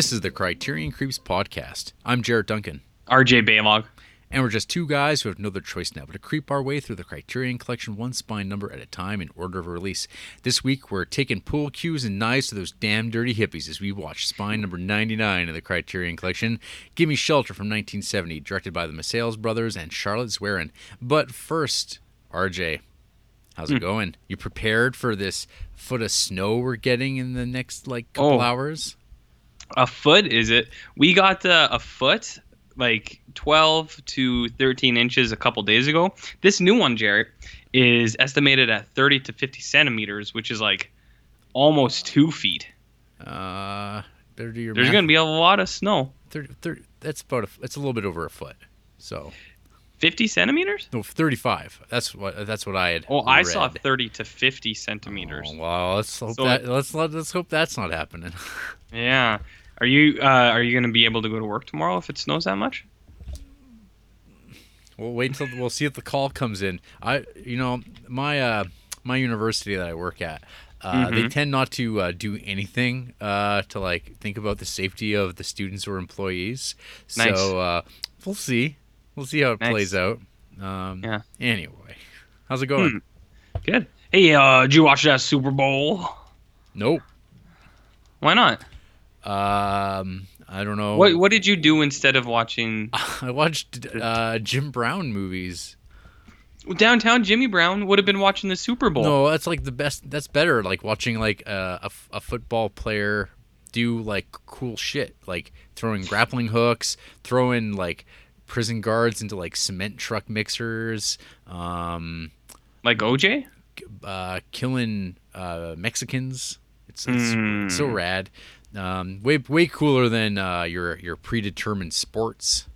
This is the Criterion Creeps podcast. I'm Jarrett Duncan, RJ Baylog. and we're just two guys who have no other choice now but to creep our way through the Criterion Collection one spine number at a time in order of release. This week, we're taking pool cues and knives to those damn dirty hippies as we watch spine number 99 of the Criterion Collection, Gimme Shelter from 1970, directed by the Maysles brothers and Charlotte Zwerin. But first, RJ, how's it hmm. going? You prepared for this foot of snow we're getting in the next like couple Oh. hours? A foot is it? We got uh, a foot, like 12 to 13 inches a couple days ago. This new one, Jarrett, is estimated at 30 to 50 centimeters, which is like almost two feet. Uh, better do your There's math. going to be a lot of snow. 30, 30, that's about a, it's a little bit over a foot. So 50 centimeters? no, 35. That's what that's what I had. Oh, I saw 30 to 50 centimeters. Oh, well, let's hope So that let's let, let's hope that's not happening. Yeah. Are you uh, are you going to be able to go to work tomorrow if it snows that much? we'll wait until we'll see if the call comes in. I you know my uh my university that I work at. Uh, They Mhm. tend not to uh, do anything uh, to like think about the safety of the students or employees. Nice. So uh, we'll see. We'll see how it Nice. plays out. Um, Yeah. Anyway, how's it going? Hmm. Good. Hey, uh, did you watch that Super Bowl? Nope. Why not? Um, I don't know. What What did you do instead of watching I watched uh, Jim Brown movies. downtown? Jimmy Brown would have been watching the Super Bowl. No, that's like the best. That's better. Like watching like a a, f- a football player do like cool shit, like throwing grappling hooks, throwing like prison guards into like cement truck mixers, um, Like OJ? uh, killing uh, Mexicans. It's, it's Hmm. so rad. Um, way way cooler than uh, your your predetermined sports.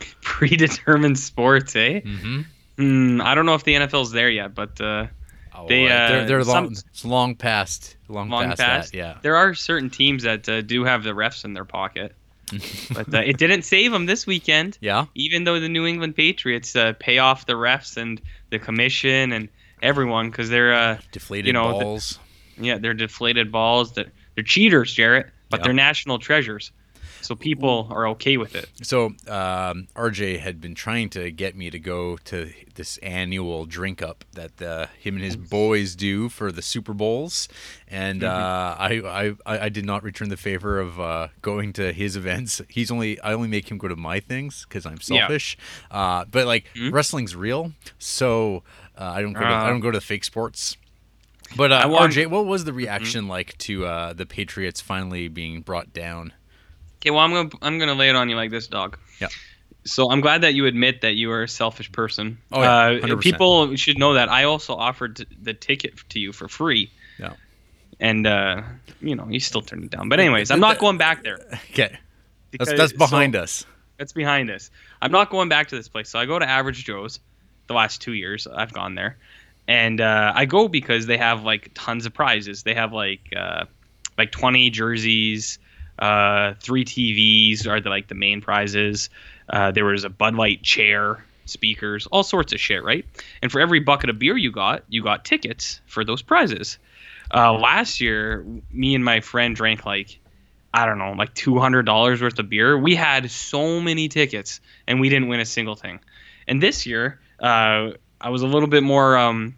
Predetermined sports, eh? Mm-hmm. Hmm, I don't know if the NFL's there yet, but uh, Oh, They, uh, they're, they're long, some- it's long past, long, long past, past. that. Yeah. there are certain teams that uh, do have the refs in their pocket. but uh, it didn't save them this weekend. Yeah. Even though the New England Patriots uh, pay off the refs and the commission and everyone because they're uh, Deflated You know, the- balls. yeah they're deflated balls. That they're cheaters, Jarrett, but Yeah. they're national treasures. So people are okay with it. So um, RJ had been trying to get me to go to this annual drink up that uh, him and his boys do for the Super Bowls, and Mm-hmm. uh, I, I I did not return the favor of uh, going to his events. He's only I only make him go to my things because I'm Yeah. selfish. Uh, but like Mhm. wrestling's real, so uh, I don't go to, I Uh. don't go to the fake sports. But uh, want- RJ, what was the reaction like to uh, the Patriots finally being brought down? Okay, well I'm gonna I'm gonna lay it on you like this, dog. Yeah. So I'm glad that you admit that you are a selfish person. Oh, yeah, uh, 100%. people should know that I also offered the ticket to you for free. Yeah. And uh, you know you still turned it down. But anyways, I'm not going back there. Okay, that's that's behind so- us. That's behind us. I'm not going back to this place. So I go to Average Joe's. The last two years I've gone there, and uh, I go because they have like tons of prizes. They have like uh, like 20 jerseys, uh, three TVs are the like the main prizes. Uh, there was a Bud Light chair, speakers, all sorts of shit, right? And for every bucket of beer you got, you got tickets for those prizes. Uh, last year, me and my friend drank like I don't know, like two hundred dollars worth of beer. We had so many tickets, and we didn't win a single thing. And this year, uh, I was a little bit more um,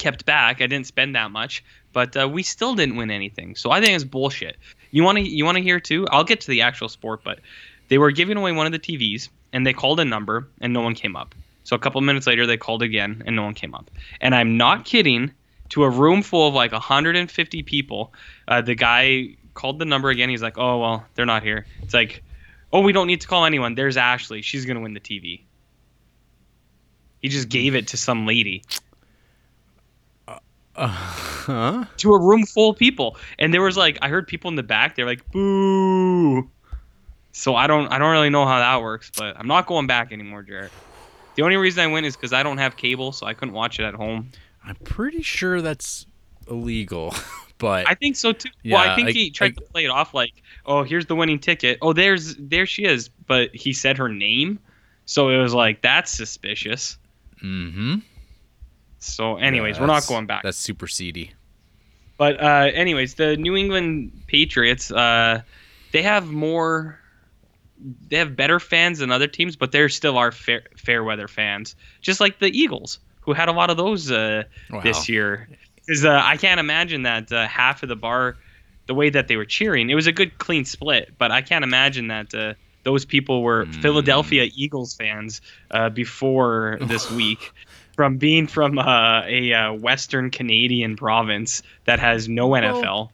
kept back. I didn't spend that much, but uh, we still didn't win anything. So I think it's bullshit. You want to you want to hear too? I'll get to the actual sport, but they were giving away one of the TVs, and they called a number, and no one came up. So a couple minutes later, they called again, and no one came up. And I'm not kidding. To a room full of like 150 people, uh, the guy called the number again. He's like, "Oh well, they're not here." It's like, "Oh, we don't need to call anyone. There's Ashley. She's gonna win the TV." He just gave it to some lady Uh, huh? to a room full of people, and there was like, I heard people in the back. They're like, "Boo!" So I don't, I don't really know how that works, but I'm not going back anymore, Jarrett. The only reason I went is because I don't have cable, so I couldn't watch it at home. I'm pretty sure that's illegal, but I think so too. well, I think I- he tried I- to play it off like, "Oh, here's the winning ticket. Oh, there's there she is," but he said her name, so it was like that's suspicious. hmm So, anyways, we're not going back. That's super seedy. But uh, anyways, the New England Patriots, uh, they have more they have better fans than other teams, but they're still our fair, fair weather fans, just like the Eagles, who had a lot of those uh, Wow. this year. Because uh, I can't imagine that uh, half of the bar, the way that they were cheering, it was a good clean split, but I can't imagine that uh, those people were Mm. Philadelphia Eagles fans uh, before this week. From being from uh, a uh, Western Canadian province that has no NFL.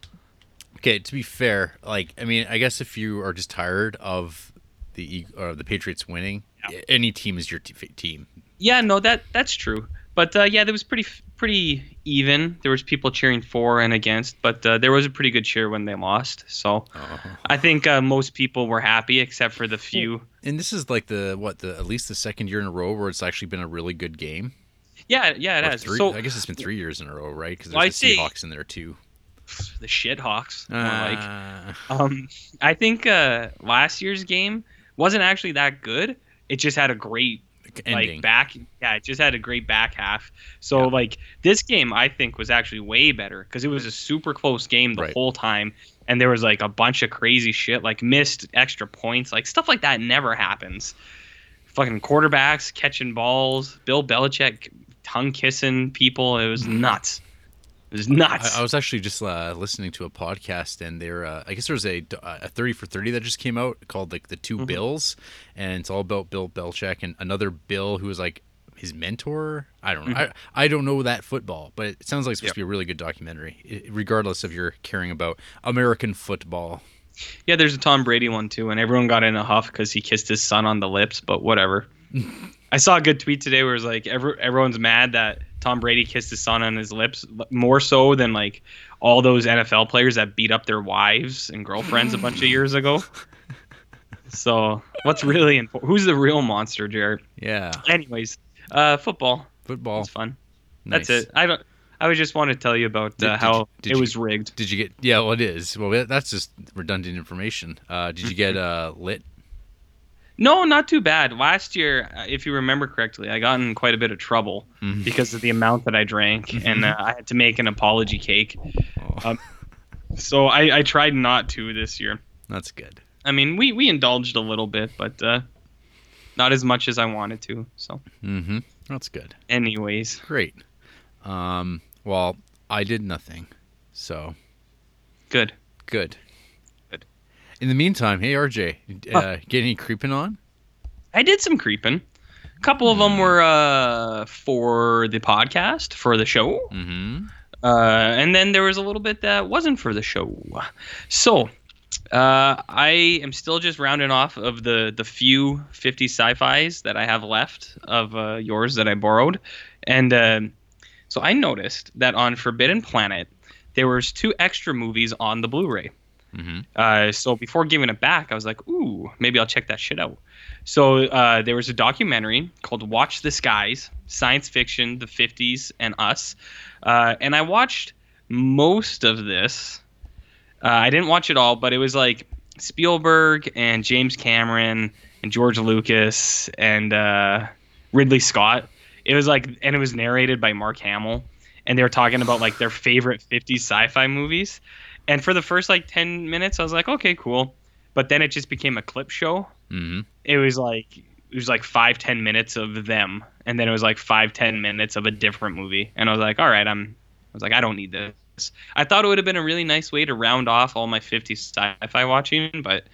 Okay, to be fair, like I mean, I guess if you are just tired of the Eag- or the Patriots winning, any team is your t- team. Yeah, no, that that's true. But uh, yeah, there was pretty pretty even. There was people cheering for and against, but uh, there was a pretty good cheer when they lost. So I think uh, most people were happy, except for the few. And this is like the what the at least the second year in a row where it's actually been a really good game. Yeah, yeah, it Or has. three, So I guess it's been three years in a row, right? Because there's I'd the Seahawks in there too. the shithawks, more like. Uh, Um, I think uh, last year's game wasn't actually that good. It just had a great ending. like back. Yeah, it just had a great back half. So Yeah. like this game, I think was actually way better because it was a super close game the Right. whole time, and there was like a bunch of crazy shit, like missed extra points, like stuff like that never happens. Fucking quarterbacks catching balls, Bill Belichick tongue kissing people. It was nuts. It was nuts. I, I was actually just uh, listening to a podcast, and there, uh, I guess there was a, a thirty for thirty that just came out called like the 2 Mm-hmm. Bills, and it's all about Bill Belichick and another Bill who was like his mentor. I don't know. Mm-hmm. I, I don't know that football, but it sounds like it's supposed to be a really good documentary, regardless of you're caring about American football. Yeah, there's a Tom Brady one too, and everyone got in a huff because he kissed his son on the lips. But whatever. I saw a good tweet today where it was like every, everyone's mad that Tom Brady kissed his son on his lips more so than like all those NFL players that beat up their wives and girlfriends a bunch of years ago. So what's really important? Who's the real monster, Jarrett? Yeah, Anyways, uh, football. football. It's fun. Nice. That's it. I don't. I would just want to tell you about uh, did how did it you- was rigged. Did you get? Yeah, well, it is. Well, that's just redundant information. Uh, did you get uh, lit? No, not too bad. Last year, uh, if you remember correctly, I got in quite a bit of trouble Mhm. because of the amount that I drank, and uh, I had to make an apology cake. Oh, Um, So I, I tried not to this year. that's good. I mean, we, we indulged a little bit, but uh, not as much as I wanted to. So, Mm-hmm. That's good. anyways, Great. Um, well, I did nothing, so good. Good. In the meantime, hey RJ, uh, get any creeping on? I did some creeping. A couple of them were uh, for the podcast, for the show. Mm-hmm. Uh, and then there was a little bit that wasn't for the show. So, uh, I am still just rounding off of the the few 50 sci-fis that I have left of uh, yours that I borrowed, and uh, so I noticed that on Forbidden Planet there was two extra movies on the Blu-ray. Mm-hmm. Uh, so before giving it back, I was like, ooh, maybe I'll check that shit out. So uh, there was a documentary called Watch the Skies Science Fiction, the 50s, and Us. Uh, and I watched most of this. Uh, I didn't watch it all, but it was like Spielberg and James Cameron and George Lucas and uh, Ridley Scott. It was like, and it was narrated by Mark Hamill. And they were talking about like their favorite 50s sci fi movies. And for the first like 10 minutes, I was like, okay, cool. But then it just became a clip show. Mm-hmm. It was like, it was like five, 10 minutes of them. And then it was like five, 10 minutes of a different movie. And I was like, all right, I'm, I was like, I don't need this. I thought it would have been a really nice way to round off all my 50s sci-fi watching, but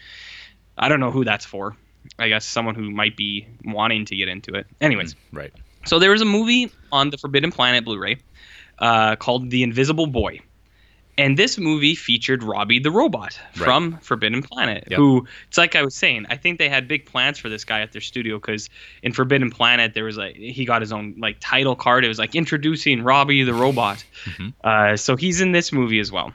I don't know who that's for. I guess someone who might be wanting to get into it. Anyways, Right. so there was a movie on the Forbidden Planet Blu-ray uh, called The Invisible Boy, and this movie featured Robbie the robot Right. from Forbidden Planet. Yep. Who it's like I was saying, I think they had big plans for this guy at their studio because in Forbidden Planet there was like he got his own like title card. It was like introducing Robbie the robot. Mhm. Uh, so he's in this movie as well.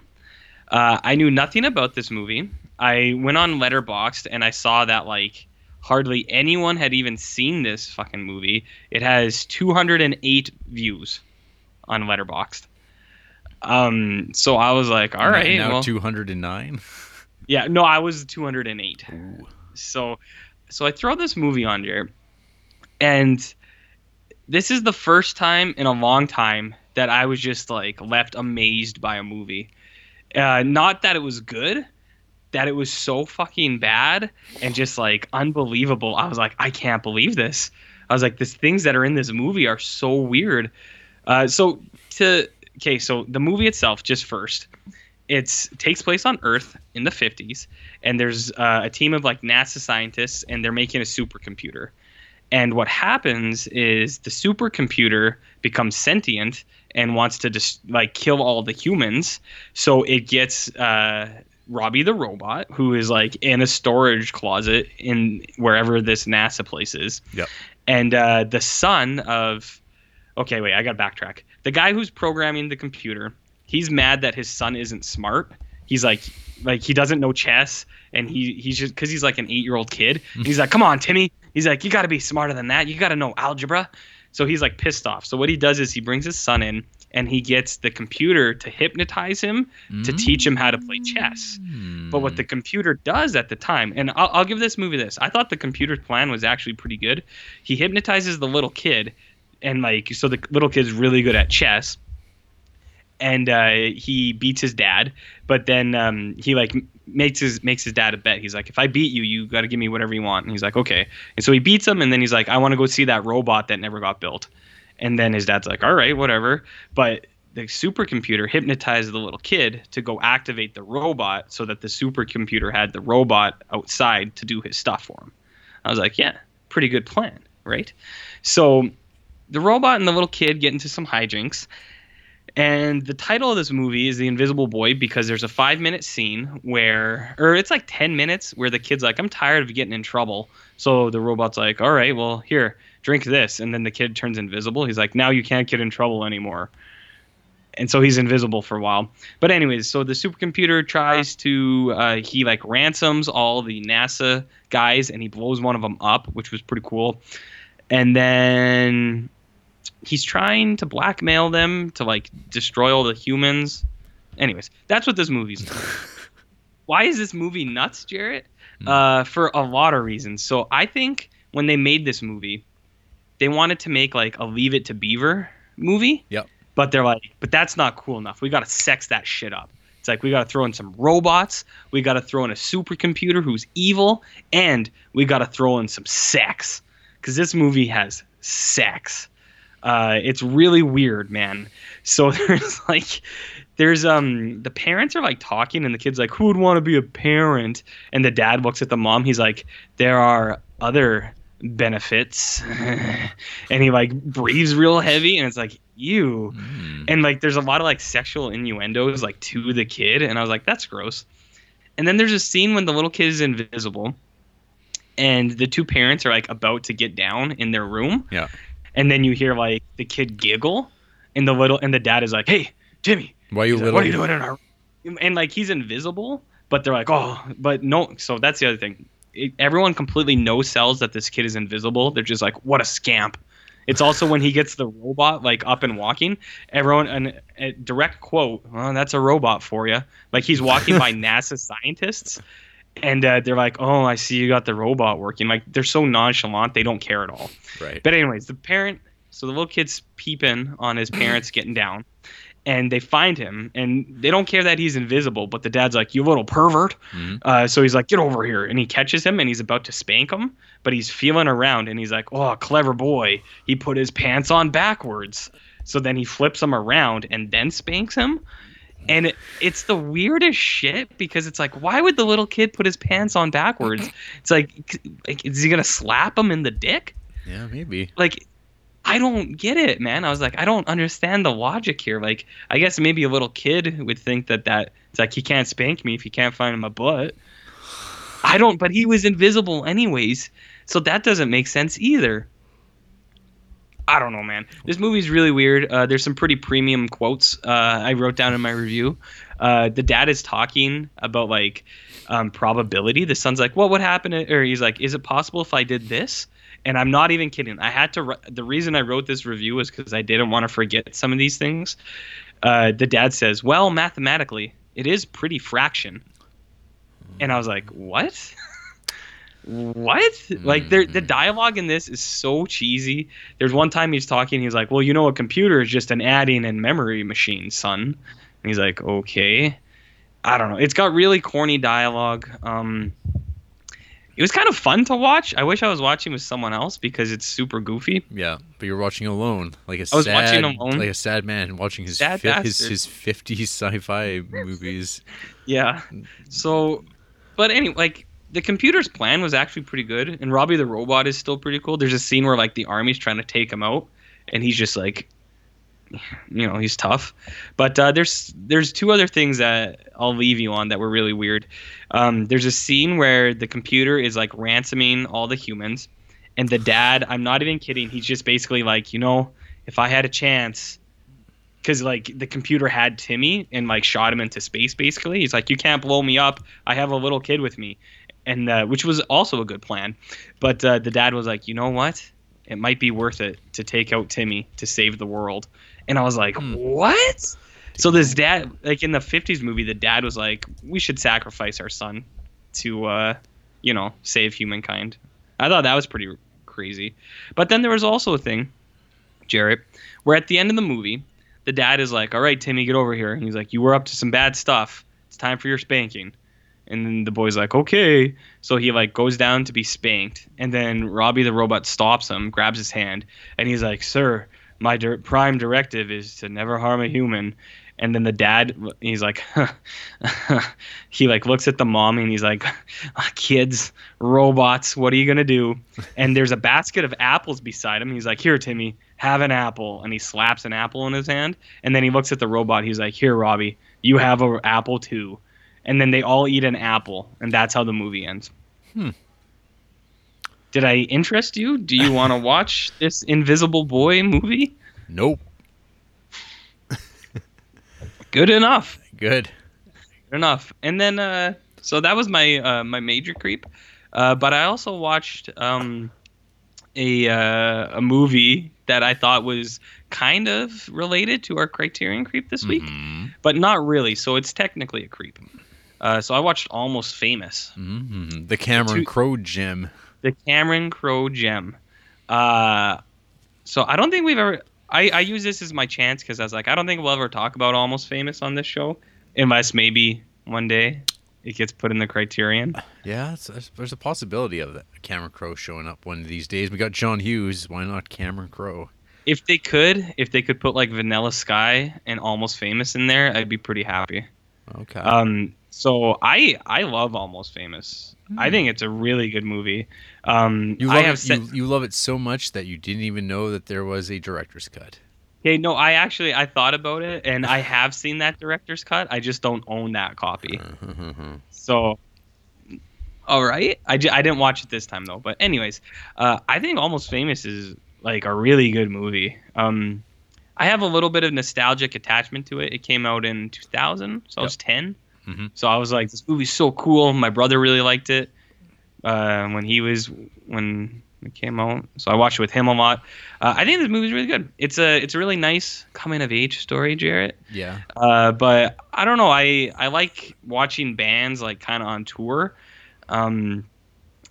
Uh, I knew nothing about this movie. I went on Letterboxd and I saw that like hardly anyone had even seen this fucking movie. It has 208 views on Letterboxd. Um, so I was like, all right, Now well, two hundred and nine. yeah, no, I was 208. Ooh. So, so I throw this movie on here, and this is the first time in a long time that I was just like left amazed by a movie. Uh, not that it was good, that it was so fucking bad and just like unbelievable. I was like, I can't believe this. I was like, these things that are in this movie are so weird. Uh, so to okay, so the movie itself, just first, it takes place on Earth in the 50s, and there's uh, a team of like NASA scientists, and they're making a supercomputer. And what happens is the supercomputer becomes sentient and wants to just like kill all the humans. So it gets uh, Robbie the robot, who is like in a storage closet in wherever this NASA place is. Yep. And uh, the son of, okay, wait, I got to backtrack. The guy who's programming the computer, he's mad that his son isn't smart. He's like, like he doesn't know chess, and he he's just because he's like an eight year old kid. Mm. he's like, come on, Timmy. He's like, you got to be smarter than that. You got to know algebra. So he's like pissed off. So what he does is he brings his son in and he gets the computer to hypnotize him to mm. teach him how to play chess. But what the hmm. computer does at the time, and I'll, I'll give this movie this, I thought the computer's plan was actually pretty good. He hypnotizes the little kid, and like, so the little kid's really good at chess. And uh, he beats his dad, but then um, he like makes his makes his dad a bet. He's like, if I beat you, you got to give me whatever you want. And he's like, okay. And so he beats him, and then he's like, I want to go see that robot that never got built. And then his dad's like, all right, whatever. But the supercomputer hypnotized the little kid to go activate the robot so that the supercomputer had the robot outside to do his stuff for him. I was like, yeah, pretty good plan, right? So the robot and the little kid get into some hijinks. And the title of this movie is The Invisible Boy because there's a five minute scene where, or it's like 10 minutes where the kid's like, I'm tired of getting in trouble. So the robot's like, all right, well, here, drink this. And then the kid turns invisible. He's like, now you can't get in trouble anymore. And so he's invisible for a while. But, anyways, so the supercomputer tries to, uh, he like ransoms all the NASA guys and he blows one of them up, which was pretty cool. And then he's trying to blackmail them to like destroy all the humans. Anyways, that's what this movie's. Why is this movie nuts, Jarrett? Uh, for a lot of reasons. So I think when they made this movie, they wanted to make like a Leave It to Beaver movie. Yep. But they're like, but that's not cool enough. We got to sex that shit up. It's like we got to throw in some robots. We got to throw in a supercomputer who's evil, and we got to throw in some sex because this movie has sex. Uh, it's really weird, man. So there's like, there's um, the parents are like talking, and the kid's like, "Who would want to be a parent?" And the dad looks at the mom. He's like, "There are other benefits," and he like breathes real heavy, and it's like, "You." Mm. And like, there's a lot of like sexual innuendos like to the kid, and I was like, "That's gross." And then there's a scene when the little kid is invisible, and the two parents are like about to get down in their room Yeah. And then you hear like the kid giggle and the little and the dad is like hey jimmy. Why you He's like, little? what are you doing in our and like he's invisible but they're like oh but no so that's the other thing. It, everyone completely no sells that this kid is invisible. They're just like what a scamp. It's also when he gets the robot like up and walking everyone and a direct quote well, that's a robot for you like he's walking by nasa scientists and uh, they're like oh i see you got the robot working like they're so nonchalant they don't care at all Right. but anyways, the parent, so the little kid's peeping on his parents getting down, and they find him, and they don't care that he's invisible. But the dad's like, "You little pervert!" Mhm. Uh, so he's like, "Get over here!" And he catches him, and he's about to spank him, but he's feeling around, and he's like, "Oh, clever boy! He put his pants on backwards." So then he flips him around and then spanks him. And it, it's the weirdest shit because it's like, why would the little kid put his pants on backwards? It's like, like is he gonna slap him in the dick? Yeah, maybe. like I don't get it, man. I was like, I don't understand the logic here. Like, I guess maybe a little kid would think that that it's like he can't spank me if he can't find my butt. I don't, but he was invisible anyways, so that doesn't make sense either. I don't know, man. This movie's really weird. Uh, there's some pretty premium quotes uh, I wrote down in my review. Uh, the dad is talking about like um, probability. The son's like, "What would happen?" Or he's like, "Is it possible if I did this?" And I'm not even kidding. I had to. The reason I wrote this review was because I didn't want to forget some of these things. Uh, the dad says, "Well, mathematically, it is pretty fraction." And I was like, "What?" what? Like there the dialogue in this is so cheesy. There's one time he's talking, he's like, Well, you know, a computer is just an adding and memory machine, son. And he's like, Okay. I don't know. It's got really corny dialogue. Um, it was kind of fun to watch. I wish I was watching with someone else because it's super goofy. Yeah, but you're watching alone, like a I was sad, watching alone. like a sad man watching his fi- his his 50s sci-fi movies. Yeah. So, but anyway, like the computer's plan was actually pretty good, and Robbie the robot is still pretty cool. There's a scene where like the army's trying to take him out, and he's just like, you know, he's tough. But uh, there's there's two other things that I'll leave you on that were really weird. Um, there's a scene where the computer is like ransoming all the humans, and the dad, I'm not even kidding, he's just basically like, you know, if I had a chance. Because like the computer had Timmy and like shot him into space. Basically, he's like, "You can't blow me up. I have a little kid with me," and uh, which was also a good plan. But uh, the dad was like, "You know what? It might be worth it to take out Timmy to save the world." And I was like, Hmm. "What?" So this dad, like in the '50s movie, the dad was like, "We should sacrifice our son to, uh, you know, save humankind." I thought that was pretty crazy. But then there was also a thing, Jarrett, where at the end of the movie, the dad is like, "All right, Timmy, get over here." And he's like, "You were up to some bad stuff. It's time for your spanking." And then the boy's like, "Okay." So he like goes down to be spanked, and then Robbie the robot stops him, grabs his hand, and he's like, "Sir, my dir- prime directive is to never harm a human." And then the dad, he's like, he like looks at the mom and he's like, ah, "Kids, robots, what are you gonna do?" And there's a basket of apples beside him. He's like, "Here, Timmy, have an apple." And he slaps an apple in his hand. And then he looks at the robot. He's like, "Here, Robbie, you have an apple too." And then they all eat an apple, and that's how the movie ends. Hmm. Did I interest you? Do you want to watch this Invisible Boy movie? Nope. Good enough. Good. Good enough. And then, uh, so that was my uh, my major creep. Uh, but I also watched um, a uh, a movie that I thought was kind of related to our Criterion creep this week, Mhm. but not really. So it's technically a creep. Uh, so I watched Almost Famous, Mhm. The Cameron Crowe gem. the Cameron Crowe gem. Uh, so I don't think we've ever. I, I use this as my chance because I was like, I don't think we'll ever talk about Almost Famous on this show, unless maybe one day it gets put in the Criterion. Yeah, there's a possibility of that Cameron Crowe showing up one of these days. We got John Hughes. Why not Cameron Crowe? If they could, if they could put like Vanilla Sky and Almost Famous in there, I'd be pretty happy. Okay. Um, so I I love Almost Famous. I think it's a really good movie. Um, you I love have it. said, you, you love it so much that you didn't even know that there was a director's cut. Okay, no, I actually I thought about it, and I have seen that director's cut. I just don't own that copy. So, all right, I, j- I didn't watch it this time though. But anyways, uh, I think Almost Famous is like a really good movie. Um, I have a little bit of nostalgic attachment to it. It came out in 2000, so I was 10. Mhm. So I was like, this movie's so cool. My brother really liked it uh, when he was when it came out. So I watched it with him a lot. Uh, I think this movie's really good. It's a it's a really nice coming of age story, Jarrett. Yeah. Uh, but I don't know. I I like watching bands like kind of on tour. Um,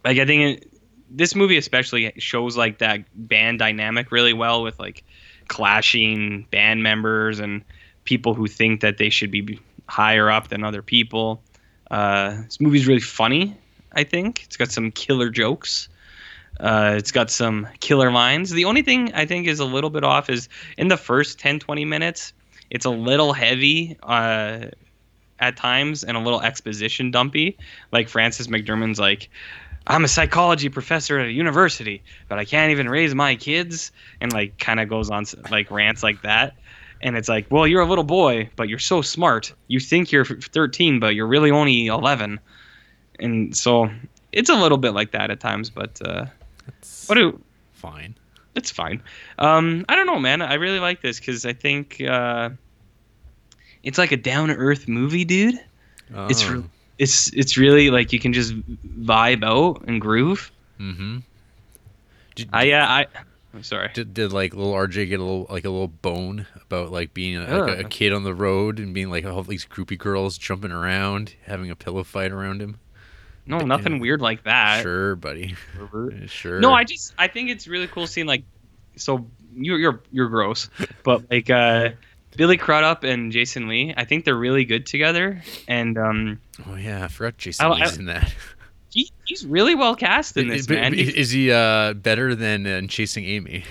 like I think it, this movie especially shows like that band dynamic really well with like clashing band members and people who think that they should be higher up than other people. Uh, this movie's really funny. I think it's got some killer jokes. Uh, it's got some killer lines. The only thing I think is a little bit off is in the first 10, 20 minutes, it's a little heavy uh, at times and a little exposition dumpy. Like Francis McDermott's like, I'm a psychology professor at a university, but I can't even raise my kids, and like kind of goes on like rants like that. And it's like, well, you're a little boy, but you're so smart. You think you're 13, but you're really only 11. And so it's a little bit like that at times, but uh, It's what do fine. it's fine. Um, I don't know, man. I really like this because I think uh, it's like a down to earth movie, dude. It's Oh. re- It's it's really like you can just vibe out and groove. Mm-hmm. Did, I uh, I I'm sorry. did, did like little RJ get a little like a little bone about like being a, like a, a kid on the road and being like all these groupie girls jumping around, having a pillow fight around him? No, nothing weird like that. sure, buddy. Sure. No, I just I think it's really cool seeing like so you're you're you're gross, but like uh Billy Crudup and Jason Lee. I think they're really good together, and um, Oh yeah, I forgot Jason I- Lee's I- in that. he, he's really well cast in Is- this but- man. is, is he uh, better than uh, Chasing Amy?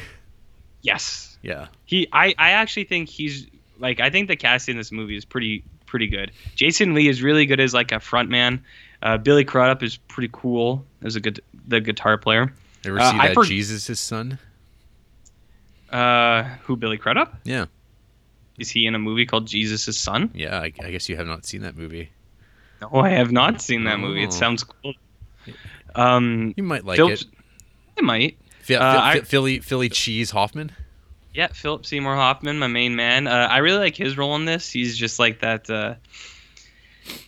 yes, Yeah. he. I I actually think he's like I think the casting in this movie is pretty pretty good. Jason Lee is really good as like a front man. Uh, Billy Crudup is pretty cool as a good the guitar player. Ever Uh, see I that for- Jesus' his son? Uh, who Billy Crudup? Yeah. Is he in a movie called Jesus' Son? Yeah, I, I guess you have not seen that movie. No, I have not seen that movie. Oh. It sounds cool. Um, You might like it. I might. Phil, uh, Phil- I- Philly Philly Cheese Hoffman. Yeah, Philip Seymour Hoffman, my main man. Uh, I really like his role in this. He's just like that. Uh,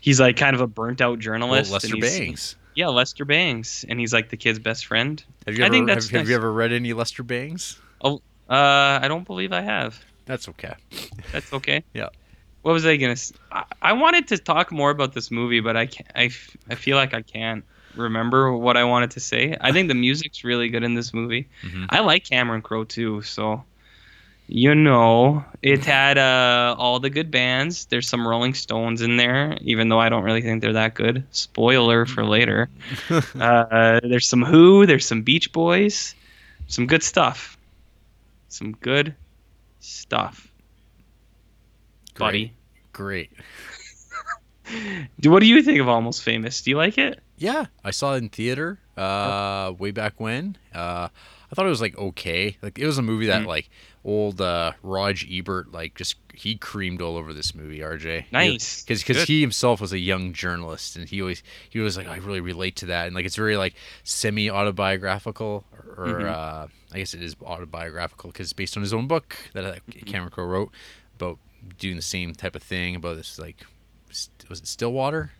he's like kind of a burnt out Well, journalist. Lester Bangs. Yeah, Lester Bangs, and he's like the kid's best friend. Have you I ever have, that's have you ever read any Lester Bangs? Uh, I don't believe I have. That's okay. That's okay. Yeah. What was I gonna? i wanted to talk more about this movie, but I can't. I, f- I feel like I can't remember what I wanted to say. I think the music's really good in this movie. Mhm. I like Cameron Crowe too, so you know it had uh, all the good bands. There's some Rolling Stones in there, even though I don't really think they're that good. Spoiler for later. uh, there's some Who. There's some Beach Boys. Some good stuff. Some good stuff, buddy. Great. Do what do you think of Almost Famous? Do you like it? Yeah, I saw it in theater uh, way back when. Uh, I thought it was like okay. Like it was a movie that Mm. like old uh, Roger Ebert like just he creamed all over this movie. RJ, Nice. because because he himself was a young journalist and he always he was like I really relate to that and like it's very like semi autobiographical or, or Mhm. uh, I guess it is autobiographical because it's based on his own book that uh, Cameron Crowe wrote about doing the same type of thing about this like st- was it Stillwater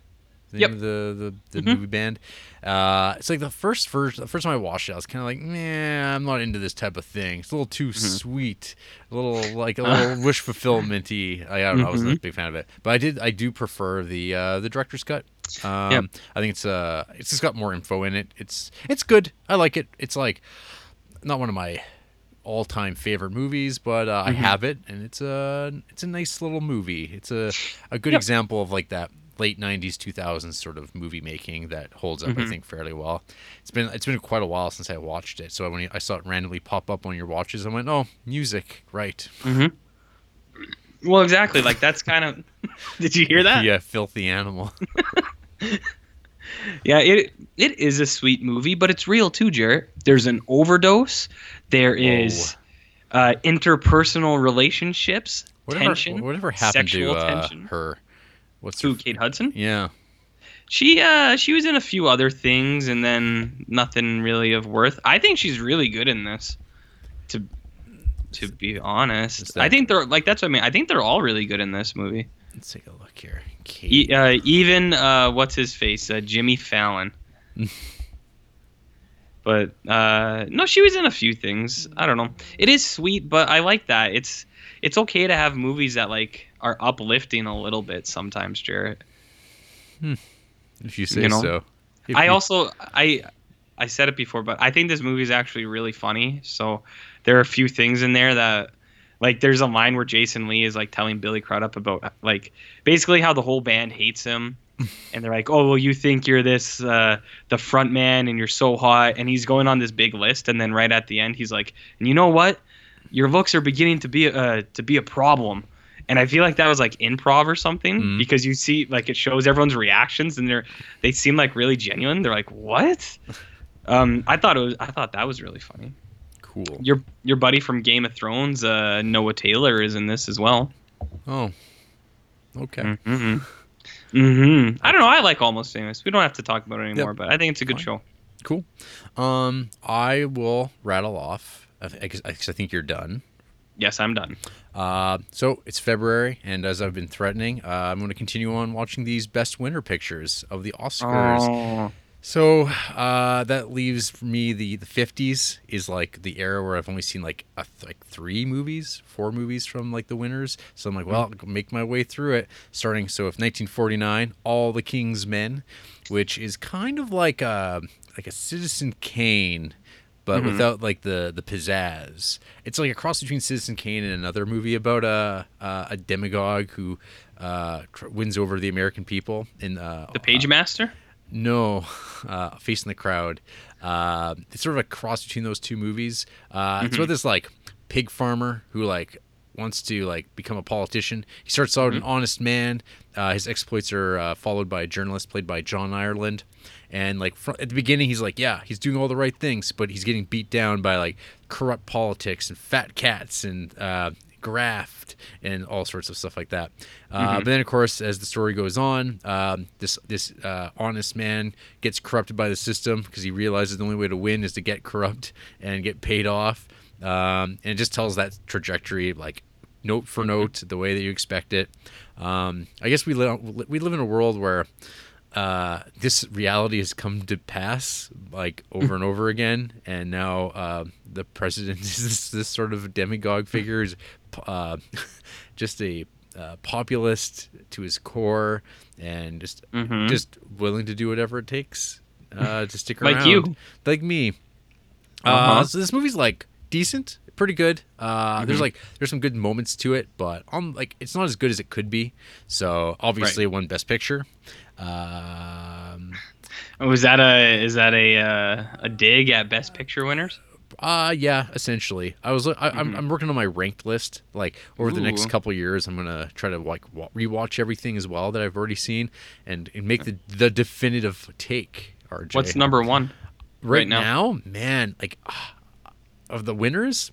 the Yep. name of the the, the Mhm. movie band. Uh, it's like the first first the first time I watched it, I was kind of like, man, I'm not into this type of thing. It's a little too Mm-hmm. sweet, a little like a little wish fulfillmenty. I, I don't know, I wasn't Mm-hmm. a big fan of it, but I did I do prefer the uh, the director's cut. Um, Yep. I think it's uh it's just got more info in it. It's it's good. I like it. It's like not one of my all time favorite movies, but uh, I Mm-hmm. have it, and it's a it's a nice little movie. It's a a good Yep. example of like that late '90s, 2000s sort of movie making that holds up, I Mhm. think, fairly well. It's been it's been quite a while since I watched it, so when I saw it randomly pop up on your watches, I went, "Oh, music, right?" Mm-hmm. Well, exactly. Like that's kind of. Did you hear that? yeah, filthy animal. Yeah, it it is a sweet movie, but it's real too, Jarrett. There's an overdose. There is uh, interpersonal relationships, Whatever, tension, whatever happened to uh, her? What's her? Kate Hudson. Yeah, She uh she was in a few other things and then nothing really of worth. I think she's really good in this. To to be honest, that- I think they're like that's what I mean. I think they're all really good in this movie. let's take a look here. Kate. E- uh, even uh, what's his face, uh, Jimmy Fallon. but uh, no, she was in a few things. I don't know. It is sweet, but I like that. It's it's okay to have movies that like are uplifting a little bit sometimes, Jarrett. if you say you know, so. If I you- also I I said it before, but I think this movie is actually really funny. So there are a few things in there that like there's a line where Jason Lee is like telling Billy Crudup about like basically how the whole band hates him. And they're like, "Oh, well, you think you're this uh, the front man, and you're so hot." And he's going on this big list, and then right at the end, he's like, "And you know what? Your looks are beginning to be uh, to be a problem." And I feel like that was like improv or something Mhm. because you see like it shows everyone's reactions, and they're they seem like really genuine. They're like, "What?" Um, I thought it was. I thought that was really funny. cool. Your your buddy from Game of Thrones, uh, Noah Taylor, is in this as well. Oh, okay. Mm-hmm. Mm-hmm. I don't know. I like Almost Famous. We don't have to talk about it anymore, Yep. but I think it's a good Fine. show. Cool. Um, I will rattle off. I, th- I, guess- I guess I think you're done. Yes, I'm done. Uh, so it's February, and as I've been threatening, uh, I'm going to continue on watching these best winner pictures of the Oscars. Oh. So uh, that leaves for me the the 50s is like the era where I've only seen like a, like three movies, four movies from like the winners. So I'm like, well, I'll make my way through it. Starting so if 1949, All the King's Men, which is kind of like a like a Citizen Kane, but Mhm. without like the the pizzazz. It's like a cross between Citizen Kane and another movie about a a, a demagogue who uh, tr- wins over the American people in uh, The Page Master. no, uh, Face in the Crowd. Uh, it's sort of a cross between those two movies. Uh, It's Mm-hmm. about this like pig farmer who like wants to like become a politician. He starts out Mm-hmm. an honest man. Uh, his exploits are uh, followed by a journalist played by John Ireland. And like fr- at the beginning, he's like, yeah, he's doing all the right things, but he's getting beat down by like corrupt politics and fat cats and uh, graft and all sorts of stuff like that. Uh, But then, of course, as the story goes on, um, this this uh, honest man gets corrupted by the system because he realizes the only way to win is to get corrupt and get paid off. Um, and it just tells that trajectory like note for note the way that you expect it. Um, I guess we live we live in a world where uh, this reality has come to pass like over and over again, and now uh, the president is this, this sort of demagogue figure, is uh, just a uh, populist to his core, and just Mhm. just willing to do whatever it takes uh, to stick around. Like you. like me. Uh, Uh-huh. so this movie's like decent, pretty good. Uh, Mm-hmm. There's like there's some good moments to it, but um, like it's not as good as it could be. So obviously, it won Best Picture. Um, Oh, is that a is that a uh, a dig at Best Picture winners? uh yeah, essentially. I was I, I'm Mhm. I'm working on my ranked list. Like over the next Ooh. couple years, I'm gonna try to like wa- rewatch everything as well that I've already seen and, and make the the definitive take. RJ. What's number one? right, right now? now? Man, like ah, of the winners.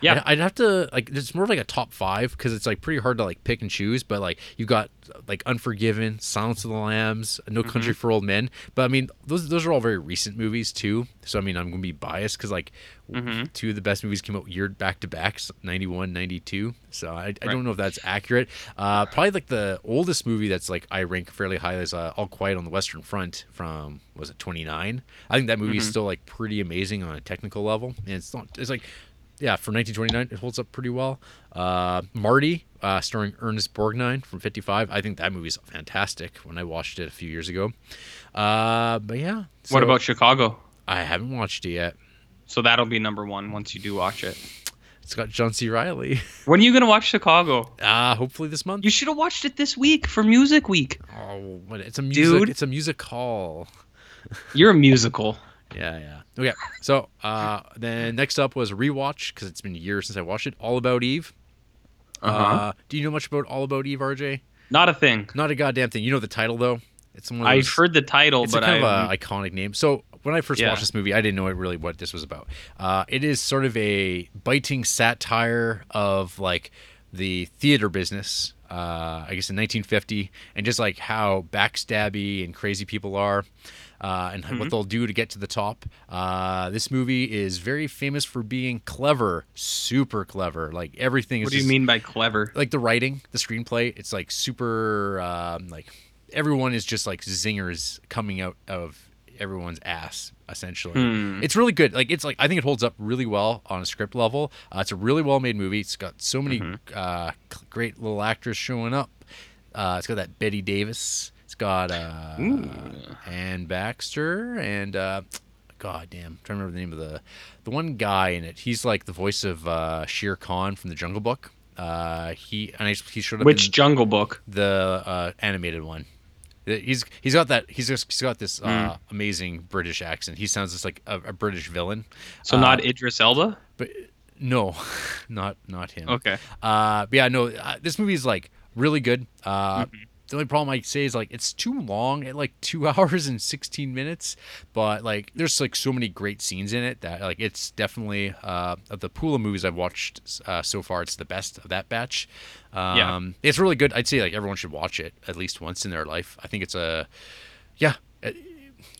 Yeah. I'd, I'd have to like it's more of like a top five because it's like pretty hard to like pick and choose. But like you got like Unforgiven, Silence of the Lambs, No Mm-hmm. Country for Old Men. But I mean those those are all very recent movies too. So I mean I'm gonna be biased because like Mhm. two of the best movies came out year back to back, 91, 92. So I, I Right. don't know if that's accurate. Uh, probably like the oldest movie that's like I rank fairly high is uh, All Quiet on the Western Front from was it 29. I think that movie is Mhm. still like pretty amazing on a technical level, and it's not. It's like yeah, from 1929, it holds up pretty well. Uh, Marty, uh, starring Ernest Borgnine from 55. I think that movie's fantastic. When I watched it a few years ago, uh, but yeah. what about Chicago? I haven't watched it yet. So that'll be number one once you do watch it. It's got John C. Reilly. When are you gonna watch Chicago? Ah, hopefully this month. You should have watched it this week for Music Week. Oh? It's a music. Dude. It's a music hall. You're a musical. Yeah, yeah. Okay. So, uh, then next up was rewatch because it's been years since I watched it. All About Eve. uh Uh-huh. do you know much about All About Eve, RJ? Not a thing. Not a goddamn thing. You know the title though. It's one of I've heard the title, It's but a kind I of an iconic name. So when I first Yeah. watched this movie, I didn't know really what this was about. Uh, it is sort of a biting satire of like the theater business. Uh, I guess in 1950, and just like how backstabby and crazy people are, uh, and Mm-hmm. what they'll do to get to the top. Uh, this movie is very famous for being clever, super clever. Like everything is. What do you just- mean by clever? like the writing, the screenplay, it's like super um, like everyone is just like zingers coming out of everyone's ass essentially. Hmm. It's really good. Like it's like I think it holds up really well on a script level. Uh, it's a really well made movie. It's got so many Mm-hmm. uh, great little actors showing up. Uh, it's got that Bette Davis. Got uh, Ooh. Anne Baxter and uh, God damn, I'm trying to remember the name of the the one guy in it. He's like the voice of uh, Shere Khan from the Jungle Book. Uh, he and I, he showed up Which Jungle Book? the uh, animated one. He's he's got that he's just he's got this Hmm. uh, amazing British accent. He sounds just like a, a British villain. So Uh, not Idris Elba. but no, not not him. Okay. Uh, but yeah, no, uh, this movie is like really good. Uh, Mm-hmm. The only problem I say is like it's too long at like two hours and sixteen minutes. But like there's like so many great scenes in it that like it's definitely uh, of the pool of movies I've watched uh, so far. It's the best of that batch. Um, Yeah. it's really good. I'd say like everyone should watch it at least once in their life. I think it's a yeah.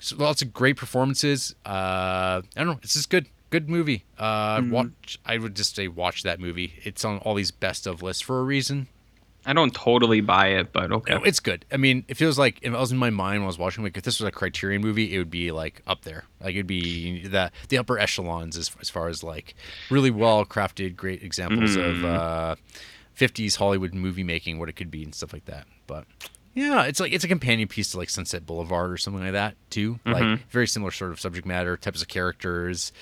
so lots of great performances. Uh, I don't know. It's just good, good movie. Uh, Mm-hmm. watch. I would just say watch that movie. It's on all these best of lists for a reason. I don't totally buy it, but okay. No, it's good. I mean, it feels like if I was in my mind when I was watching, like if this was a Criterion movie, it would be like up there. Like it'd be the the upper echelons as as far as like really well crafted, great examples of Mhm. uh, 50s Hollywood movie making, what it could be and stuff like that. But Yeah, it's like it's a companion piece to like Sunset Boulevard or something like that too. Like Mhm. very similar sort of subject matter, types of characters.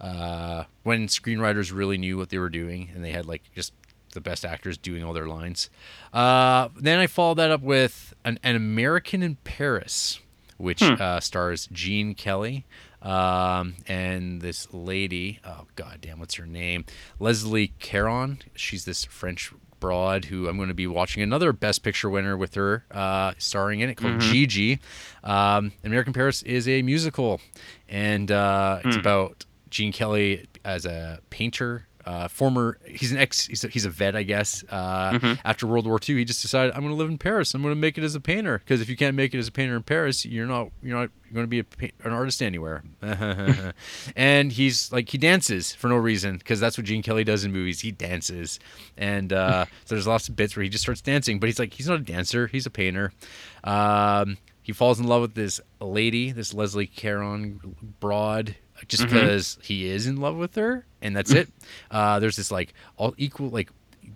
Uh, when screenwriters really knew what they were doing and they had like just the best actors doing all their lines. Uh, then I followed that up with an, an American in Paris, which uh, stars Gene Kelly. Um, and this lady, oh god damn, what's her name? Leslie Caron. She's this French broad who I'm going to be watching another Best Picture winner with her, uh, starring in it called Gigi. Um, American Paris is a musical, and uh, it's about Gene Kelly as a painter. Uh, former, he's an ex, he's a, he's a vet, I guess. Uh, After World War II, he just decided I'm going to live in Paris. I'm going to make it as a painter because if you can't make it as a painter in Paris, you're not you're not going to be a, an artist anywhere. and he's like he dances for no reason because that's what Gene Kelly does in movies. He dances, and uh, so there's lots of bits where he just starts dancing. But he's like he's not a dancer. He's a painter. Um, he falls in love with this lady, this Leslie Caron broad, just because he is in love with her, and that's it. Uh, there's this like all equal, like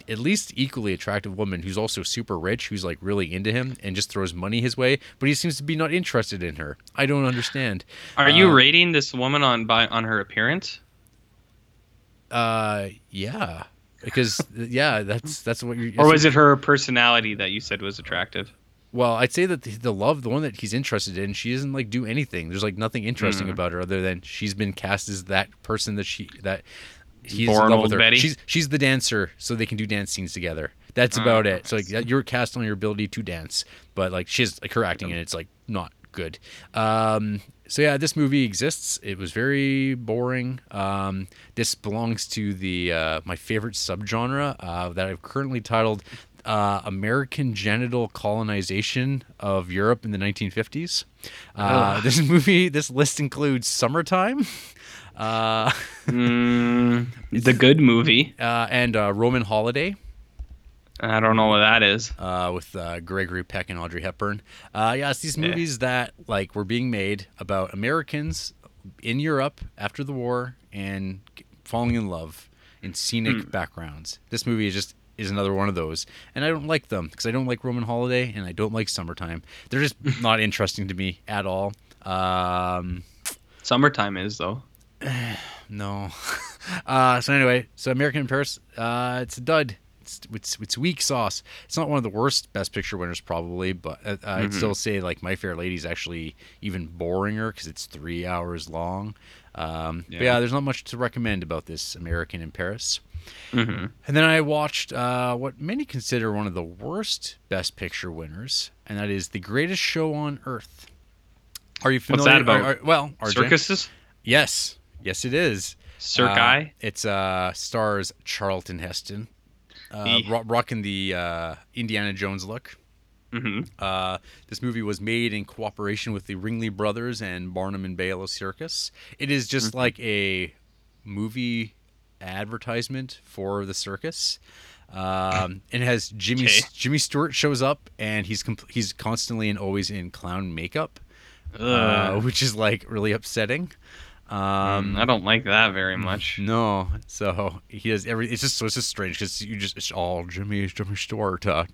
at least equally attractive woman who's also super rich, who's like really into him and just throws money his way, but he seems to be not interested in her. I don't understand. Are you Uh, rating this woman on by on her appearance? Uh, yeah, because yeah, that's that's what you're. Or was it her personality that you said was attractive? Well, I'd say that the, the love, the one that he's interested in, she doesn't like do anything. There's like nothing interesting Mm. about her other than she's been cast as that person that she that he's Born in love with her. Betty? She's she's the dancer, so they can do dance scenes together. That's Oh, about it. So like you're cast on your ability to dance, but like she's like her acting and it's like not good. Um, so yeah, this movie exists. It was very boring. Um, this belongs to the uh, my favorite subgenre uh, that I've currently titled uh, American Genital Colonization of Europe in the 1950s. Uh, this movie, this list includes Summertime. Uh, Mm, the good movie. uh, and uh, Roman Holiday I don't know what that is. uh, with uh, Gregory Peck and Audrey Hepburn. Uh, yeah, it's these Yeah. movies that like were being made about Americans in Europe after the war and falling in love in scenic Hmm. backgrounds. This movie is just is another one of those, and I don't like them because I don't like Roman Holiday and I don't like Summertime. They're just not interesting to me at all. Um, Summertime is though. no. uh, so anyway, so American in Paris, uh, it's a dud. It's, it's it's weak sauce. It's not one of the worst Best Picture winners probably, but uh, I'd still say like My Fair Lady is actually even boringer because it's three hours long. Um, But Yeah. yeah, there's not much to recommend about this American in Paris. Hmm And then I watched uh, what many consider one of the worst Best Picture winners, and that is The Greatest Show on Earth. Are you familiar? What's that about? are- are- well, RJ? Circuses. Yes, yes, it is. Circi. Uh, it's uh stars Charlton Heston, uh, ro- rocking the uh, Indiana Jones look. hmm Uh, this movie was made in cooperation with the Ringling Brothers and Barnum and Bailey Circus. It is just Mm-hmm. like a movie advertisement for the circus. Um, and it has Jimmy Okay. Jimmy Stewart shows up and he's compl- he's constantly and always in clown makeup, uh, which is like really upsetting. Um, I don't like that very much. no, so he has every. It's just so it's just strange because you just it's all Jimmy Jimmy Stewart uh,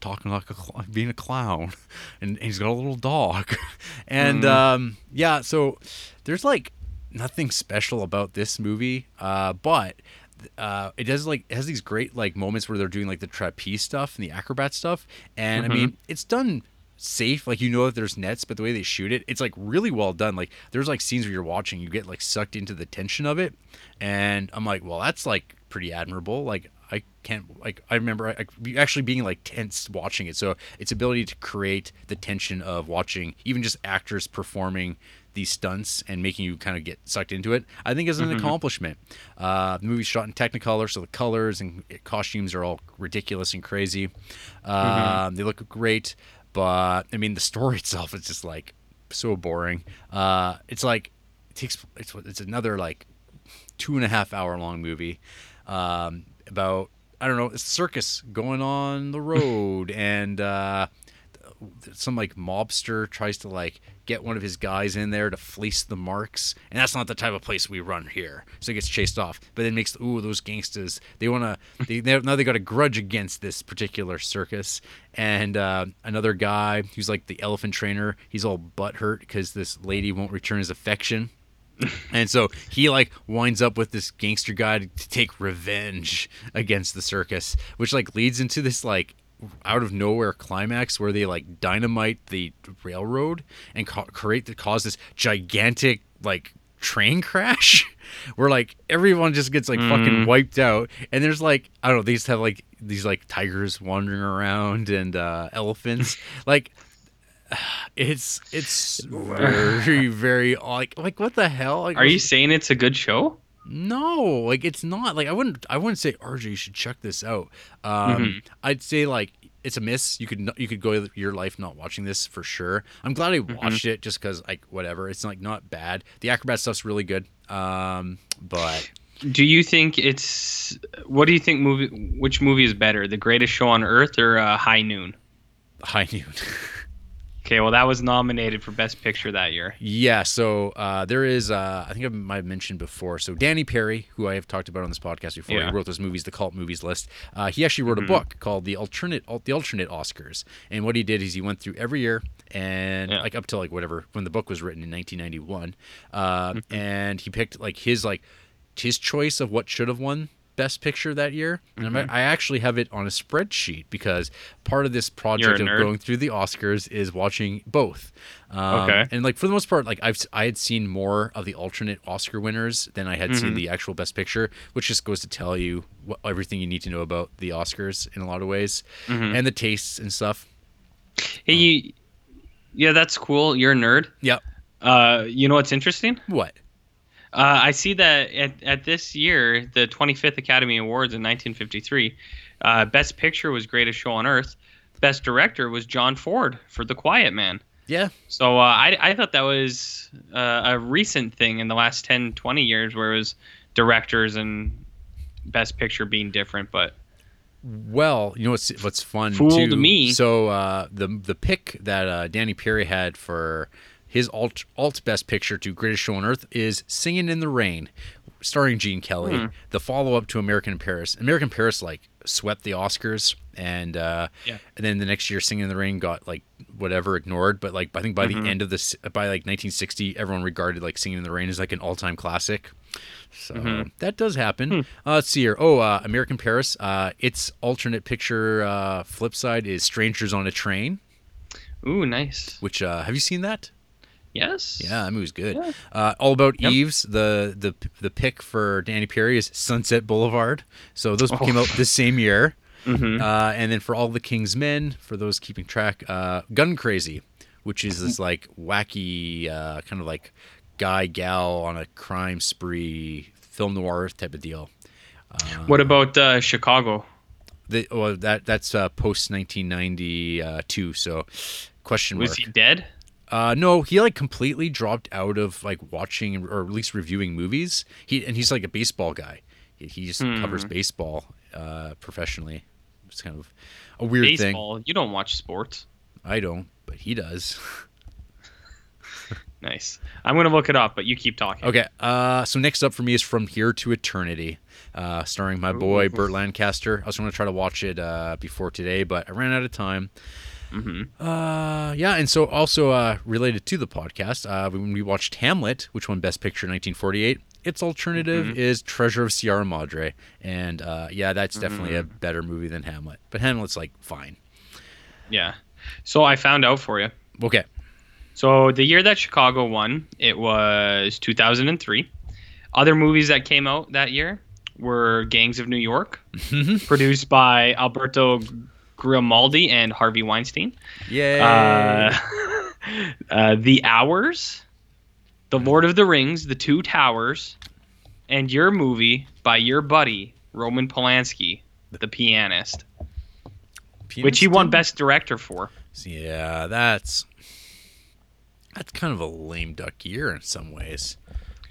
talking like a being a clown, and, he's got a little dog, and um, yeah. So there's like nothing special about this movie, uh, but uh, it does like it has these great like moments where they're doing like the trapeze stuff and the acrobat stuff, and I mean it's done safe. Like you know that there's nets but the way they shoot it it's like really well done. Like there's like scenes where you're watching you get like sucked into the tension of it. And i'm like well that's like pretty admirable. Like i can't like i remember I, I- actually being like tense watching it. So its ability to create the tension of watching even just actors performing these stunts and making you kind of get sucked into it i think is an accomplishment. Uh, the movie's shot in technicolor so the colors and costumes are all ridiculous and crazy. Um, they look great but I mean the story itself is just like so boring. Uh, it's like it takes it's it's another like two and a half hour long movie um, about I don't know it's a circus going on the road and uh, some like mobster tries to like get one of his guys in there to fleece the marks, and that's not the type of place we run here. So he gets chased off, but then makes ooh those gangsters. They wanna they they- now they got a grudge against this particular circus, and uh, another guy who's like the elephant trainer. He's all butthurt because this lady won't return his affection. And so he like winds up with this gangster guy to take revenge against the circus, which like leads into this like out of nowhere climax where they like dynamite the railroad and ca- create the cause this gigantic like train crash where like everyone just gets like fucking wiped out. And there's like I don't know they just have like these like tigers wandering around and uh elephants. Like it's it's very very like like what the hell? Like Are you saying it's a good show? No like it's not like i wouldn't i wouldn't say rj you should check this out um Mm-hmm. i'd say like it's a miss you could you could go your life not watching this for sure i'm glad i Mm-hmm. watched it just because like whatever it's like not bad the acrobat stuff's really good um but Do you think it's what do you think movie which movie is better, The Greatest Show on Earth or uh, High Noon? high noon Okay, well that was nominated for Best Picture that year. Yeah, so uh, there is, uh, I think I might have mentioned before. So Danny Peary, who I have talked about on this podcast before, Yeah. he wrote those movies, the cult movies list. Uh, he actually wrote a book called the alternate, the alternate Oscars. And what he did is he went through every year and Yeah. like up to like whatever when the book was written in 1991, uh, and he picked like his like his choice of what should have won best picture that year and Mm-hmm. i actually have it on a spreadsheet because part of this project of going through the oscars is watching both um, Okay. and like for the most part like i've i had seen more of the alternate oscar winners than i had Mm-hmm. seen the actual best picture which just goes to tell you what, everything you need to know about the oscars in a lot of ways Mm-hmm. and the tastes and stuff Hey, you, yeah, that's cool. You're a nerd. yep Uh, you know what's interesting? what Uh, I see that at, at this year, the 25th Academy Awards in 1953, uh, Best Picture was Greatest Show on Earth. Best Director was John Ford for The Quiet Man. yeah So uh, I, I thought that was uh, a recent thing in the last 10, 20 years where it was directors and Best Picture being different. But Well, you know what's what's fun Fooled too? me. So uh, the the pick that uh, Danny Peary had for his alt alt best picture to Greatest Show on Earth is "Singing in the Rain," starring Gene Kelly. Hmm. The follow up to American in Paris. American Paris like swept the Oscars, and uh, Yeah. and then the next year, "Singing in the Rain" got like whatever ignored. But like I think by Mm-hmm. the end of this, by like 1960, everyone regarded like "Singing in the Rain" as like an all time classic. So Mm-hmm. that does happen. Hmm. Uh, let's see here. Oh, uh, American Paris. Uh, its alternate picture uh, flip side is Strangers on a Train. ooh, nice. Which uh, have you seen that? Yes. Yeah, that movie's good. Yeah. Uh, All About Yep. Eves. The the the pick for Danny Peary is Sunset Boulevard. So those came Oh. out the same year. Mhm. Uh, and then for All the King's Men, for those keeping track, uh, Gun Crazy, which is this like wacky uh, kind of like guy gal on a crime spree film noir type of deal. What about uh, Chicago? The, well, that that's uh, post 1992. So, question mark. Was he dead? Uh, no, he like completely dropped out of like watching or at least reviewing movies. He and he's like a baseball guy. He, he just Hmm. covers baseball uh, professionally. It's kind of a weird thing. Baseball. You don't watch sports. I don't, but he does. Nice. I'm gonna look it up, but you keep talking. Okay. Uh, so next up for me is From Here to Eternity, uh, starring my boy Burt Lancaster. I was going to try to watch it uh, before today, but I ran out of time. Hmm Uh, yeah, and so also uh, related to the podcast, uh, when we watched Hamlet, which won Best Picture in 1948, its alternative is Treasure of Sierra Madre, and uh, yeah, that's definitely a better movie than Hamlet. But Hamlet's like fine. Yeah. So I found out for you. Okay. So the year that Chicago won, it was 2003. Other movies that came out that year were Gangs of New York, produced by Alberto Grimaldi and Harvey Weinstein. Yeah. Uh, uh, the Hours, The Lord of the Rings, The Two Towers, and your movie by your buddy Roman Polanski, The Pianist, which he won Best Director for. Yeah, that's that's kind of a lame duck year in some ways.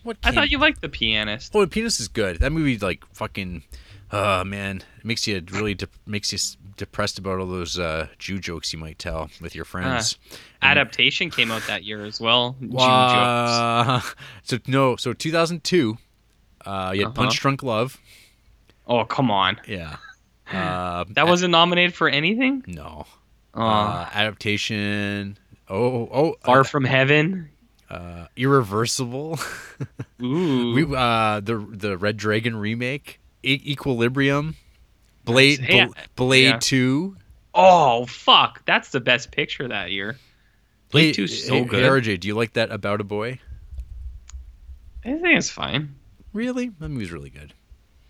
What I thought you liked The Pianist. Oh, the Pianist is good. That movie, like fucking, uh man, it makes you really de- makes you depressed about all those uh, Jew jokes you might tell with your friends. Adaptation came out that year as well. Uh, so no, so 2002, uh, you had Uh-huh. Punch Drunk Love. Oh come on, Yeah. Uh, that wasn't nominated for anything. no Oh, uh, adaptation. Oh, oh, Far uh, from Heaven. uh, Irreversible. Ooh. we uh, the the Red Dragon remake. E- Equilibrium. Blade. Bl- Blade yeah. Two. oh fuck, that's the best picture that year. Blade Hey, 2's so hey, good. Hey, RJ, do you like that About a Boy? I think it's fine. Really? That movie's really good.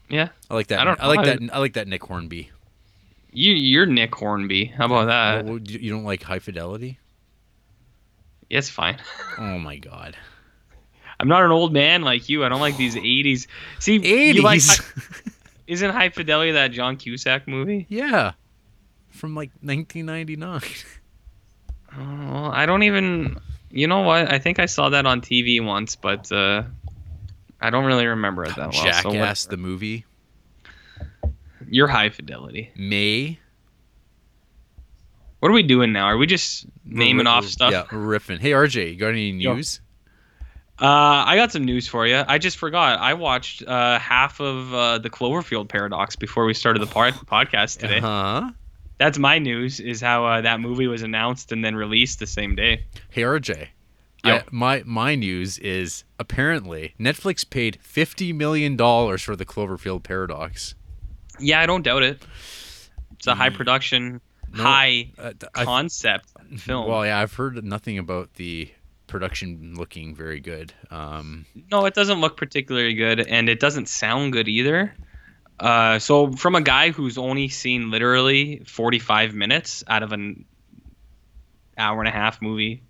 Yeah. I like that. I I, don't I like know. that. I like that Nick Hornby. You you're Nick Hornby. How about that? Well, you don't like High Fidelity? It's fine. Oh my God. I'm not an old man like you. I don't like these 80s. See, you like. isn't High Fidelity that John Cusack movie? yeah, from like 1999. Oh, I don't even. You know what? I think I saw that on TV once, but uh, I don't really remember it that well. Jackass what- the movie. you're High Fidelity. May. What are we doing now? Are we just naming We're- off we're- stuff? Yeah, riffing. Hey RJ, you got any Yo. Uh, I got some news for you. I just forgot. I watched uh, half of uh, the Cloverfield Paradox before we started the pod- podcast today. Huh? That's my news. Is how uh, that movie was announced and then released the same day. Hey RJ. Yo. I, my my news is apparently Netflix paid fifty million dollars for the Cloverfield Paradox. Yeah, I don't doubt it. It's a high Mm. production, No, high Uh, th- I- concept film. Well, yeah, I've heard nothing about the production looking very good. Um, No, it doesn't look particularly good, and it doesn't sound good either. Uh, so, from a guy who's only seen literally 45 minutes out of an hour and a half movie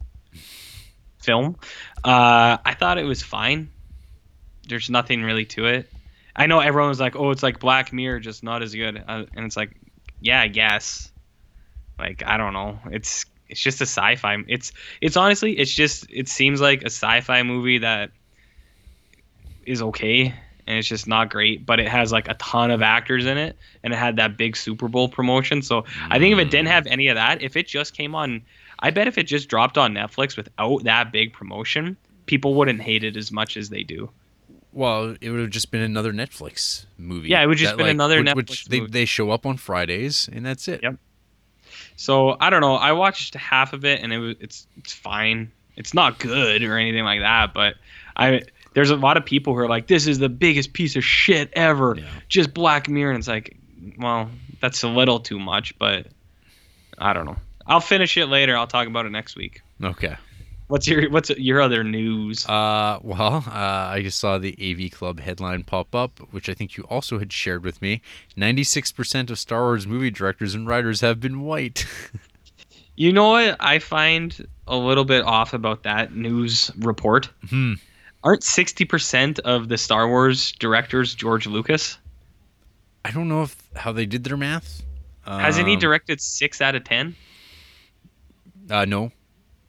film, uh, I thought it was fine. There's nothing really to it. I know everyone was like, "Oh, it's like Black Mirror, just not as good," uh, and it's like, yeah, I guess. Like, I don't know. It's it's just a sci-fi. It's it's honestly, it's just it seems like a sci-fi movie that is okay and it's just not great but it has like a ton of actors in it and it had that big super bowl promotion so i think if it didn't have any of that if it just came on i bet if it just dropped on netflix without that big promotion people wouldn't hate it as much as they do well, it would have just been another Netflix movie. Yeah, it would just that, been another which, Netflix Which they, movie. they show up on Fridays, and that's it. Yep. So i don't know i watched half of it and it was it's it's fine it's not good or anything like that but i there's a lot of people who are like this is the biggest piece of shit ever Yeah. just Black Mirror, and it's like, well, that's a little too much, but I don't know. I'll finish it later. I'll talk about it next week. Okay. What's your What's your other news? Uh, well, uh, I just saw the AV Club headline pop up, which I think you also had shared with me. Ninety-six percent of Star Wars movie directors and writers have been white. you know what I find a little bit off about that news report? hmm. Aren't sixty percent of the Star Wars directors George Lucas? I don't know if how they did their math. Hasn't he Um, directed six out of ten? Uh, no,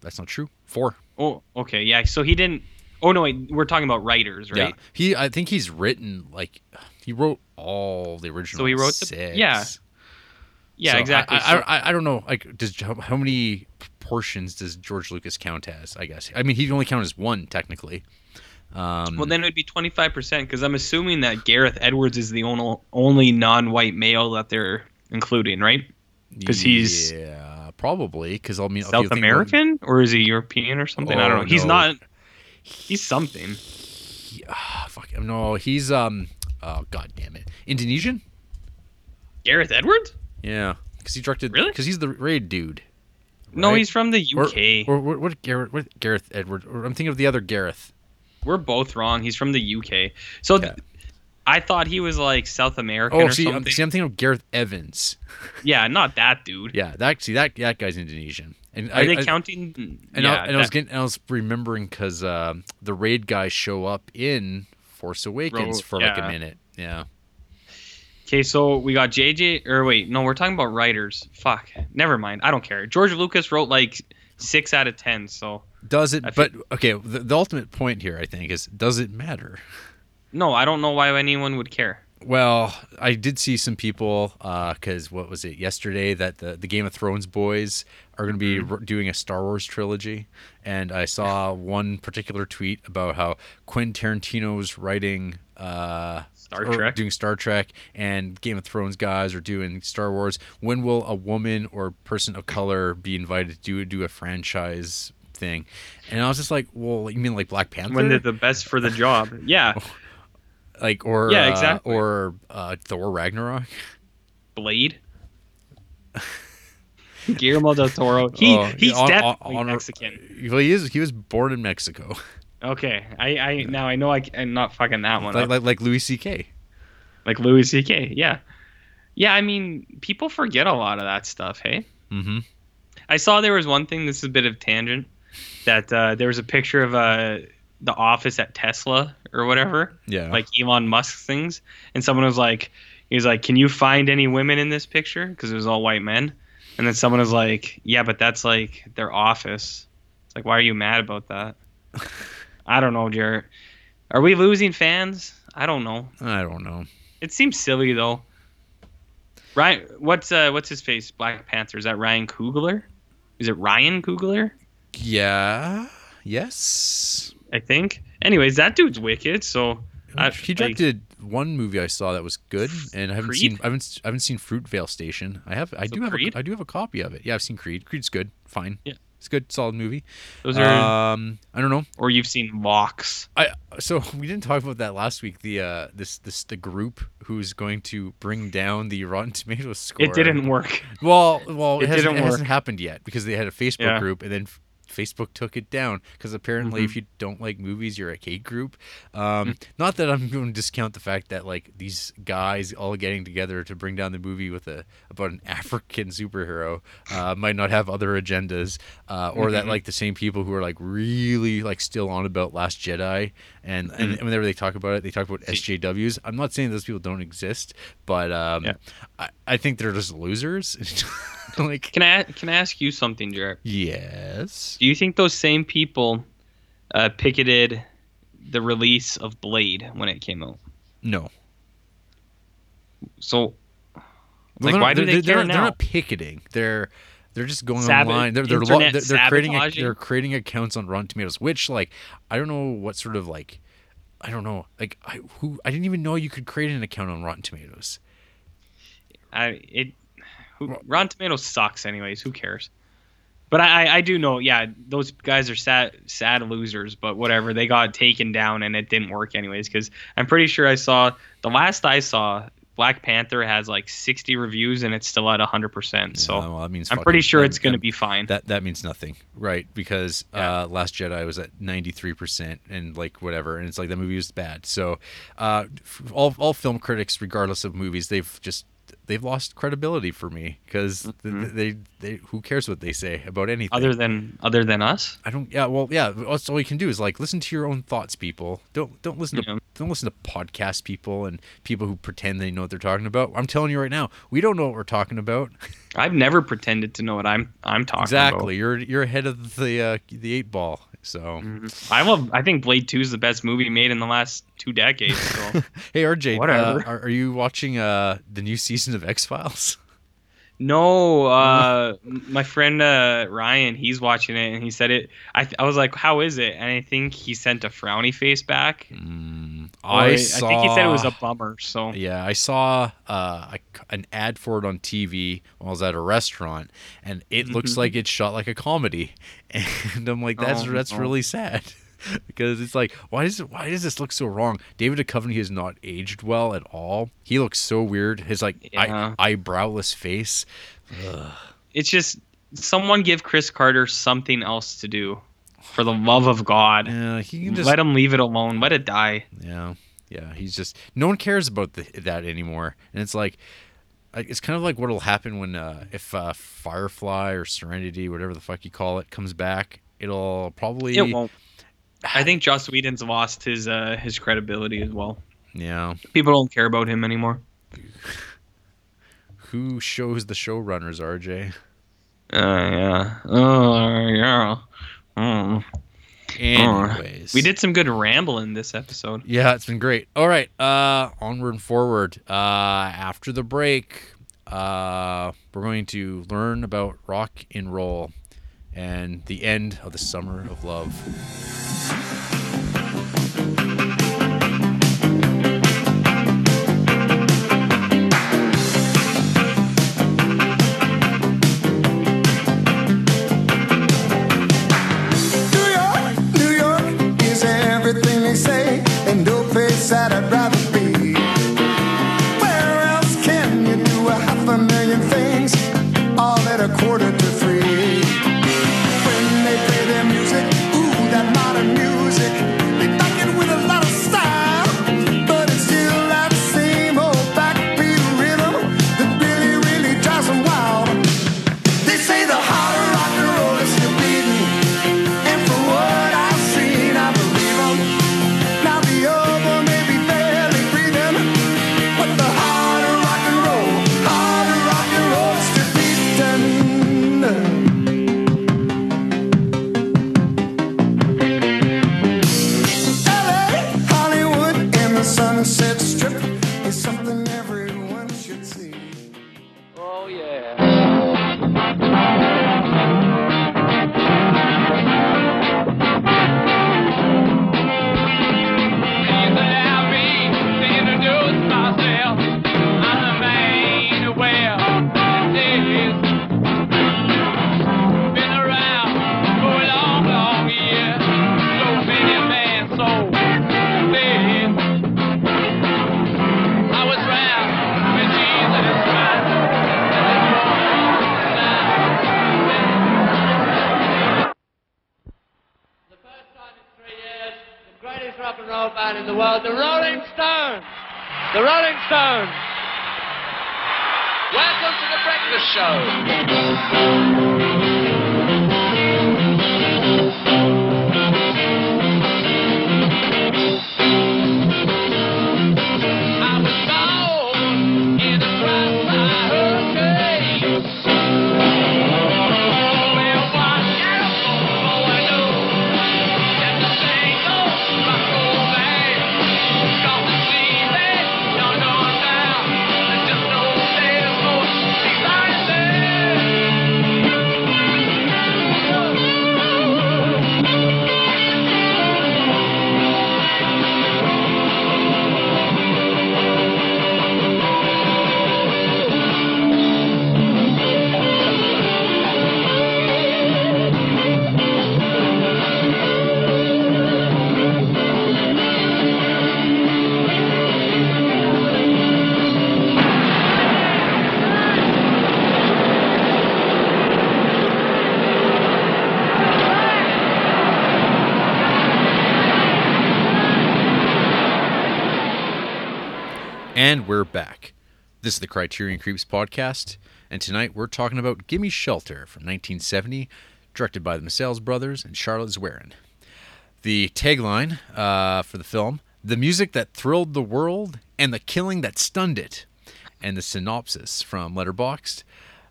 that's not true. Four. Oh, okay, yeah. So he didn't. Oh no, wait. We're talking about writers, right? Yeah. He, I think he's written like he wrote all the original. So he wrote the- six. yeah. Yeah, So exactly. I, I, I, I don't know. Like, does how, how many portions does George Lucas count as? I guess. I mean, he only count as one technically. Um, Well, then it would be 25% because I'm assuming that Gareth Edwards is the only, only non white male that they're including, right? Because he's- yeah, probably because I mean, South American? Or is he European or something? I don't Oh, know. He's not. He's something. He- ah, fuck no, he's um. Oh god damn it, Indonesian. Gareth Edwards? Yeah, because he directed. Really? Because he's the raid dude. No, he's from the Or- UK. Or, what, what Gareth? What Gareth Edwards? Or I'm thinking of the other Gareth. We're both wrong. He's from the UK. So th-. I thought he was like South American Oh, or see, I'm, something. see, I'm thinking of Gareth Evans. yeah, not that dude. Yeah, that see that that guy's Indonesian. And Are I, they I- counting? And, yeah, I, and I was getting, I was remembering because uh, the raid guys show up in Force Awakens for like a minute. Yeah. Okay, so we got JJ. Or wait, no, we're talking about writers. Fuck. Never mind. I don't care. George Lucas wrote like six out of ten. So Does it? I But okay, the, the ultimate point here, I think, is does it matter? no, I don't know why anyone would care. Well, I did see some people because what was it yesterday that the the Game of Thrones boys are going to be Mm-hmm. r- doing a Star Wars trilogy, and I saw one particular tweet about how Quentin Tarantino's writing uh, Star Trek? doing Star Trek, and Game of Thrones guys are doing Star Wars. When will a woman or person of color be invited to do do a franchise thing? And I was just like, well, you mean like Black Panther? When they're the best for the job. Yeah. like or Yeah, uh, exactly. or uh, Thor Ragnarok. Blade. Guillermo del Toro. He Oh, he's on- on- definitely on- Mexican. Well, he is. He was born in Mexico, Okay, I I now I know I am not fucking that one like, up. like like Louis C.K. like Louis C.K. Yeah, yeah. I mean, people forget a lot of that stuff. Hey, Mm-hmm. I saw there was one thing. This is a bit of tangent. That uh, there was a picture of uh, the office at Tesla or whatever, Yeah. like Elon Musk things, and someone was like, he was like, "Can you find any women in this picture?" Because it was all white men, and then someone was like, "Yeah, but that's like their office." It's like, why are you mad about that? I don't know, Jarrett. Are we losing fans? I don't know. I don't know. It seems silly though. Ryan, what's uh, what's his face? Black Panther. Is that Ryan Coogler? Is it Ryan Coogler? Yeah. Yes. I think. Anyways, that dude's wicked. So I- he directed one movie I saw that was good, and I haven't Creed? seen. I haven't. I haven't seen Fruitvale Station. I have. I So do have. Creed? A, I do have a copy of it. Yeah, I've seen Creed. Creed's good. Fine. Yeah. It's good. Solid movie. those are, Um, I don't know. or you've seen Locks. I so we didn't talk about that last week. The uh, this this the group who's going to bring down the Rotten Tomatoes score. It didn't work. Well, well, it, It hasn't, didn't it hasn't happened yet because they had a Facebook Yeah. group and then Facebook took it down because apparently Mhm. if you don't like movies, you're a hate group. Um, Mm. Not that I'm going to discount the fact that like these guys all getting together to bring down the movie with a about an African superhero uh, might not have other agendas, uh, or that Mhm. like the same people who are like really like still on about Last Jedi and and Mhm. whenever they talk about it, they talk about SJWs. I'm not saying those people don't exist, but um, Yeah. I, I think they're just losers. like Can I can I ask you something, Jarrett? yes, Do you think those same people uh, picketed the release of Blade when it came out? no. So, like, they're why do they're, they they're, care they're not picketing. They're they're just going Sabot- online. They're they're, lo- they're, they're creating a, they're creating accounts on Rotten Tomatoes, which like I don't know what sort of like I don't know like I who I didn't even know you could create an account on Rotten Tomatoes. I it who, Rotten Tomatoes sucks anyways. Who cares? But I, I do know, yeah, those guys are sad sad losers. But whatever, they got taken down and it didn't work anyways. Because I'm pretty sure I saw the last I saw, Black Panther has like 60 reviews and it's still at 100. percent So well, that means I'm fucking- pretty sure it's going to be fine. That that means nothing, right? Because Yeah. uh, Last Jedi was at ninety three percent, and like whatever, and it's like that movie was bad. So, uh, all all film critics, regardless of movies, they've just they've lost credibility for me because Mhm. they, they who cares what they say about anything. other than other than us. I don't. Yeah. Well. Yeah. That's all you can do is like listen to your own thoughts, people. Don't don't listen to don't listen to podcast people and people who pretend they know what they're talking about. I'm telling you right now, we don't know what we're talking about. I've never pretended to know what I'm I'm talking exactly. You're you're ahead of the uh, the eight ball. So about. Mhm. I love. I think Blade Two is the best movie made in the last two decades. So hey RJ, Whatever. Uh, are, are you watching uh the new season of X Files? no, uh, my friend uh, Ryan, he's watching it and he said it. I I was like, how is it? And I think he sent a frowny face back. Mm, I I saw. think he said it was a bummer. So Yeah, I saw uh, a, an ad for it on TV while I was at a restaurant, and it looks Mhm. like it's shot like a comedy, and I'm like, that's Oh, that's really sad. Because it's like, why does why does this look so wrong? David Duchovny has not aged well at all. He looks so weird. His like Yeah. eye, eyebrowless face. it's just someone give Chris Carter something else to do. For the love of God, Yeah, he can just let him leave it alone. Let it die. Yeah, yeah. He's just no one cares about the, that anymore, and it's like it's kind of like what'll happen when uh, if uh, Firefly or Serenity, whatever the fuck you call it, comes back. It'll probably It won't. I think Joss Whedon's lost his uh, his credibility as well. yeah. People don't care about him anymore. Who shows the showrunners, RJ? Uh, yeah. Oh, yeah. Mm. Anyways, We did some good rambling this episode. Yeah, it's been great. All right, uh, onward and forward. Uh, after the break, uh, we're going to learn about rock and roll and the end of the summer of love. The Rolling Stones. Welcome to the breakfast show. And we're back. This is the Criterion Creeps podcast, and tonight we're talking about Gimme Shelter from 1970, directed by the Maysles brothers and Charlotte Zwerin. The tagline uh, for the film The music that thrilled the world and the killing that stunned it. And the synopsis from Letterboxd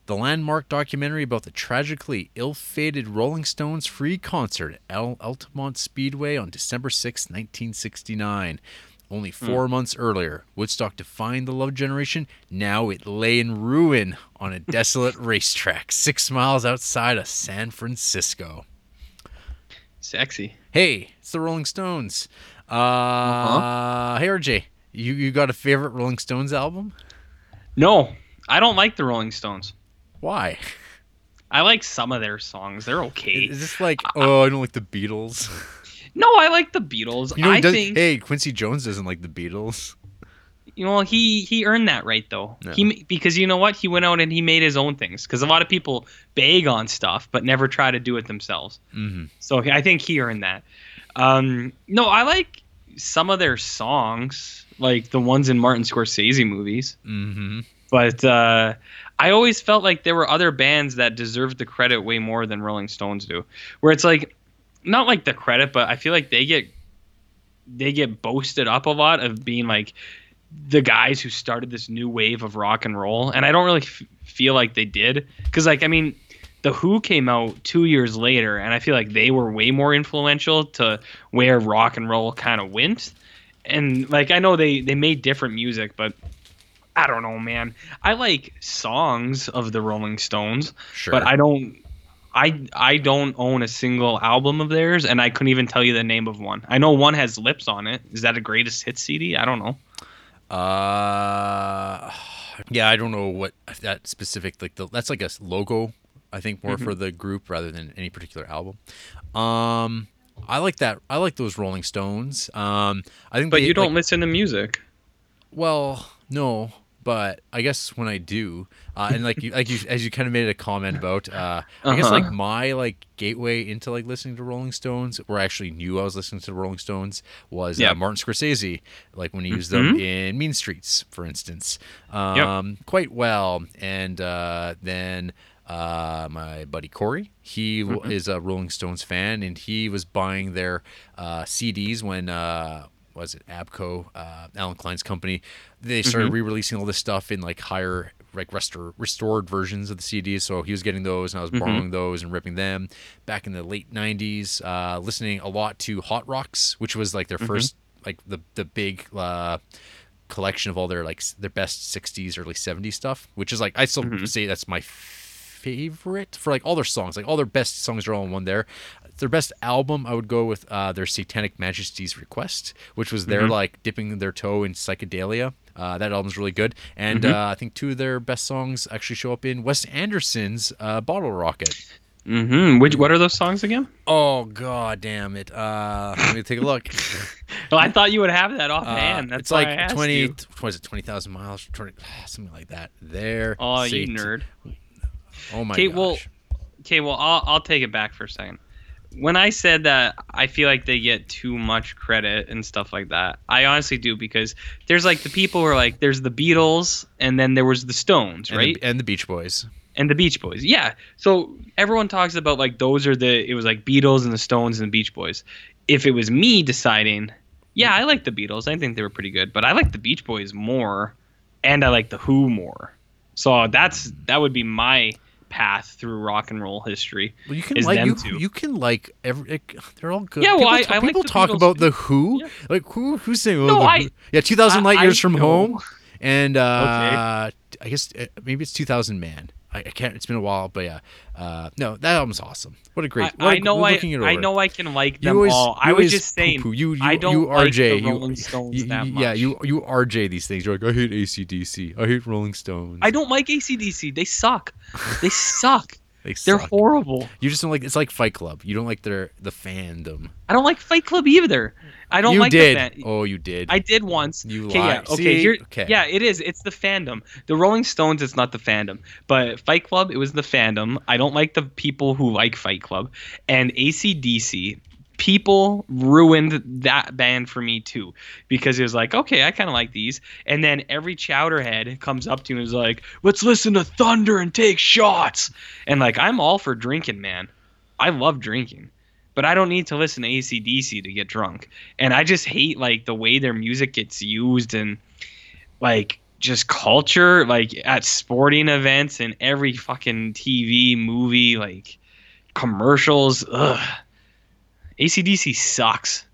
the landmark documentary about the tragically ill fated Rolling Stones free concert at El Altamont Speedway on December 6, 1969. Only four months earlier, Woodstock defined the Love Generation. Now it lay in ruin on a desolate racetrack six miles outside of San Francisco. Sexy. Hey, it's the Rolling Stones. Uh, uh-huh. Hey, RJ, you, you got a favorite Rolling Stones album? No, I don't like the Rolling Stones. Why? I like some of their songs. They're okay. Is this like, oh, I don't like the Beatles? No, I like the Beatles. You know, I does, think hey, Quincy Jones doesn't like the Beatles. you know he he earned that right though. Yeah. He because you know what he went out and he made his own things because a lot of people beg on stuff but never try to do it themselves. Mm-hmm. So I think he earned that. Um, no, I like some of their songs, like the ones in Martin Scorsese movies. Mm-hmm. But uh, I always felt like there were other bands that deserved the credit way more than Rolling Stones do. Where it's like, not like the credit, but I feel like they get they get boasted up a lot of being like the guys who started this new wave of rock and roll, and I don't really f- feel like they did because like I mean the Who came out two years later, and I feel like they were way more influential to where rock and roll kind of went. And like I know they they made different music, but I don't know, man. I like songs of the Rolling Stones, Sure. but I don't. I I don't own a single album of theirs, and I couldn't even tell you the name of one. I know one has lips on it. Is that a greatest hit CD? I don't know. Uh, yeah, I don't know what that specific like the that's like a logo. I think more Mm-hmm. for the group rather than any particular album. Um, I like that. I like those Rolling Stones. Um, I think, But they, you don't like- listen to music. Well, no, but I guess when I do, uh, and like you, like you, as you kind of made a comment about, uh, I guess Uh-huh. like my like gateway into like listening to Rolling Stones, where I actually knew I was listening to Rolling Stones, was Yeah. uh, Martin Scorsese, like when he used them in Mean Streets, for instance, um, quite well, and uh, then. Uh, my buddy Corey, he w is a Rolling Stones fan, and he was buying their uh, CDs when uh, was it ABKCO, uh, Allen Klein's company. They started re-releasing all this stuff in like higher, like restor- restored versions of the CDs. So he was getting those, and I was borrowing those and ripping them. Back in the late '90s, uh, listening a lot to Hot Rocks, which was like their first, like the the big. Uh, collection of all their like their best 60s early 70s stuff which is like i still say that's my favorite for like all their songs like all their best songs are all in one there their best album i would go with uh, their Satanic Majesties Request which was their like dipping their toe in psychedelia uh, that album's really good and uh, i think two of their best songs actually show up in wes anderson's uh, bottle rocket Mm-hmm. Which what are those songs again? oh god damn it uh let me take a look Well, I thought you would have that Uh, offhand. That's it's like I asked 20 you. what is it 20,000 miles 20, something like that there Oh, you Sat- nerd. oh my Okay, gosh well, okay, well, I'll I'll take it back for a second. When I said that I feel like they get too much credit and stuff like that, I honestly do because there's like the people who are like there's the Beatles and then there was the Stones, and right? the, and the beach boys and the Beach Boys. Yeah. So everyone talks about like those are the it was like Beatles and the Stones and the Beach Boys. If it was me deciding, yeah, I like the Beatles. I think they were pretty good, but I like the Beach Boys more and I like the Who more. So that's that would be my path through rock and roll history. Well, you can like you, you can like every like, they're all good. Yeah, well, people I- ta- I like people the talk about too. the Who. Yeah. Like who who's saying? Oh, No, the I- yeah, two thousand light years I from know. home, and uh, I guess uh, maybe it's two thousand man. I, I can't. It's been a while, but yeah. Uh, no, that album's awesome. What a great. I, what I a- know I I know I can like them always- all. I was just saying poo-poo. You, you, I don't you like RJ, the you- Rolling Stones you- that you- much. Yeah, you you RJ these things. You're like, I hate ACDC. I hate Rolling Stones. I don't like ACDC. They suck. They suck. They They're suck. horrible. You just don't like. It's like Fight Club. You don't like their the fandom. I don't like Fight Club either. I don't you like did. the fan. Oh, you did. I did once. You okay, yeah. Okay, See? Okay. Yeah, it is. It's the fandom. The Rolling Stones. It's not the fandom. But Fight Club. It was the fandom. I don't like the people who like Fight Club. And ACDC. People ruined that band for me too because it was like, okay, I kind of like these, and then every chowderhead comes up to you and is like, let's listen to Thunder and take shots, and like I'm all for drinking, man. I love drinking but I don't need to listen to ACDC to get drunk. And I just hate like the way their music gets used and like just culture, like at sporting events and every fucking TV movie, like commercials. Ugh. ACDC sucks.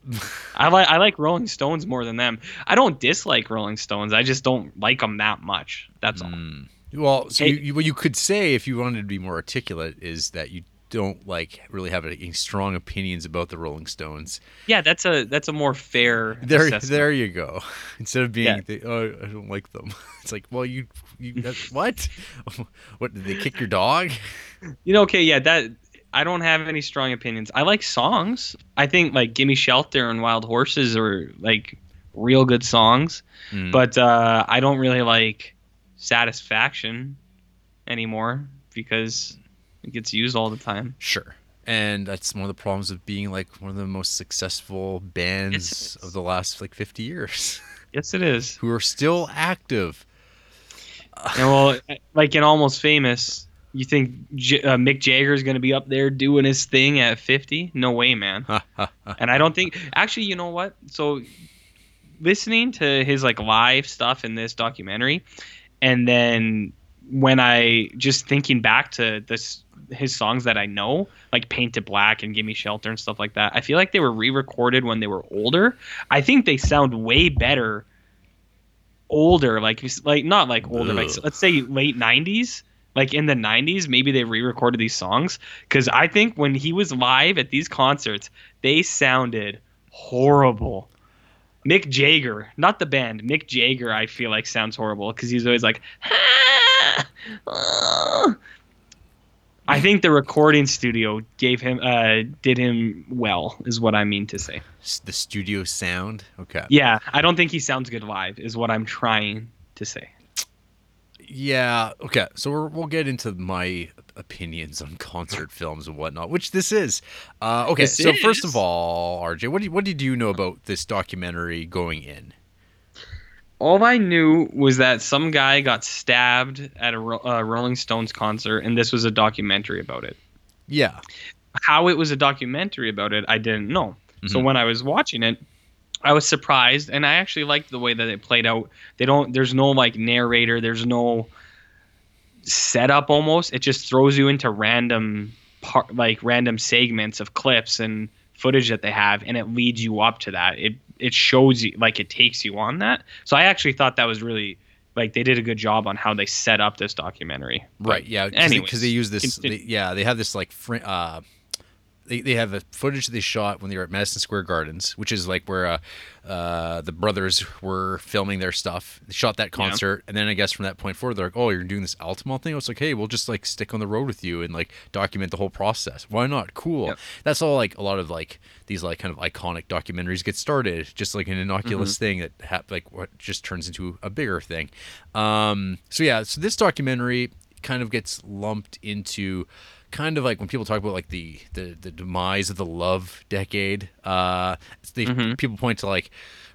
I like I like Rolling Stones more than them. I don't dislike Rolling Stones. I just don't like them that much. That's all. Mm. Well, so you, you, what you could say if you wanted to be more articulate is that you don't like really have any strong opinions about the Rolling Stones. Yeah, that's a that's a more fair. There, assessment. there you go. Instead of being, Yeah. the, oh, I don't like them. It's like, well, you, you that, what? what did they kick your dog? You know, okay, yeah, that I don't have any strong opinions. I like songs. I think like "Gimme Shelter" and "Wild Horses" are like real good songs, Mm. but uh, I don't really like "Satisfaction" anymore because it gets used all the time. Sure. And that's one of the problems of being like one of the most successful bands Yes, of the last like 50 years Yes, it is. who are still active. And well, like in Almost Famous, you think J- uh, Mick Jagger is going to be up there doing his thing at 50? No way, man. and I don't think actually, you know what? So listening to his like live stuff in this documentary, and then when I just thinking back to this his songs that I know, like Paint It Black and Gimme Shelter and stuff like that, I feel like they were re-recorded when they were older. I think they sound way better older, like like not like older, like let's say late '90s. Like in the '90s, maybe they re-recorded these songs because I think when he was live at these concerts, they sounded horrible. Mick Jagger, not the band, Mick Jagger, I feel like sounds horrible because he's always like, "Ah, ah." I think the recording studio gave him, uh, did him well, is what I mean to say. The studio sound. Okay. Yeah, I don't think he sounds good live, is what I'm trying to say. Yeah. Okay. So we're, we'll get into my opinions on concert films and whatnot, which this is. Uh, okay. This so first of all, RJ, what do you, what did you know about this documentary going in? All I knew was that some guy got stabbed at a uh, Rolling Stones concert, and this was a documentary about it. Yeah. how it was a documentary about it, I didn't know. So Mhm. when I was watching it, I was surprised, and I actually liked the way that it played out. They don't. There's no like narrator. There's no setup. Almost, it just throws you into random part, like random segments of clips and footage that they have, and it leads you up to that. It it shows you like it takes you on that. So I actually thought that was really like they did a good job on how they set up this documentary. Right. Yeah. Because anyways, they, use this. They, yeah. They have this like. Fr- uh, they, they have a footage they shot when they were at Madison Square Gardens, which is like where uh, uh, the brothers were filming their stuff. They shot that concert, and then I guess from that point forward, they're like, "Oh, you're doing this Altamont thing." I was like, "Hey, we'll just like stick on the road with you and like document the whole process. Why not? Cool." Yep. That's all. Like a lot of like these like kind of iconic documentaries get started, just like an innocuous thing that hap- like what just turns into a bigger thing. Um, so yeah, so this documentary kind of gets lumped into kind of like when people talk about like the the, the demise of the love decade uh they people point to like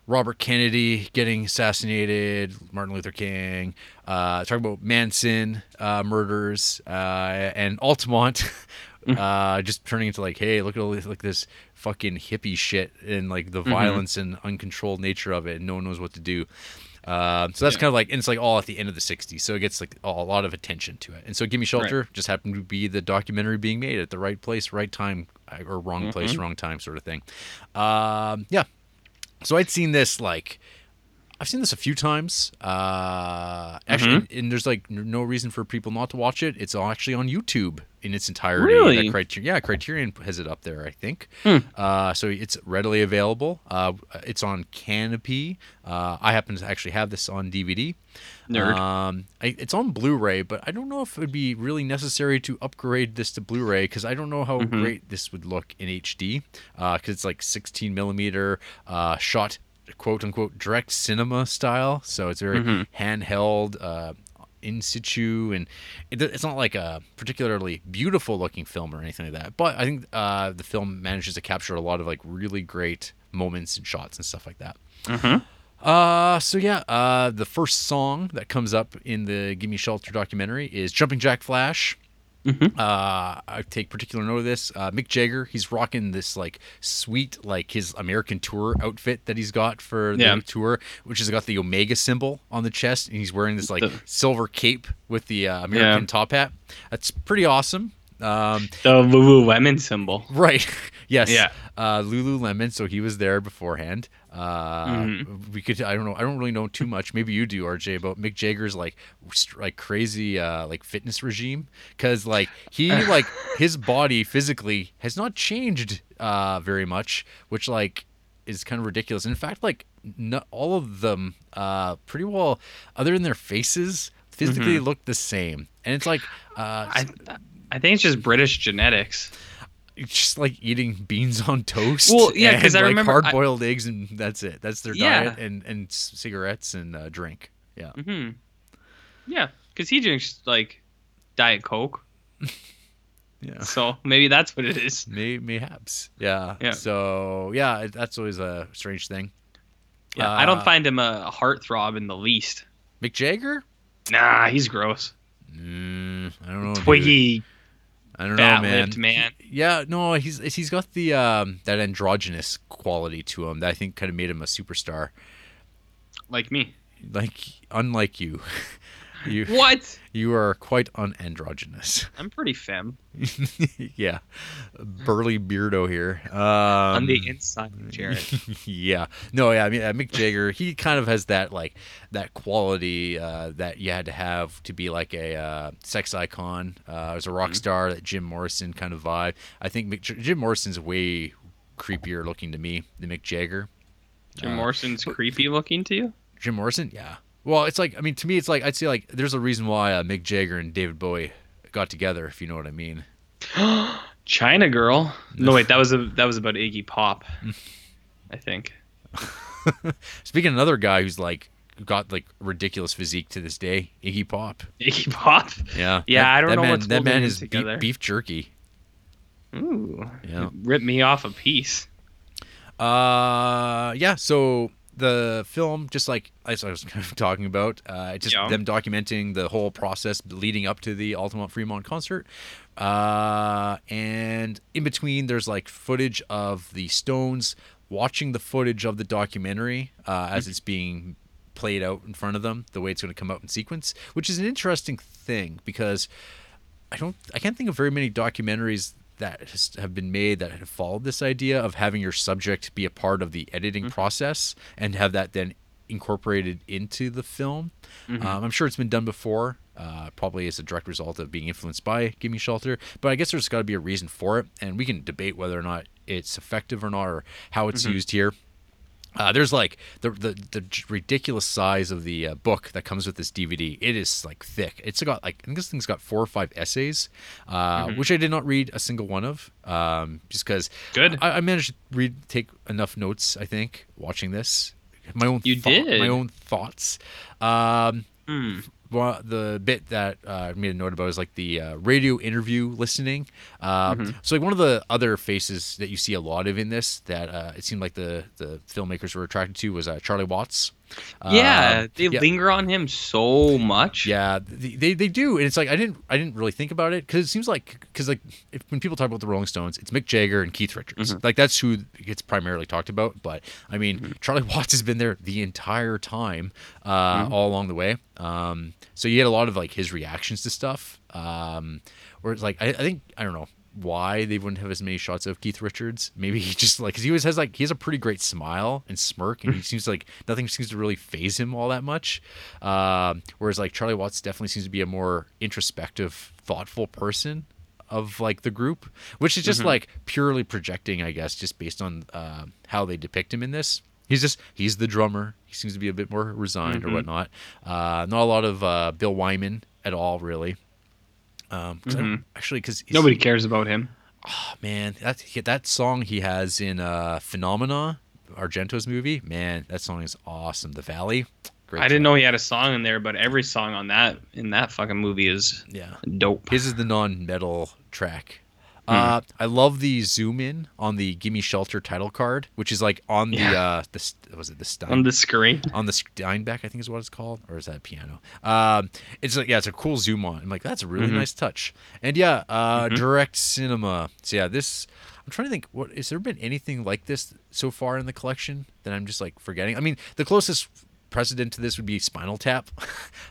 Robert Kennedy getting assassinated, Martin Luther King, uh, talk about Manson uh, murders, uh, and Altamont uh, just turning into like, hey, look at all this, like this fucking hippie shit and like the violence and uncontrolled nature of it, and no one knows what to do. Uh, so that's kind of like, and it's like all at the end of the '60s, so it gets like a lot of attention to it. And so, "Gimme Shelter" just happened to be the documentary being made at the right place, right time, or wrong place, wrong time, sort of thing. Um, yeah. So I'd seen this like I've seen this a few times. Uh, actually, and there's like no reason for people not to watch it. It's actually on YouTube in its entirety. Really? Criter- yeah, Criterion has it up there, I think. Uh, so it's readily available. Uh, it's on Kanopy. Uh, I happen to actually have this on DVD. Nerd. Um, I, it's on Blu-ray, but I don't know if it would be really necessary to upgrade this to Blu-ray because I don't know how great this would look in HD because it's like 16 millimeter uh, shot quote unquote direct cinema style, so it's very handheld. Uh, in situ. And it, it's not like a particularly beautiful looking film or anything like that. But i think uh, the film manages to capture a lot of like really great moments and shots and stuff like that. Uh, so yeah, uh, the first song that comes up in the "Gimme Shelter" documentary is "Jumping Jack Flash." Uh, I take particular note of this. Uh, Mick Jagger, he's rocking this like sweet, like his American tour outfit that he's got for the Yeah. tour, which has got the Omega symbol on the chest, and he's wearing this like The- silver cape with the uh, American Yeah. top hat. That's pretty awesome. Um, The Lululemon symbol. Right. yes. Yeah. Uh, Lululemon. So he was there beforehand. Uh, Mm-hmm. We could. I don't know. I don't really know too much. Maybe you do, RJ, about Mick Jagger's like like crazy uh, like fitness regime because like he like his body physically has not changed uh, very much, which like is kind of ridiculous. In fact, like no, all of them uh, pretty well, other than their faces, physically look the same. And it's like uh, Mm-hmm. I, I think it's just British genetics. it's just like eating beans on toast. Well, yeah, 'cause and, I like remember- hard boiled eggs and that's it. That's their Yeah. diet and and cigarettes and uh, drink. Yeah, hmm Yeah, because he drinks like Diet Coke, yeah. so maybe that's what it is. May, mayhaps. Yeah. Yeah. So yeah, that's always a strange thing. Yeah, I don't Uh, find him a heartthrob in the least. Mick Jagger. Nah, he's gross. Mm, I don't know. Twiggy, I don't know, man. man. Yeah, no, he's he's got the um, that androgynous quality to him that I think kind of made him a superstar. Like me. Like unlike you. You What? you are quite unandrogynous. I'm pretty femme yeah, burly beardo here. Um, on the inside, Jarrett. yeah. No, yeah, I mean uh, Mick Jagger, he kind of has that like that quality uh, that you had to have to be like a uh, sex icon, uh, as a Mm-hmm. rock star, that Jim Morrison kind of vibe. I think Mick, Jim Morrison's way creepier looking to me than Mick Jagger. Jim Uh, Morrison's creepy looking to you? Jim Morrison, yeah. Well, it's like I mean to me, it's like I'd say like there's a reason why uh, Mick Jagger and David Bowie got together, if you know what I mean. China Girl. No, wait, that was a that was about Iggy Pop. I think. Speaking of another guy who's like got like ridiculous physique to this day, Iggy Pop. Iggy Pop. Yeah, Yeah, That- I don't that know man, what's that man is beef, beef jerky. Ooh. Yeah. Rip me off a piece. Uh, yeah. So the film, just like as I was kind of talking about, uh, just Yeah. them documenting the whole process leading up to the Altamont Fremont concert. Uh, and in between, there's like footage of the Stones watching the footage of the documentary uh, as it's being played out in front of them, the way it's going to come out in sequence, which is an interesting thing because I don't I can't think of very many documentaries that has, have been made that have followed this idea of having your subject be a part of the editing process and have that then incorporated into the film. Um, I'm sure it's been done before, uh, probably as a direct result of being influenced by Gimme Shelter, but I guess there's got to be a reason for it, and we can debate whether or not it's effective or not or how it's used here. Uh, there's like the, the the ridiculous size of the uh, book that comes with this DVD. It is like thick. It's got like I think this thing's got four or five essays, uh, which I did not read a single one of, um, just because. Good. I, I managed to read take enough notes. I think watching this, my own You thought- did. my own thoughts. Um, Hmm. Well, the bit that uh, made a note about is like the uh, radio interview listening. Uh, Mm-hmm. So like one of the other faces that you see a lot of in this that uh, it seemed like the the filmmakers were attracted to was uh, Charlie Watts. Yeah, Um, they yeah. linger on him so much. Yeah, they, they do, and it's like I didn't I didn't really think about it because it seems like because like if, when people talk about the Rolling Stones, it's Mick Jagger and Keith Richards, Mm-hmm. like that's who gets primarily talked about. But I mean, Charlie Watts has been there the entire time, uh, Mm-hmm. all along the way. Um, so you get a lot of like his reactions to stuff, um, where it's like I, I think I don't know why they wouldn't have as many shots of Keith Richards. Maybe he just like because he always has like he has a pretty great smile and smirk, and he seems like nothing seems to really phase him all that much. Um, whereas like Charlie Watts definitely seems to be a more introspective, thoughtful person of like the group, which is just like purely projecting, I guess, just based on uh, how they depict him in this. He's just he's the drummer. He seems to be a bit more resigned or whatnot. Uh, not a lot of uh, Bill Wyman at all, really. Um, 'cause don't- actually, because Nobody cares about him. Oh man, that that song he has in uh, Phenomena, Argento's movie, man, that song is awesome. The Valley, great. I didn't song. know he had a song in there, but every song on that in that fucking movie is Yeah, dope. his is the non-metal track. Hmm. Uh, I love the zoom in on the "Gimme Shelter" title card, which is like on the Yeah. uh, the was it the Stein on the screen. on the Steenbeck, I think is what it's called, or is that piano? Um, it's like yeah, it's a cool zoom on. I'm like, that's a really Mm-hmm. nice touch. And yeah, uh, direct cinema. So yeah, this. I'm trying to think. What has there been anything like this so far in the collection that I'm just like forgetting? I mean, the closest precedent to this would be Spinal Tap,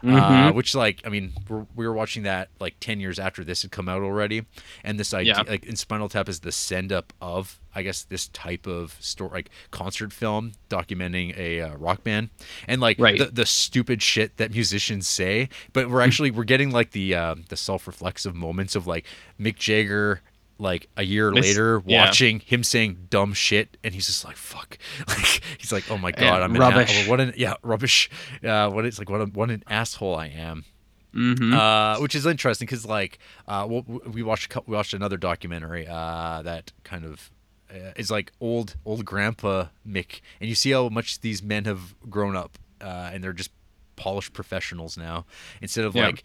Mm-hmm. uh, which like I mean we're, we were watching that like 10 years after this had come out already, and this idea Yeah. like in Spinal Tap is the send up of I guess this type of story like concert film documenting a uh, rock band and like Right. the, the stupid shit that musicians say, but we're actually we're getting like the uh, the self reflexive moments of like Mick Jagger. Like a year Miss- later, yeah. watching him saying dumb shit, and he's just like, "Fuck!" Like he's like, "Oh my god, Yeah, I'm an rubbish. a- what an yeah rubbish, uh, what it's like what a, what an asshole I am." Mm-hmm. uh, which is interesting because like uh, we we watched we watched another documentary uh, that kind of uh, is like old old grandpa Mick, and you see how much these men have grown up, uh, and they're just polished professionals now instead of Yeah. like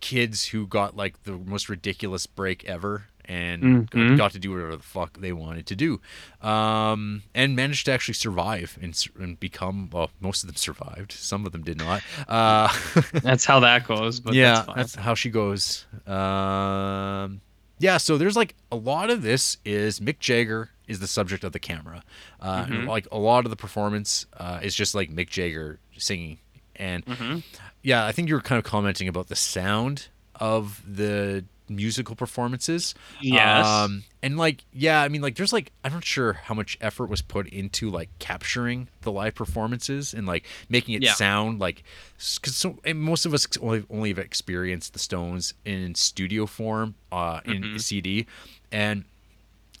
kids who got like the most ridiculous break ever and Mhm. got to do whatever the fuck they wanted to do, um, and managed to actually survive and, and become well. Most of them survived. Some of them did not. Uh, That's how that goes. But yeah, that's fine. how she goes. Um, yeah, so there's like a lot of this is Mick Jagger is the subject of the camera, uh, Mm-hmm. and like a lot of the performance uh, is just like Mick Jagger singing And Mm-hmm. yeah, I think you were kind of commenting about the sound of the musical performances. Yes. Um, and like, yeah, I mean, like, there's like, I'm not sure how much effort was put into like capturing the live performances and like making it Yeah. sound like, because so, most of us only only have experienced the Stones in studio form, uh, in Mm-hmm. CD, and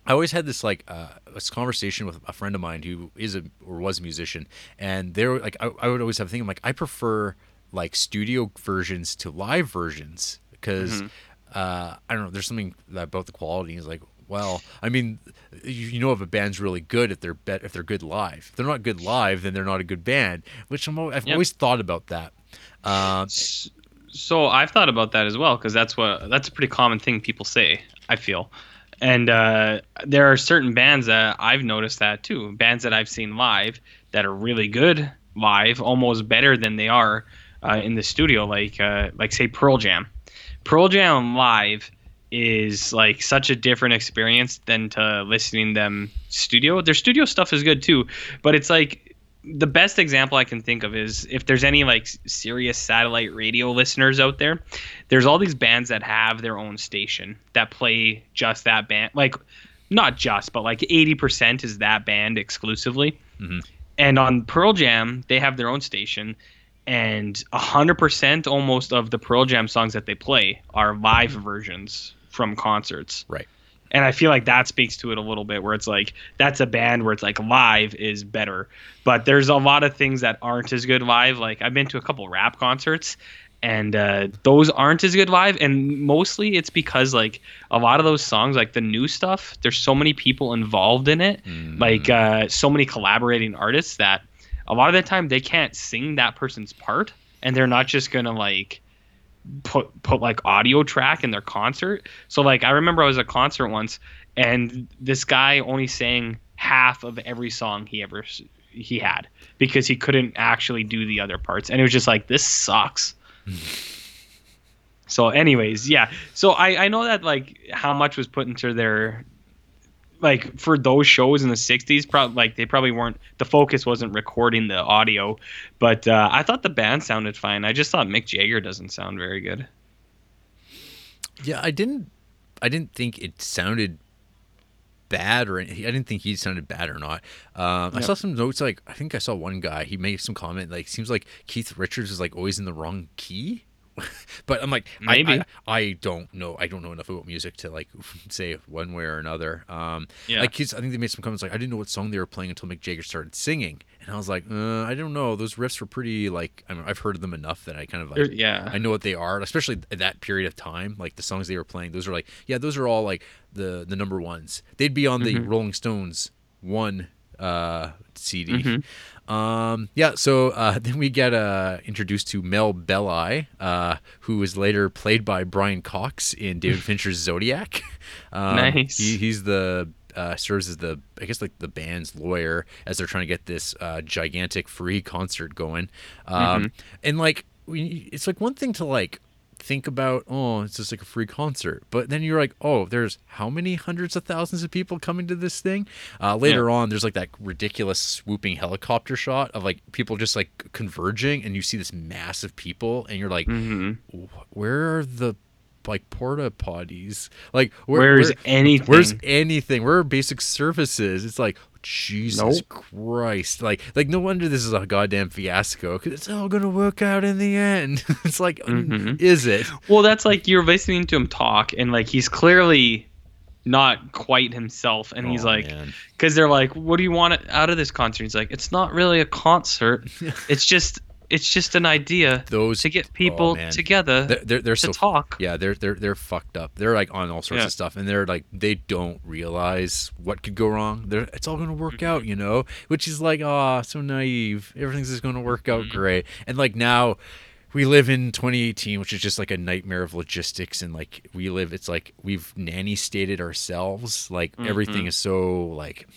I always had this like uh, this conversation with a friend of mine who is a or was a musician, and they were like, I, I would always have a thing. I'm like, I prefer like studio versions to live versions because uh, I don't know. There's something about the quality. Is like, well, I mean, you, you know if a band's really good if they're bet if they're good live. If they're not good live, then they're not a good band. Which I'm, al- I've Yep. always thought about that. Um, So I've thought about that as well because that's what that's a pretty common thing people say. I feel, and uh, there are certain bands that I've noticed that too. Bands that I've seen live that are really good live, almost better than they are uh, in the studio. Like uh, like say Pearl Jam. Pearl Jam live is like such a different experience than to listening them studio. Their studio stuff is good too, but it's like the best example I can think of is if there's any like serious satellite radio listeners out there, there's all these bands that have their own station that play just that band. Like, not just, but like 80% is that band exclusively. Mm-hmm. And on Pearl Jam, they have their own station, and 100% almost of the Pearl Jam songs that they play are live versions from concerts. Right. and I feel like that speaks to it a little bit where it's like that's a band where it's like live is better. But there's a lot of things that aren't as good live. Like I've been to a couple rap concerts and uh, those aren't as good live. And mostly it's because like a lot of those songs like the new stuff there's so many people involved in it. Like uh, so many collaborating artists that a lot of the time they can't sing that person's part and they're not just gonna like put put like audio track in their concert. So like I remember I was at a concert once and this guy only sang half of every song he ever he had because he couldn't actually do the other parts and it was just like this sucks. Hmm. so anyways, yeah. So I I know that like how much was put into their like for those shows in the 60s probably like they probably weren't the focus wasn't recording the audio but uh, i thought the band sounded fine i just thought mick jagger doesn't sound very good Yeah, I didn't. I didn't think it sounded bad, or I didn't think he sounded bad or not. Um, I saw some notes. Like I think I saw one guy. He made some comment. Like seems like Keith Richards is like always in the wrong key. but I'm like, Maybe. I, I, don't know. I don't know enough about music to like say one way or another. Um, Yeah. Like I think they made some comments like I didn't know what song they were playing until Mick Jagger started singing, and I was like, uh, I don't know. Those riffs were pretty like I mean, I've heard of them enough that I kind of like There- yeah. I know what they are, especially at that period of time. Like the songs they were playing, those are like, yeah, those are all like the the number ones. They'd be on the Mm-hmm. Rolling Stones one uh, CD. Um, yeah, so uh, then we get uh, introduced to Mel Belli, uh, who was later played by Brian Cox in David Fincher's Zodiac. Um, Nice. He, he's the uh, serves as the I guess like the band's lawyer as they're trying to get this uh, gigantic free concert going. Um, And like we, it's like one thing to like think about oh it's just like a free concert. But then you're like oh there's how many hundreds of thousands of people coming to this thing? Uh, later on there's like that ridiculous swooping helicopter shot of like people just like converging and you see this mass of people and you're like "Wh- where are the like porta potties. Like where, Where's where- anything? where's anything? where are basic services? It's like jesus Nope. christ. Like like no wonder this is a goddamn fiasco because it's all gonna work out in the end. It's like Mm-hmm. is it? Well that's like you're listening to him talk and like he's clearly not quite himself and he's Oh, like because they're like what do you want out of this concert? He's like it's not really a concert. It's just it's just an idea Those- to get oh, people man. together they're they're, they're to so talk. Yeah they're they're they're fucked up. They're like on all sorts Yeah. of stuff and they're like they don't realize what could go wrong. They're it's all gonna work out you know? Which is like ah so naive. Everything's just gonna work out great. And like now we live in 2018 which is just like a nightmare of logistics and like we live it's like we've nanny stated ourselves. Like everything is so like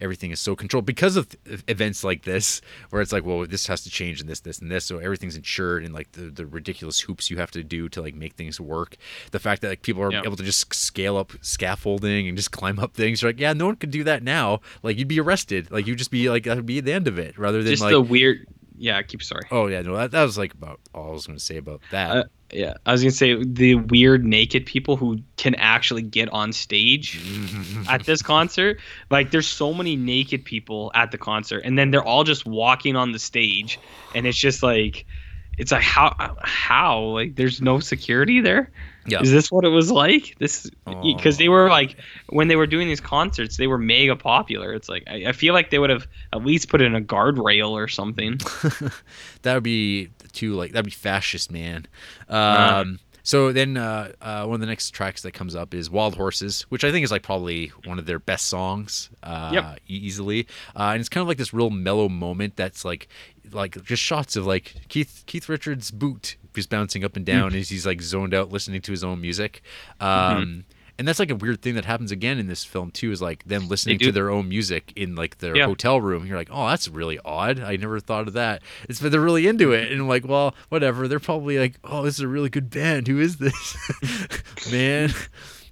everything is so controlled because of th- events like this where it's like well this has to change and this this and this so everything's insured and like the, the ridiculous hoops you have to do to like make things work the fact that like people are Yeah. able to just scale up scaffolding and just climb up things you're like yeah no one could do that now like you'd be arrested like you'd just be like that would be the end of it rather than just like the weird yeah, keep sorry. Oh yeah, no, that, that was like about all I was going to say about that. Uh, Yeah, I was gonna say the weird naked people who can actually get on stage at this concert. Like, there's so many naked people at the concert, and then they're all just walking on the stage, and it's just like, it's like how how like there's no security there. Yeah. Is this what it was like? This because they oh. were like when they were doing these concerts, they were mega popular. It's like I, I feel like they would have at least put in a guardrail or something. that would be too like that'd be fascist, man. Um, so then uh, uh, one of the next tracks that comes up is Wild Horses, which I think is like probably one of their best songs, uh, Yep. easily. Uh, and it's kind of like this real mellow moment that's like like just shots of like Keith Keith Richards' boot just bouncing up and down as he's like zoned out listening to his own music. Um, And that's like a weird thing that happens again in this film too. Is like them listening to their own music in like their Yeah. hotel room. You're like, oh, that's really odd. I never thought of that. It's but they're really into it, and I'm like, well, whatever. They're probably like, oh, this is a really good band. Who is this, man?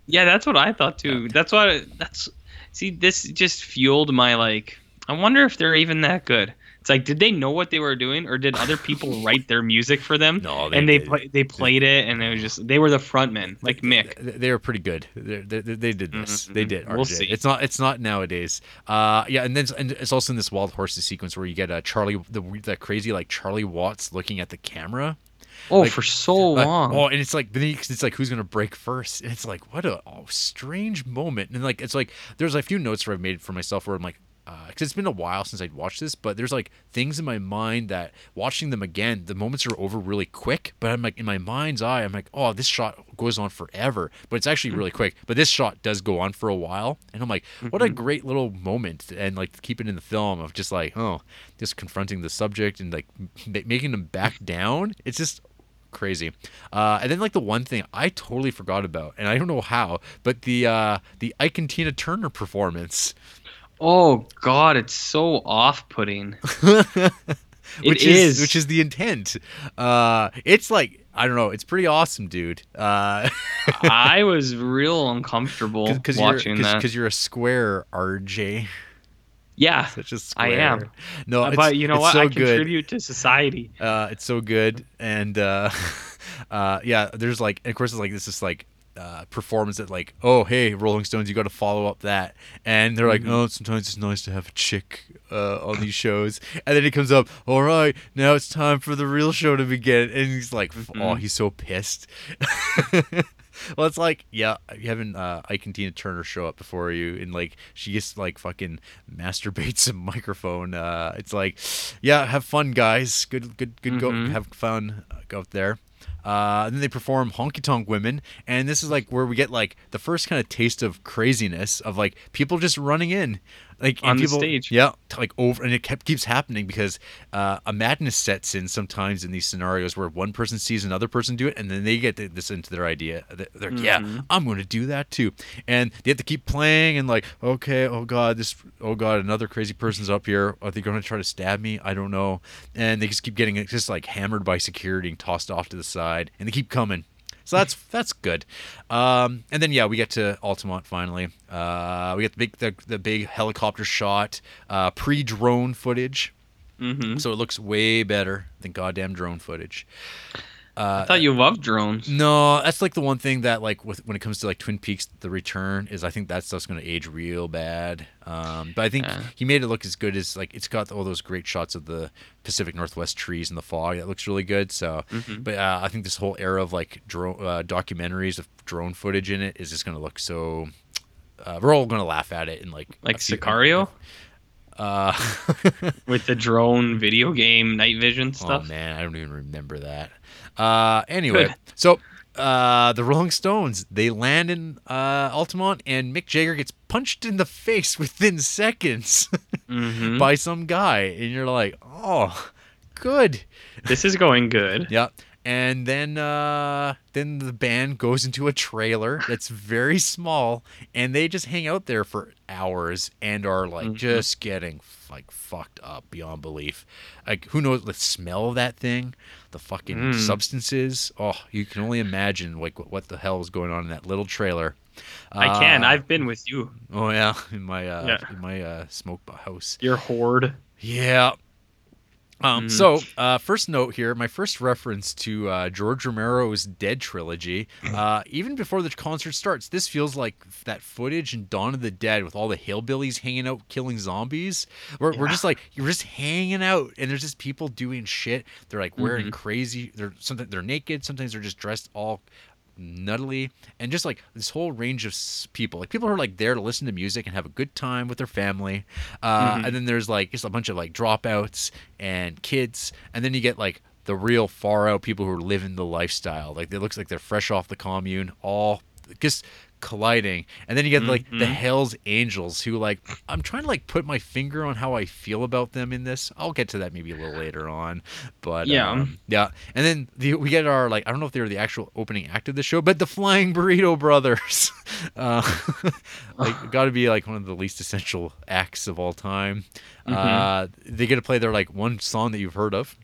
Yeah, that's what I thought too. That's why that's see this just fueled my like I wonder if they're even that good. It's like did they know what they were doing or did other people write their music for them? No, they and they did. play, they played it and it was just they were the frontmen like Mick. They they were pretty good. They, they, they did this. They did. We'll see. It's not. It's not nowadays. Uh, yeah, and then and it's also in this wild horses sequence where you get uh, Charlie, the that crazy like Charlie Watts looking at the camera. Oh, Like- for so Like, long. oh, and it's like, but it's like, who's gonna break first? And it's like, what a oh, strange moment. And like, it's like, there's a few notes where I've made for myself where I'm like, because it's been a while since I'd watched this, but there's like things in my mind that watching them again, the moments are over really quick. But I'm like, in my mind's eye, I'm like, oh, this shot goes on forever, but it's actually really quick. But this shot does go on for a while, and I'm like, what a great little moment, and like keep it in the film of just like, oh, just confronting the subject and like m- making them back down. It's just crazy. Uh, and then like the one thing I totally forgot about, and I don't know how, but the uh, the Ike and Tina Turner performance, Oh God, it's so off-putting. which It is, is. which is the intent. Uh, it's like I don't know, it's pretty awesome, dude. Uh, I was real uncomfortable because watching you're, that. because you're a square, RJ. yeah, Such a square. I am. No, Uh, it's, but you know it's what? So I good. contribute to society. Uh, it's so good, and uh, uh, yeah, there's like, and of course, it's like this is like uh, performance that like, oh hey, Rolling Stones, you got to follow up that, and they're like, Mm-hmm. oh, sometimes it's nice to have a chick uh, on these shows, and then it comes up, all right, now it's time for the real show to begin, and he's like, Mm-hmm. oh, he's so pissed. Well, it's like, yeah, you having uh, Ike and Tina Turner show up before you, and like she just like fucking masturbates a microphone. Uh, it's like, yeah, have fun, guys. Good, good, good. Go have fun uh, go out there. Uh, and then they perform Honky Tonk Women, and this is like where we get like the first kind of taste of craziness of like people just running in, like On the people, stage. Yeah, like over, and it kept keeps happening because uh, a madness sets in sometimes in these scenarios where one person sees another person do it, and then they get this into their idea. They're like, yeah, I'm going to do that too, and they have to keep playing and like, okay, oh god, this, oh god, another crazy person's up here. Are they going to try to stab me? I don't know, and they just keep getting just like hammered by security and tossed off to the side, and they keep coming. So that's that's good. Um, and then yeah, we get to Altamont finally. Uh, we get the big the, the big helicopter shot, uh, pre drone footage. hmm So it looks way better than goddamn drone footage. I thought you loved drones. No, that's like the one thing that like with when it comes to like Twin Peaks: The Return is I think that stuff's gonna age real bad. Um, but I think Yeah. he made it look as good as like it's got all those great shots of the Pacific Northwest trees and the fog. That looks really good. So, but uh, I think this whole era of like drone uh, documentaries of drone footage in it is just gonna look so. Uh, we're all gonna laugh at it and like Like few- Sicario Uh, with the drone video game night vision stuff. Oh stuff. man, I don't even remember that. Uh, anyway, Good. so uh, the Rolling Stones they land in uh, Altamont, and Mick Jagger gets punched in the face within seconds hmm by some guy, and you're like, oh, good. This is going good. Yeah. And then uh, then the band goes into a trailer that's very small, and they just hang out there for hours and are like Mm-hmm. just getting like fucked up beyond belief. Like who knows the smell of that thing, the fucking Mm. substances. Oh, you can only imagine like what, what the hell is going on in that little trailer. I can. Uh, I've been with you. oh yeah, in my uh, Yeah. in my uh, smoke house. Your horde. Yeah. Um, So, uh, first note here, my first reference to uh, George Romero's Dead trilogy. Uh, even before the concert starts, this feels like that footage in Dawn of the Dead with all the hillbillies hanging out killing zombies. We're, we're just like you're just hanging out, and there's just people doing shit. They're like wearing crazy. They're something. they're naked. Sometimes they're just dressed all nuttily and just like this whole range of people. Like people who are like there to listen to music and have a good time with their family. Uh, and then there's like just a bunch of like dropouts and kids. And then you get like the real far out people who are living the lifestyle. Like it looks like they're fresh off the commune all just colliding and then you get like the hells angels who like i'm trying to like put my finger on how i feel about them in this i'll get to that maybe a little later on but Yeah. um, yeah, and then the, we get our like I don't know if they were the actual opening act of the show, but the Flying Burrito Brothers, uh, like got to be like one of the least essential acts of all time. Uh, they get to play their like one song that you've heard of.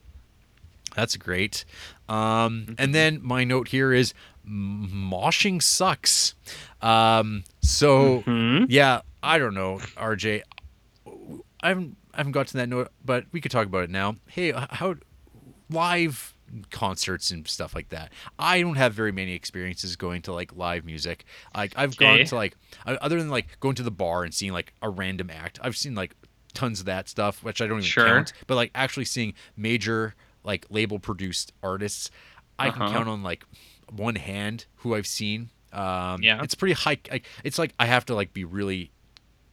That's great. Um, and then my note here is moshing sucks. Um, so yeah, I don't know, RJ. I haven't I haven't got to that note, but we could talk about it now. Hey, how live concerts and stuff like that. I don't have very many experiences going to like live music. Like I've gone to like other than like going to the bar and seeing like a random act. I've seen like tons of that stuff, which I don't even Sure. count. But like actually seeing major like label produced artists, I can Uh-huh. count on like one hand who I've seen. Um, Yeah. it's pretty high. Like, it's like I have to like be really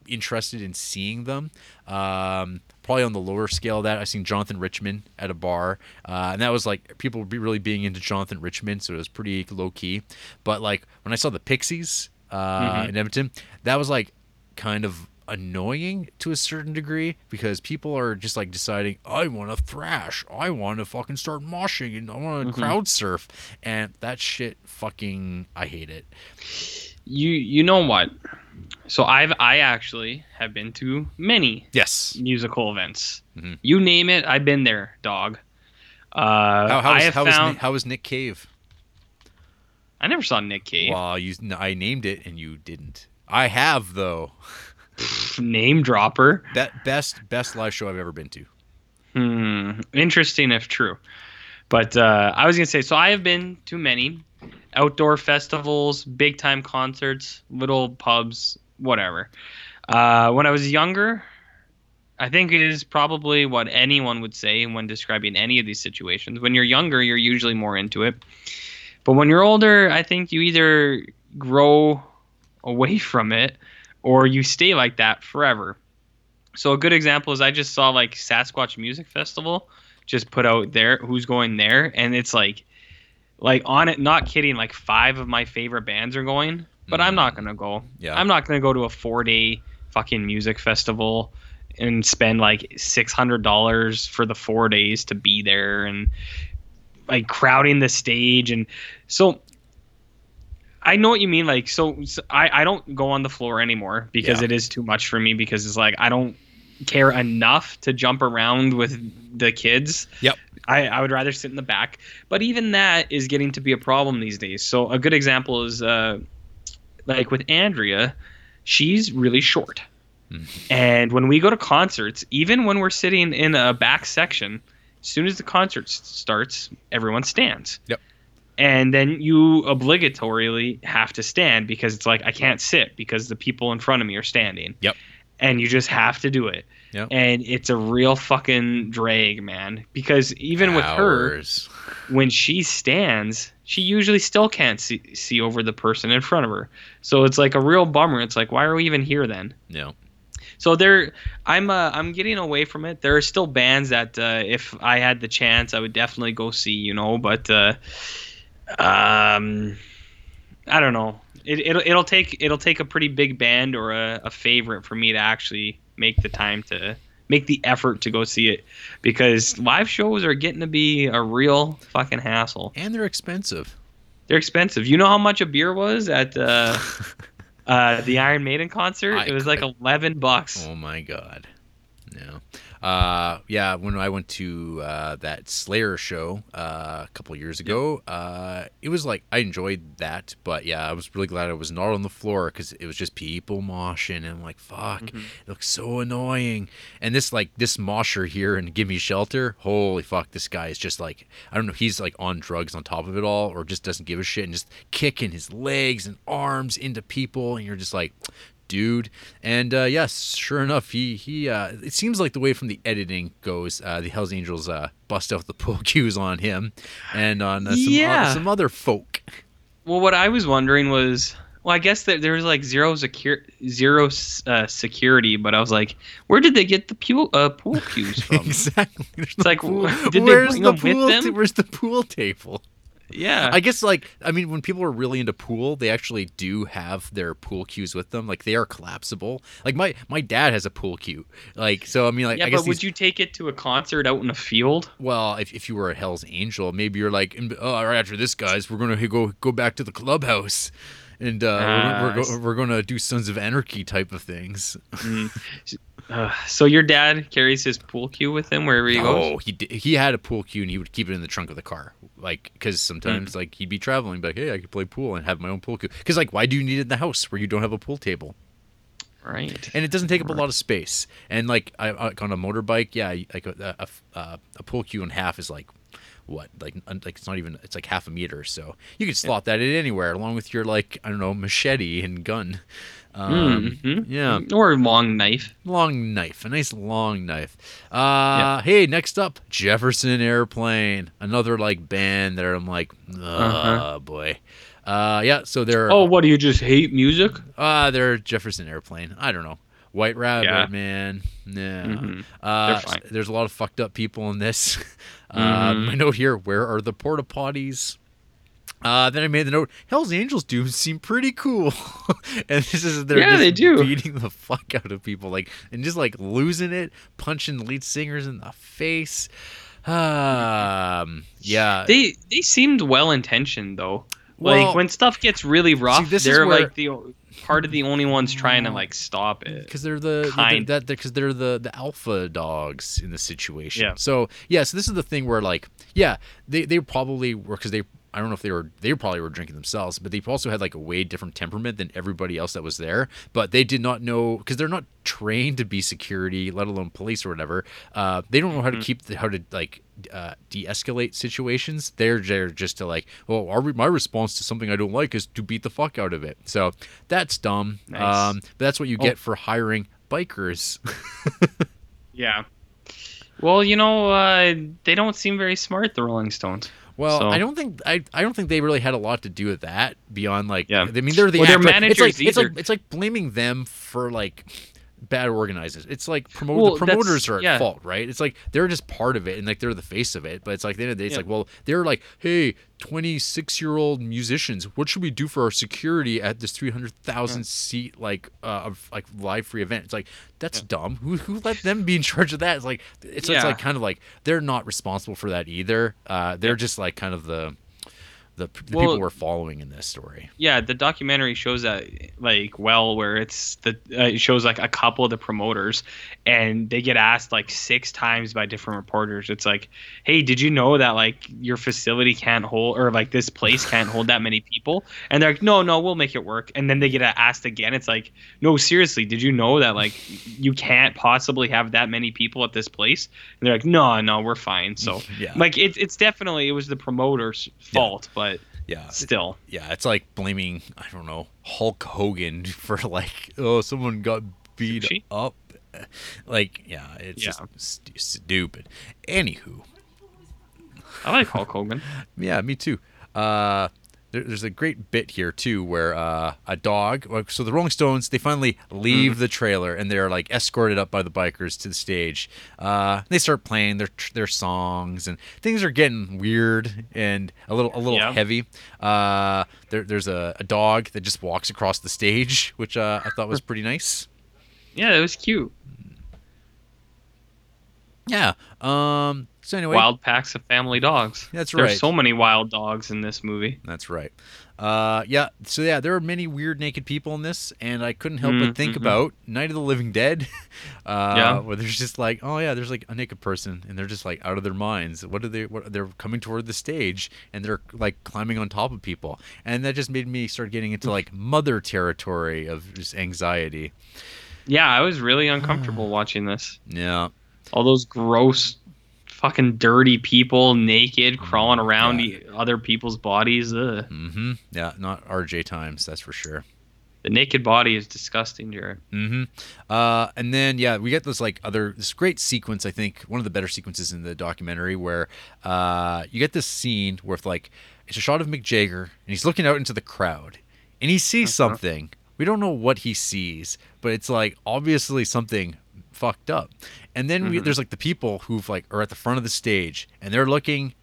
interested in seeing them. Um, probably on the lower scale of that, I've seen Jonathan Richman at a bar, uh, and that was like people be really being into Jonathan Richman, so it was pretty low key. But like when I saw the Pixies uh, in Edmonton, that was like kind of annoying to a certain degree because people are just like deciding I want to thrash, I want to fucking start moshing, and I want to crowd surf, and that shit fucking I hate it. You you know what? So I've I actually have been to many Yes. musical events. Mhm. You name it, I've been there, dog. Uh, How, how, I was, have how, was found. Nick, how was Nick Cave? I never saw Nick Cave. Well, you, I named it and you didn't. I have though. Name dropper. That best best live show I've ever been to. Hmm. Interesting if true. But uh, I was gonna say, so I have been to many outdoor festivals, big time concerts, little pubs, whatever. Uh, when I was younger, I think it is probably what anyone would say when describing any of these situations. When you're younger, you're usually more into it. But when you're older, I think you either grow away from it or you stay like that forever. So a good example is I just saw like Sasquatch Music Festival just put out there who's going there and it's like like on it not kidding like five of my favorite bands are going but I'm mm. not going to go. Yeah. I'm not going to go to a 4-day fucking music festival and spend like $600 for the 4 days to be there and like crowding the stage and so I know what you mean. Like, so, so I, I don't go on the floor anymore because Yeah. it is too much for me because it's like I don't care enough to jump around with the kids. Yep. I, I would rather sit in the back. But even that is getting to be a problem these days. So a good example is uh, like with Andrea, she's really short. And when we go to concerts, even when we're sitting in a back section, as soon as the concert starts, everyone stands. Yep. And then you obligatorily have to stand because it's like I can't sit because the people in front of me are standing. Yep. And you just have to do it. Yep. And it's a real fucking drag, man. Because even with her, when she stands, she usually still can't see, see over the person in front of her. So it's like a real bummer. It's like, why are we even here then? No. So there, I'm uh, I'm getting away from it. There are still bands that uh, if I had the chance, I would definitely go see. You know, but uh, um, I don't know. It, it'll it'll take it'll take a pretty big band or a, a favorite for me to actually make the time to make the effort to go see it because live shows are getting to be a real fucking hassle. And they're expensive. They're expensive. You know how much a beer was at uh, uh, the Iron Maiden concert? I it was like eleven bucks. Oh my god. Yeah. Uh, yeah, when I went to uh, that Slayer show uh, a couple years ago, uh, it was like I enjoyed that, but yeah, I was really glad I was not on the floor because it was just people moshing, and I'm like, fuck, Mm-hmm. it looks so annoying. And this like this mosher here and Give Me Shelter, holy fuck, this guy is just like I don't know, he's like on drugs on top of it all, or just doesn't give a shit and just kicking his legs and arms into people, and you're just like, dude. And uh, yes, sure enough, he he. Uh, it seems like the way from the editing goes, uh, the Hell's Angels uh, bust out the pull cues on him and on uh, some, Yeah. uh, some other folk. Well, what I was wondering was, well, I guess that there was like zero secure, zero uh, security, but I was like, where did they get the pool uh, pool cues from? exactly. There's It's no like, pool. did they where's bring the them with them? ta- where's the pool table? Yeah, I guess like I mean when people are really into pool, they actually do have their pool cues with them. Like they are collapsible. Like my my dad has a pool cue. Like so I mean like yeah. I guess But would these- you take it to a concert out in a field? well if, if you were a Hell's Angel, maybe you're like oh all right after this guys we're gonna go go back to the clubhouse. And uh, Ah, we're, we're, go, we're gonna do Sons of Anarchy type of things. Uh, so your dad carries his pool cue with him wherever he goes. Oh, he did, he had a pool cue and he would keep it in the trunk of the car, like because sometimes Hmm. like he'd be traveling, but hey, I could play pool and have my own pool cue. Because like, why do you need it in the house where you don't have a pool table? Right. and it doesn't take up a lot of space. And like, I, like on a motorbike, yeah, like a, a, a, a pull cue in half is like what, like like it's not even it's like half a meter, so you can slot that in anywhere along with your like I don't know machete and gun. Um, Mhm. Yeah, Or a long knife. long knife, a nice long knife. Uh, hey, next up, Jefferson Airplane, another like band that I'm like, oh Uh-huh. boy. Uh, yeah, so they're Oh, what do you just hate music? uh, they're Jefferson Airplane. I don't know. White Rabbit, Yeah. man. Yeah. Mhm. Uh, There's a lot of fucked up people in this. Uh, Mhm. my note here: Where are the porta potties? Uh, then I made the note: Hell's Angels do seem pretty cool, and this is they're Yeah, just they do. beating the fuck out of people, like and just like losing it, punching lead singers in the face. Um, yeah, They they seemed well intentioned though. Well- like when stuff gets really rough, this is they're where- like the part of the only ones trying to like stop it. because they're the Kind. they're, that because they're the the alpha dogs in the situation. Yeah. So yeah, so this is the thing where like yeah, they they probably were because they I don't know if they were they probably were drinking themselves, but they also had like a way different temperament than everybody else that was there. But they did not know because they're not trained to be security, let alone police or whatever. Uh, they don't know how to keep the, how to like uh, de-escalate situations. They're there just to like, well, our, my response to something I don't like is to beat the fuck out of it. So that's dumb. Nice. Um, but that's what you Oh. get for hiring bikers. Yeah. Well, you know, uh, they don't seem very smart, the Rolling Stones. Well, So- I don't think I, I don't think they really had a lot to do with that beyond like Yeah. I mean they're the Well, their actor. it's like, managers it's like it's like blaming them for like bad organizers. It's like promote Well, the promoters are at yeah. fault, right? It's like they're just part of it and like they're the face of it. But it's like at the end of the day, it's Yeah. like, well, they're like, hey, twenty six year old musicians, what should we do for our security at this three hundred thousand seat like uh of, like live free event? It's like that's dumb. Who who let them be in charge of that? It's like it's, it's like kind of like they're not responsible for that either. Uh, they're just like kind of the the, the Well- people we're following in this story. Yeah, the documentary shows that like well, where it's the uh, it shows like a couple of the promoters, and they get asked like six times by different reporters. It's like, hey, did you know that like your facility can't hold or like this place can't hold that many people? And they're like, no, no, we'll make it work. And then they get asked again. It's like, no, seriously, did you know that like you can't possibly have that many people at this place? And they're like, no, no, we're fine. So Yeah. like it's it's definitely it was the promoter's fault, but Yeah, still. yeah, it's like blaming I don't know Hulk Hogan for like oh someone got beat Sushi? up. Like yeah, it's Yeah. just stu- stupid. Anywho, I like Hulk Hogan. Yeah, me too. Uh, there, there's a great bit here too where uh, a dog. So the Rolling Stones they finally leave Mm. the trailer and they're like escorted up by the bikers to the stage. Uh, they start playing their their songs and things are getting weird and a little a little Yeah. heavy. Uh, there, there's a, a dog that just walks across the stage, which uh, I thought was pretty nice. Yeah, it was cute. Yeah. Um. So anyway, Wild packs of family dogs. That's right. There's so many wild dogs in this movie. That's right. Uh, yeah. So yeah, there are many weird naked people in this, and I couldn't help but think Mhm. about Night of the Living Dead. Uh, Yeah. Where there's just like, oh yeah, there's like a naked person, and they're just like out of their minds. What are they? What they're coming toward the stage, and they're like climbing on top of people, and that just made me start getting into like mother territory of just anxiety. Yeah, I was really uncomfortable watching this. Yeah. All those gross, fucking dirty people naked crawling around Yeah. other people's bodies. Mm-hmm. Yeah. Not RJ times, that's for sure. The naked body is disgusting, Jarrett. Mm-hmm. Uh, and then yeah, we get this like other this great sequence. I think one of the better sequences in the documentary where uh, you get this scene where like it's a shot of Mick Jagger and he's looking out into the crowd and he sees Uh-huh. something. We don't know what he sees, but it's like obviously something fucked up. And then we, Mhm. there's like the people who've like are at the front of the stage and they're looking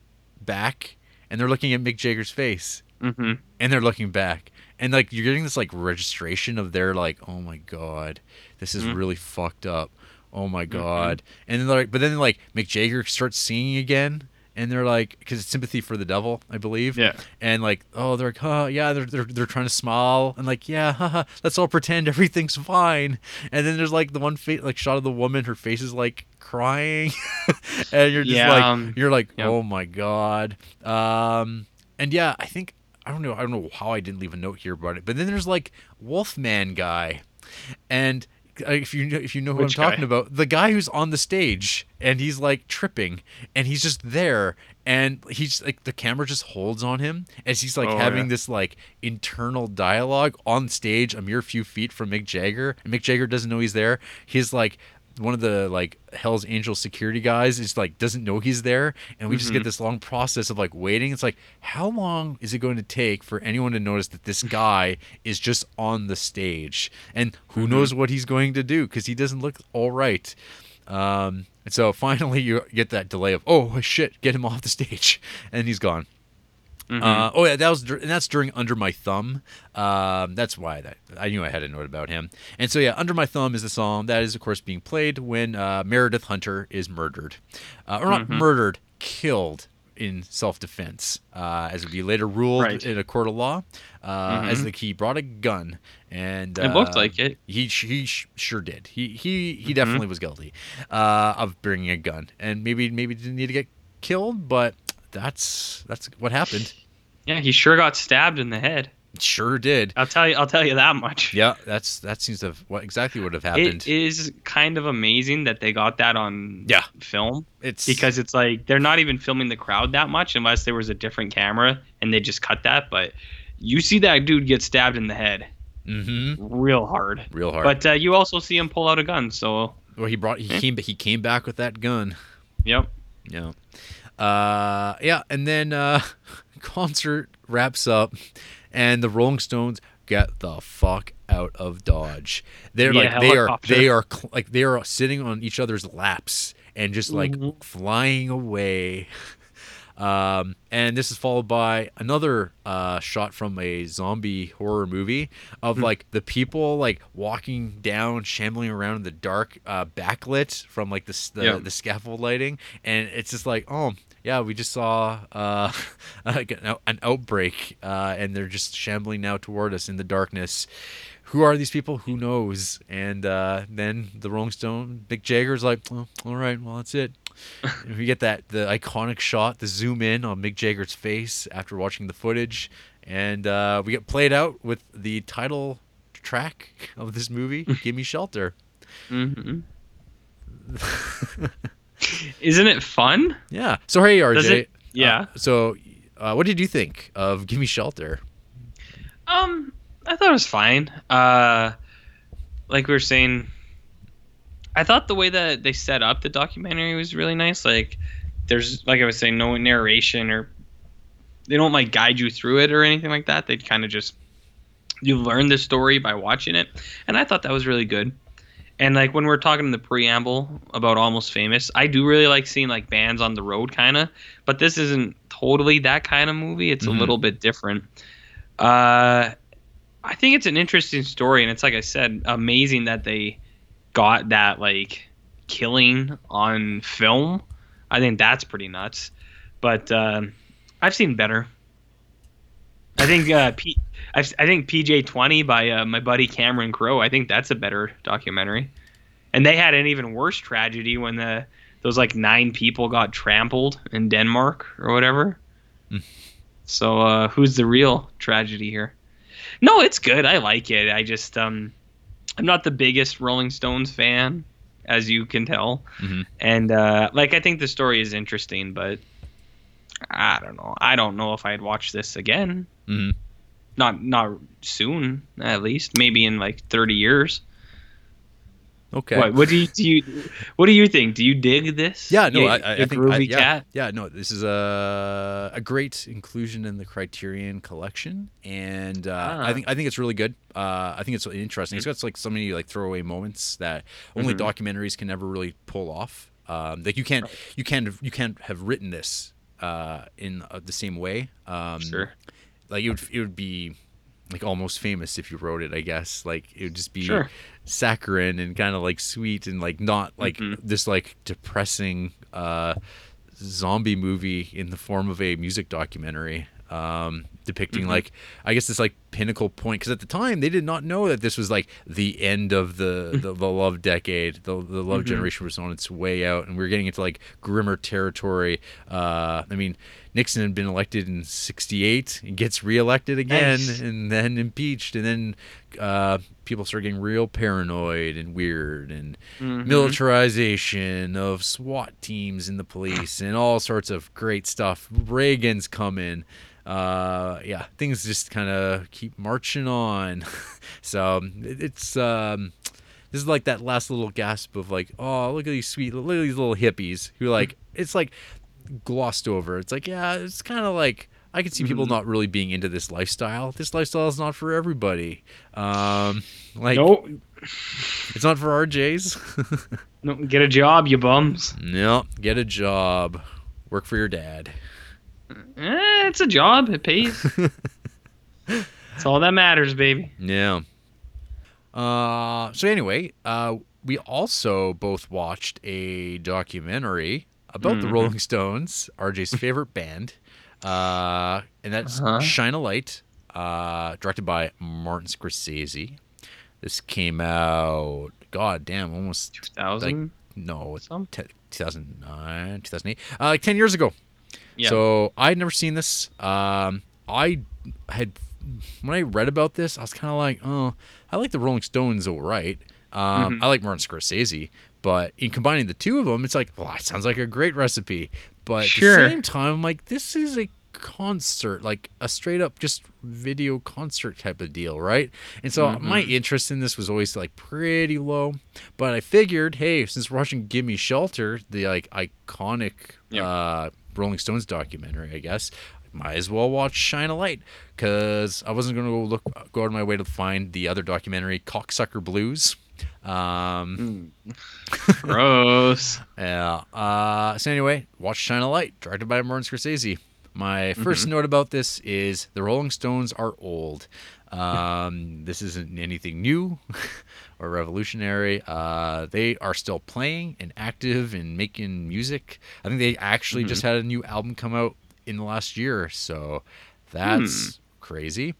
back and they're looking at Mick Jagger's face hmm and they're looking back and like you're getting this like registration of their like oh my god this is Mhm. really fucked up oh my Mm-hmm. god and then like but then like mick jagger starts singing again and they're like because it's sympathy for the devil i believe. Yeah. and like oh they're like oh yeah they're, they're, they're trying to smile. And like yeah haha, let's all pretend everything's fine. And then there's like the one fa- like shot of the woman her face is like crying. And you're just Yeah, like um, you're like yeah. oh my god. Um and yeah i think i don't know i don't know how i didn't leave a note here about it but then there's like wolfman guy. And if you know if you know who Which i'm talking guy? about the guy who's on the stage and he's like tripping and he's just there and he's like the camera just holds on him as he's like Oh, having yeah. this like internal dialogue on stage a mere few feet from mick jagger and mick jagger doesn't know he's there he's like one of the like Hell's Angel security guys is like doesn't know he's there, and we just Mm-hmm. get this long process of like waiting. It's like how long is it going to take for anyone to notice that this guy is just on the stage, and who Mm-hmm. knows what he's going to do because he doesn't look all right. Um, and so finally you get that delay of oh shit, get him off the stage, and he's gone. Mm-hmm. Uh, oh yeah, that was and that's during Under My Thumb. Um, that's why that I knew I had a note about him. And so yeah, Under My Thumb is the song that is of course being played when uh, Meredith Hunter is murdered, uh, or not Mm-hmm. murdered, killed in self-defense, uh, as would be later ruled Right. Mm-hmm. in a court of law, uh, as like he brought a gun and It looked uh, like it. He he sh- sure did. He he Mm-hmm. he definitely was guilty uh, of bringing a gun, and maybe maybe didn't need to get killed, but that's that's what happened. Yeah, he sure got stabbed in the head. Sure did. I'll tell you. I'll tell you that much. Yeah, that's that seems to have what exactly would have happened. It is kind of amazing that they got that on Yeah. film it's because it's like they're not even filming the crowd that much unless there was a different camera and they just cut that. But you see that dude get stabbed in the head mm-hmm. real hard. real hard. But uh, you also see him pull out a gun. So well, he brought he came he came back with that gun. yep. Yeah. Uh, yeah, and then uh, concert wraps up, and the Rolling Stones get the fuck out of Dodge. They're Yeah, like they are they are cl- like they are sitting on each other's laps and just like Mhm. flying away. Um, and this is followed by another uh, shot from a zombie horror movie of like the people like walking down, shambling around in the dark, uh, backlit from like the the, Yeah. the scaffold lighting, and it's just like, oh yeah, we just saw uh, an, an outbreak, uh, and they're just shambling now toward us in the darkness. Who are these people? Who knows? And uh, then the Rolling Stone, Mick Jagger's like, oh, all right, well that's it. We get that the iconic shot, the zoom in on Mick Jagger's face after watching the footage, and uh, we get played out with the title track of this movie, "Gimme Shelter." hmm Isn't it fun? Yeah. So hey, RJ. It- yeah. uh, so, uh, what did you think of "Gimme Shelter"? Um, I thought it was fine. Uh, like we were saying, I thought the way that they set up the documentary was really nice. Like, there's like I was saying, no narration or they don't like guide you through it or anything like that. They kind of just you learn the story by watching it, and I thought that was really good. And like when we're talking in the preamble about Almost Famous, I do really like seeing like bands on the road, kind of. But this isn't totally that kind of movie. It's Mhm. a little bit different. Uh, I think it's an interesting story, and it's like I said, amazing that they got that like killing on film, I think that's pretty nuts. But uh, I've seen better. I think uh, P- I've, I think PJ Twenty by uh, my buddy Cameron Crowe. I think that's a better documentary. And they had an even worse tragedy when the those like nine people got trampled in Denmark or whatever. So uh, who's the real tragedy here? No, it's good. I like it. I just um, I'm not the biggest Rolling Stones fan, as you can tell, Mhm. and uh, like I think the story is interesting, but I don't know. I don't know if I'd watch this again. Mhm. Not not soon, at least. Maybe in like 30 years. Okay. What what do you do you what do you think? Do you dig this? Yeah, no, You- I, I, I think I, yeah, cat? yeah, no, this is a a great inclusion in the Criterion collection, and uh, Ah. I think I think it's really good. Uh, I think it's interesting. It's got like so many like throwaway moments that only Mm-hmm. documentaries can never really pull off. Um, like you can't you can't have, you can't have written this uh, in uh, the same way. Um, Sure. like it would it would be like almost famous if you wrote it i guess like it would just be Sure. saccharine and kind of like sweet and like not like Mm-hmm. this like depressing uh zombie movie in the form of a music documentary um depicting Mm-hmm. like i guess this like pinnacle point because at the time they did not know that this was like the end of the the, the love decade the, the love Mm-hmm. generation was on its way out and we are getting into like grimmer territory uh i mean nixon had been elected in 68 and gets reelected again Nice. and then impeached and then uh people start getting real paranoid and weird and Mm-hmm. militarization of SWAT teams in the police and all sorts of great stuff. Reagan's coming. Uh, yeah, things just kind of keep marching on. so it's um, this is like that last little gasp of like, oh, look at these sweet, look at these little hippies who like it's like glossed over. It's like, yeah, it's kind of like I could see people not really being into this lifestyle. This lifestyle is not for everybody. Um, like No, it's not for RJs. no, get a job, you bums. no, get a job. Work for your dad. Eh, it's a job. It pays. That's all that matters, baby. Yeah. Uh, so anyway, uh, we also both watched a documentary about the Rolling Stones, RJ's favorite band, uh, and that's Uh-huh. Shine a Light, uh, directed by Martin Scorsese. This came out, god damn, almost like 2000. no, it's Some? te- 2009, 2008, uh, like 10 years ago. Yeah. So I'd never seen this. Um, I had when I read about this, I was kind of like, oh, I like the Rolling Stones, all right. Um, Mm-hmm. I like Martin Scorsese, but in combining the two of them, it's like, well, that sounds like a great recipe. But Sure. at the same time, I'm like, this is a concert, like a straight up just video concert type of deal, right? And so Mm-hmm. my interest in this was always like pretty low. But I figured, hey, since we're watching "Give Me Shelter," the like iconic Yep. uh, Rolling Stones documentary, I guess. Might as well watch Shine a Light because I wasn't going to go look go out of my way to find the other documentary, Cocksucker Blues. Um, Gross. yeah. Uh, so anyway, watch Shine a Light, directed by Martin Scorsese. My 1st note about this is the Rolling Stones are old. Um, this isn't anything new or revolutionary. Uh, they are still playing and active and making music. I think they actually just had a new album come out in the last year, so that's crazy.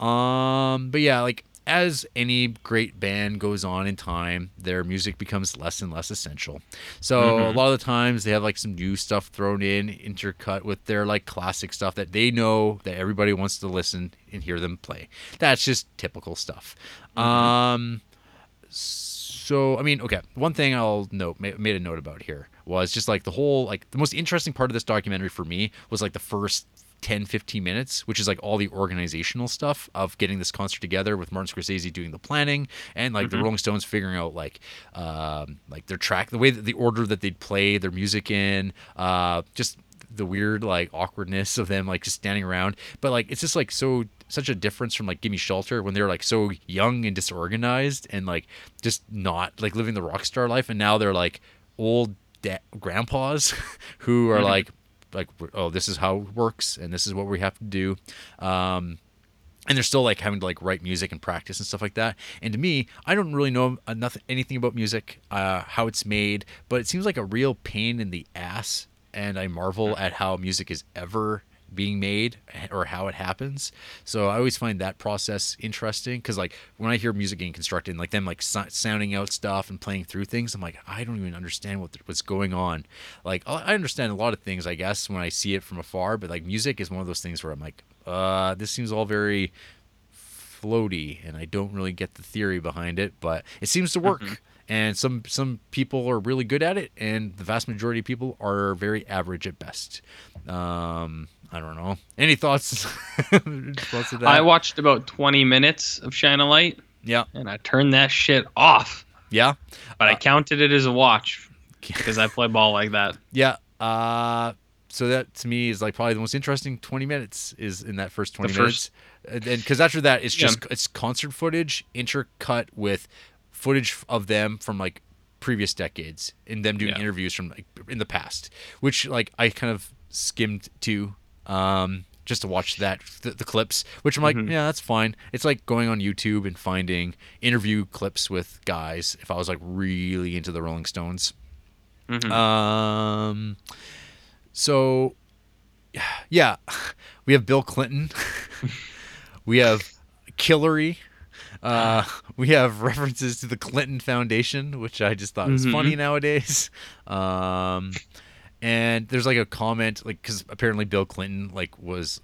Um, but yeah, like as any great band goes on in time, their music becomes less and less essential. So a lot of the times they have like some new stuff thrown in, intercut with their like classic stuff that they know that everybody wants to listen and hear them play. That's just typical stuff. Um, so I mean, okay, one thing I'll note ma- made a note about here was just like the whole like the most interesting part of this documentary for me was like the first 10 15 minutes which is like all the organizational stuff of getting this concert together with martin scorsese doing the planning and like the rolling stones figuring out like um like their track the way that the order that they'd play their music in uh just the weird like awkwardness of them like just standing around. But like it's just like so such a difference from like gimme shelter when they're like so young and disorganized and like just not like living the rock star life. And now they're like old da- grandpas who are like like oh this is how it works and this is what we have to do um and they're still like having to like write music and practice and stuff like that. And to me, I don't really know uh, nothing anything about music, uh, how it's made, but it seems like a real pain in the ass. And I marvel at how music is ever being made or how it happens. So I always find that process interesting because like when I hear music being constructed, and, like them like so- sounding out stuff and playing through things, I'm like I don't even understand what what's going on. Like I I understand a lot of things, I guess, when I see it from afar, but like music is one of those things where I'm like, uh, this seems all very floaty, and I don't really get the theory behind it, but it seems to work. And some some people are really good at it, and the vast majority of people are very average at best. Um, I don't know. Any thoughts? thoughts? I watched about 20 minutes of Shine a Light, yeah, and I turned that shit off. yeah, But I Uh, counted it as a watch because I play ball like that. yeah. Uh, so that to me is like probably the most interesting 20 minutes is in that first 20 The minutes, first- and because after that it's Yeah. just it's concert footage intercut with footage of them from like previous decades and them doing Yeah. interviews from like in the past, which like I kind of skimmed to um just to watch that the, the clips which i'm like Mm-hmm. yeah that's fine it's like going on youtube and finding interview clips with guys if i was like really into the rolling stones Mhm. um so yeah we have bill clinton we have killary uh, we have references to the Clinton Foundation, which I just thought was Mhm. funny nowadays. Um, and there's like a comment, like because apparently Bill Clinton like was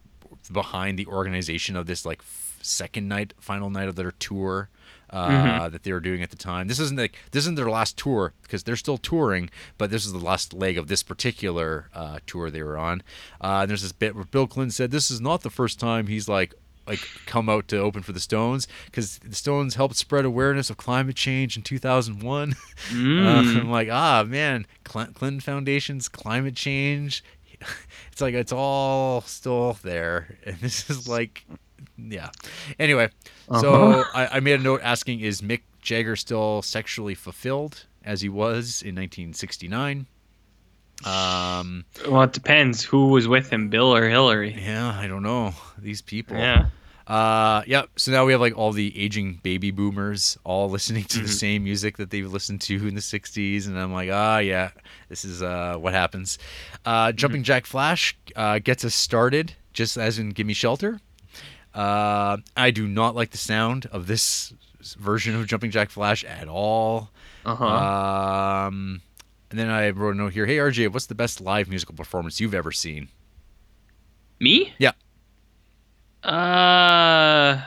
behind the organization of this like f- second night, final night of their tour uh, that they were doing at the time. This isn't like this isn't their last tour because they're still touring, but this is the last leg of this particular uh, tour they were on. Uh, and there's this bit where Bill Clinton said this is not the first time he's like like come out to open for the Stones because the Stones helped spread awareness of climate change in 2001. Uh, Mm. I'm like, ah, man, Cl- Clinton Foundation's climate change. It's like it's all still there, and this is like, yeah. Anyway, so Uh-huh. I, I made a note asking, is Mick Jagger still sexually fulfilled as he was in 1969? Um, Well, it depends who was with him, Bill or Hillary. yeah, I don't know these people. Yeah. Uh, yeah. So now we have like all the aging baby boomers all listening to the Mm-hmm. same music that they've listened to in the '60s, and I'm like, ah, yeah, this is uh what happens. Uh, Mm-hmm. Jumping Jack Flash uh, gets us started, just as in "Gimme Shelter." Uh, I do not like the sound of this version of Jumping Jack Flash at all. Uh-huh. Um, and then I wrote a note here. Hey RJ, what's the best live musical performance you've ever seen? Me? Yeah. Uh,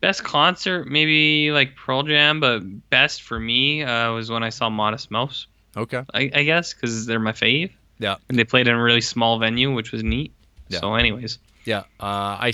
best concert maybe like Pearl Jam, but best for me uh, was when I saw Modest Mouse. Okay. I, I guess because they're my fave, Yeah. and they played in a really small venue, which was neat. Yeah. So, anyways, Yeah, uh, I,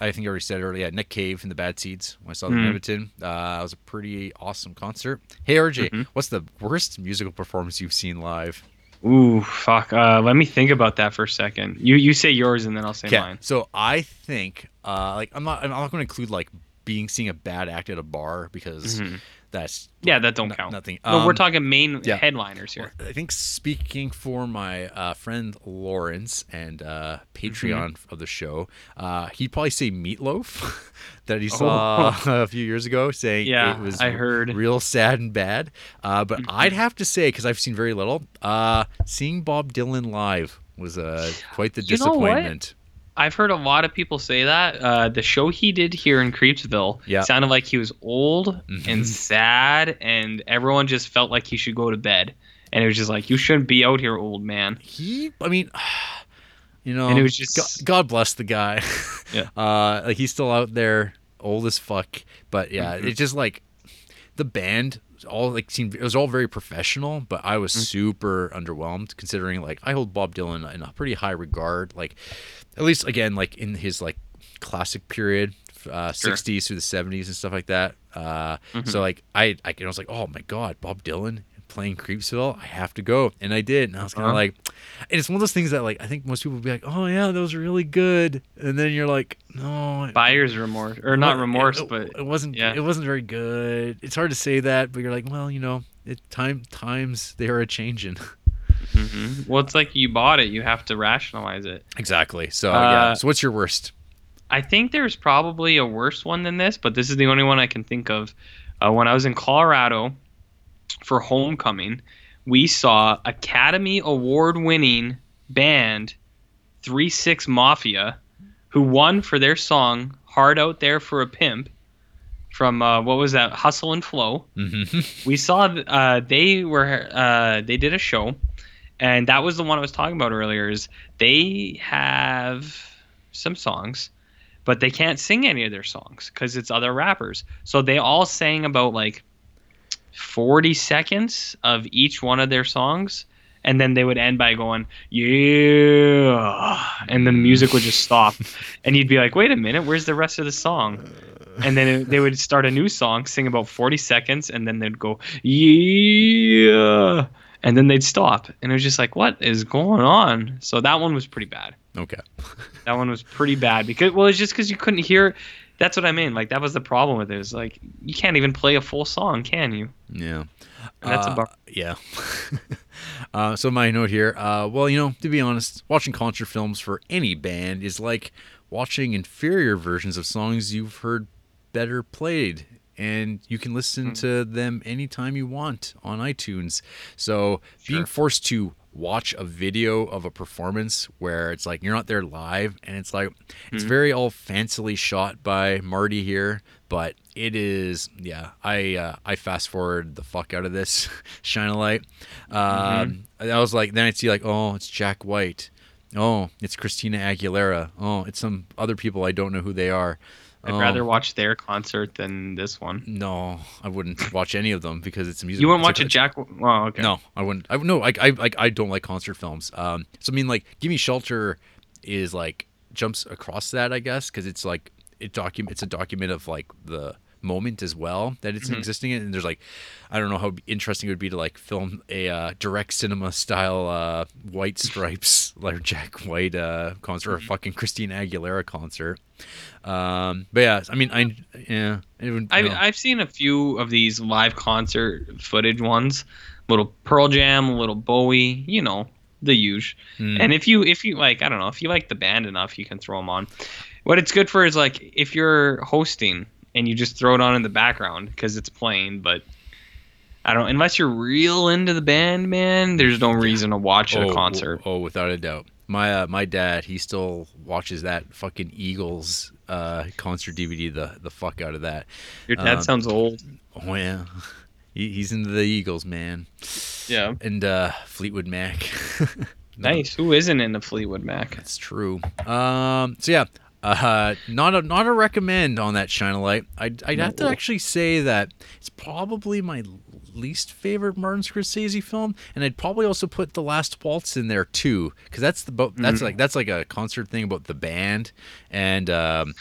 I think I already said earlier. Yeah, Nick Cave and the Bad Seeds. When I saw them in Mhm. Edmonton, uh, it was a pretty awesome concert. Hey RJ, Mhm. what's the worst musical performance you've seen live? ooh, fuck. Uh, let me think about that for a second. You you say yours, and then I'll say Okay, mine. so I think, uh, like, I'm not, I'm not going to include like being seeing a bad act at a bar because Mhm. That's Yeah, that don't no- count. Nothing. no, we're Um, talking main yeah. headliners here. I think speaking for my uh, friend Lawrence and uh, Patreon Mm-hmm. of the show, uh, he'd probably say Meatloaf that he saw a few years ago, saying Oh. Yeah, it was I heard. real sad and bad. Uh, but Mm-hmm. I'd have to say, because I've seen very little, uh, seeing Bob Dylan live was uh, quite the You disappointment. I've heard a lot of people say that. Uh, the show he did here in Creepsville Yeah. sounded like he was old Mhm. and sad, and everyone just felt like he should go to bed. And it was just like, you shouldn't be out here, old man. He, I mean, you know, And it was just- God, God bless the guy. Yeah. uh, like he's still out there, old as fuck. But yeah, Mhm. it's just like the band all like seemed it was all very professional, but I was super underwhelmed considering like I hold Bob Dylan in a pretty high regard. Like at least again like in his like classic period. Uh, Sure. 60s through the 70s and stuff like that. Uh, Mhm. So like I, I was like, oh my god, Bob Dylan playing Creepsville, I have to go, and I did. And I was kind of Uh-huh. like, and it's one of those things that like I think most people would be like, oh yeah, those are really good, and then you're like, no, Buyer's remorse, or not remorse, it, but it wasn't. yeah. It wasn't very good. It's hard to say that, but you're like, well, you know, it time times they are a changing. Mhm. well, it's like you bought it, you have to rationalize it. exactly. So Uh, yeah. So what's your worst? I think there's probably a worse one than this, but this is the only one I can think of. Uh, when I was in Colorado for homecoming, we saw Academy Award winning band Three Six Mafia, who won for their song "Hard Out There for a Pimp" from uh, what was that? Hustle and Flow. Mm-hmm. we saw uh, they were uh, they did a show and that was the one i was talking about earlier is they have some songs but they can't sing any of their songs because it's other rappers. So they all sang about like 40 seconds of each one of their songs and then they would end by going yeah and then the music would just stop. And you'd be like wait a minute where's the rest of the song? And then it, they would start a new song, sing about 40 seconds, and then they'd go, yeah, and then they'd stop. And it was just like, what is going on? So that one was pretty bad. Okay. That one was pretty bad because, well, it's just because you couldn't hear. That's what I mean. Like, that was the problem with it. Is like, you can't even play a full song, can you? Yeah. And that's a Uh, bummer. Yeah. uh, so my note here. Uh, well, you know, to be honest, watching concert films for any band is like watching inferior versions of songs you've heard better played. And you can listen Hmm. to them anytime you want on iTunes. So being forced to watch a video of a performance where it's like you're not there live and it's like Hmm. it's very all fancily shot by Marty here, but it is yeah. I uh, I fast forward the fuck out of this Shine a Light. Um, I was like then I'd see like oh it's Jack White, oh it's Christina Aguilera, oh it's some other people I don't know who they are. I'd Oh, rather watch their concert than this one. no, I wouldn't watch any of them because it's a music. You wouldn't watch a Jack. Well, okay. no, I wouldn't. I no, I, I like I don't like concert films. Um, so I mean, like, Give Me Shelter is like jumps across that, I guess, because it's like it document. It's a document of like the moment as well that it's existing in. And there's like, I don't know how interesting it would be to like film a uh, direct cinema style uh, White Stripes like Jack White uh, concert or a fucking Christina Aguilera concert. Um, but yeah, I mean, I yeah, would. I've, no. I've seen a few of these live concert footage ones, little Pearl Jam, little Bowie, you know, the huge. Hmm. And if you if you like, I don't know, if you like the band enough, you can throw them on. What it's good for is like if you're hosting and you just throw it on in the background because it's playing, but. I don't unless you're real into the band, man. There's no reason to watch a Oh, concert. Oh, without a doubt. My uh, my dad, he still watches that fucking Eagles uh, concert DVD. The the fuck out of that. Your dad um, sounds old. Oh yeah, he, he's into the Eagles, man. Yeah. And uh, Fleetwood Mac. Nice. Who isn't into Fleetwood Mac? That's true. Um. So yeah. Uh, not a not a recommend on that Shine a Light. I'd, I'd have to actually say that it's probably my least favorite Martin Scorsese film, and I'd probably also put The Last Waltz in there too, because that's the bo- Mm-hmm. that's like that's like a concert thing about the band, and um,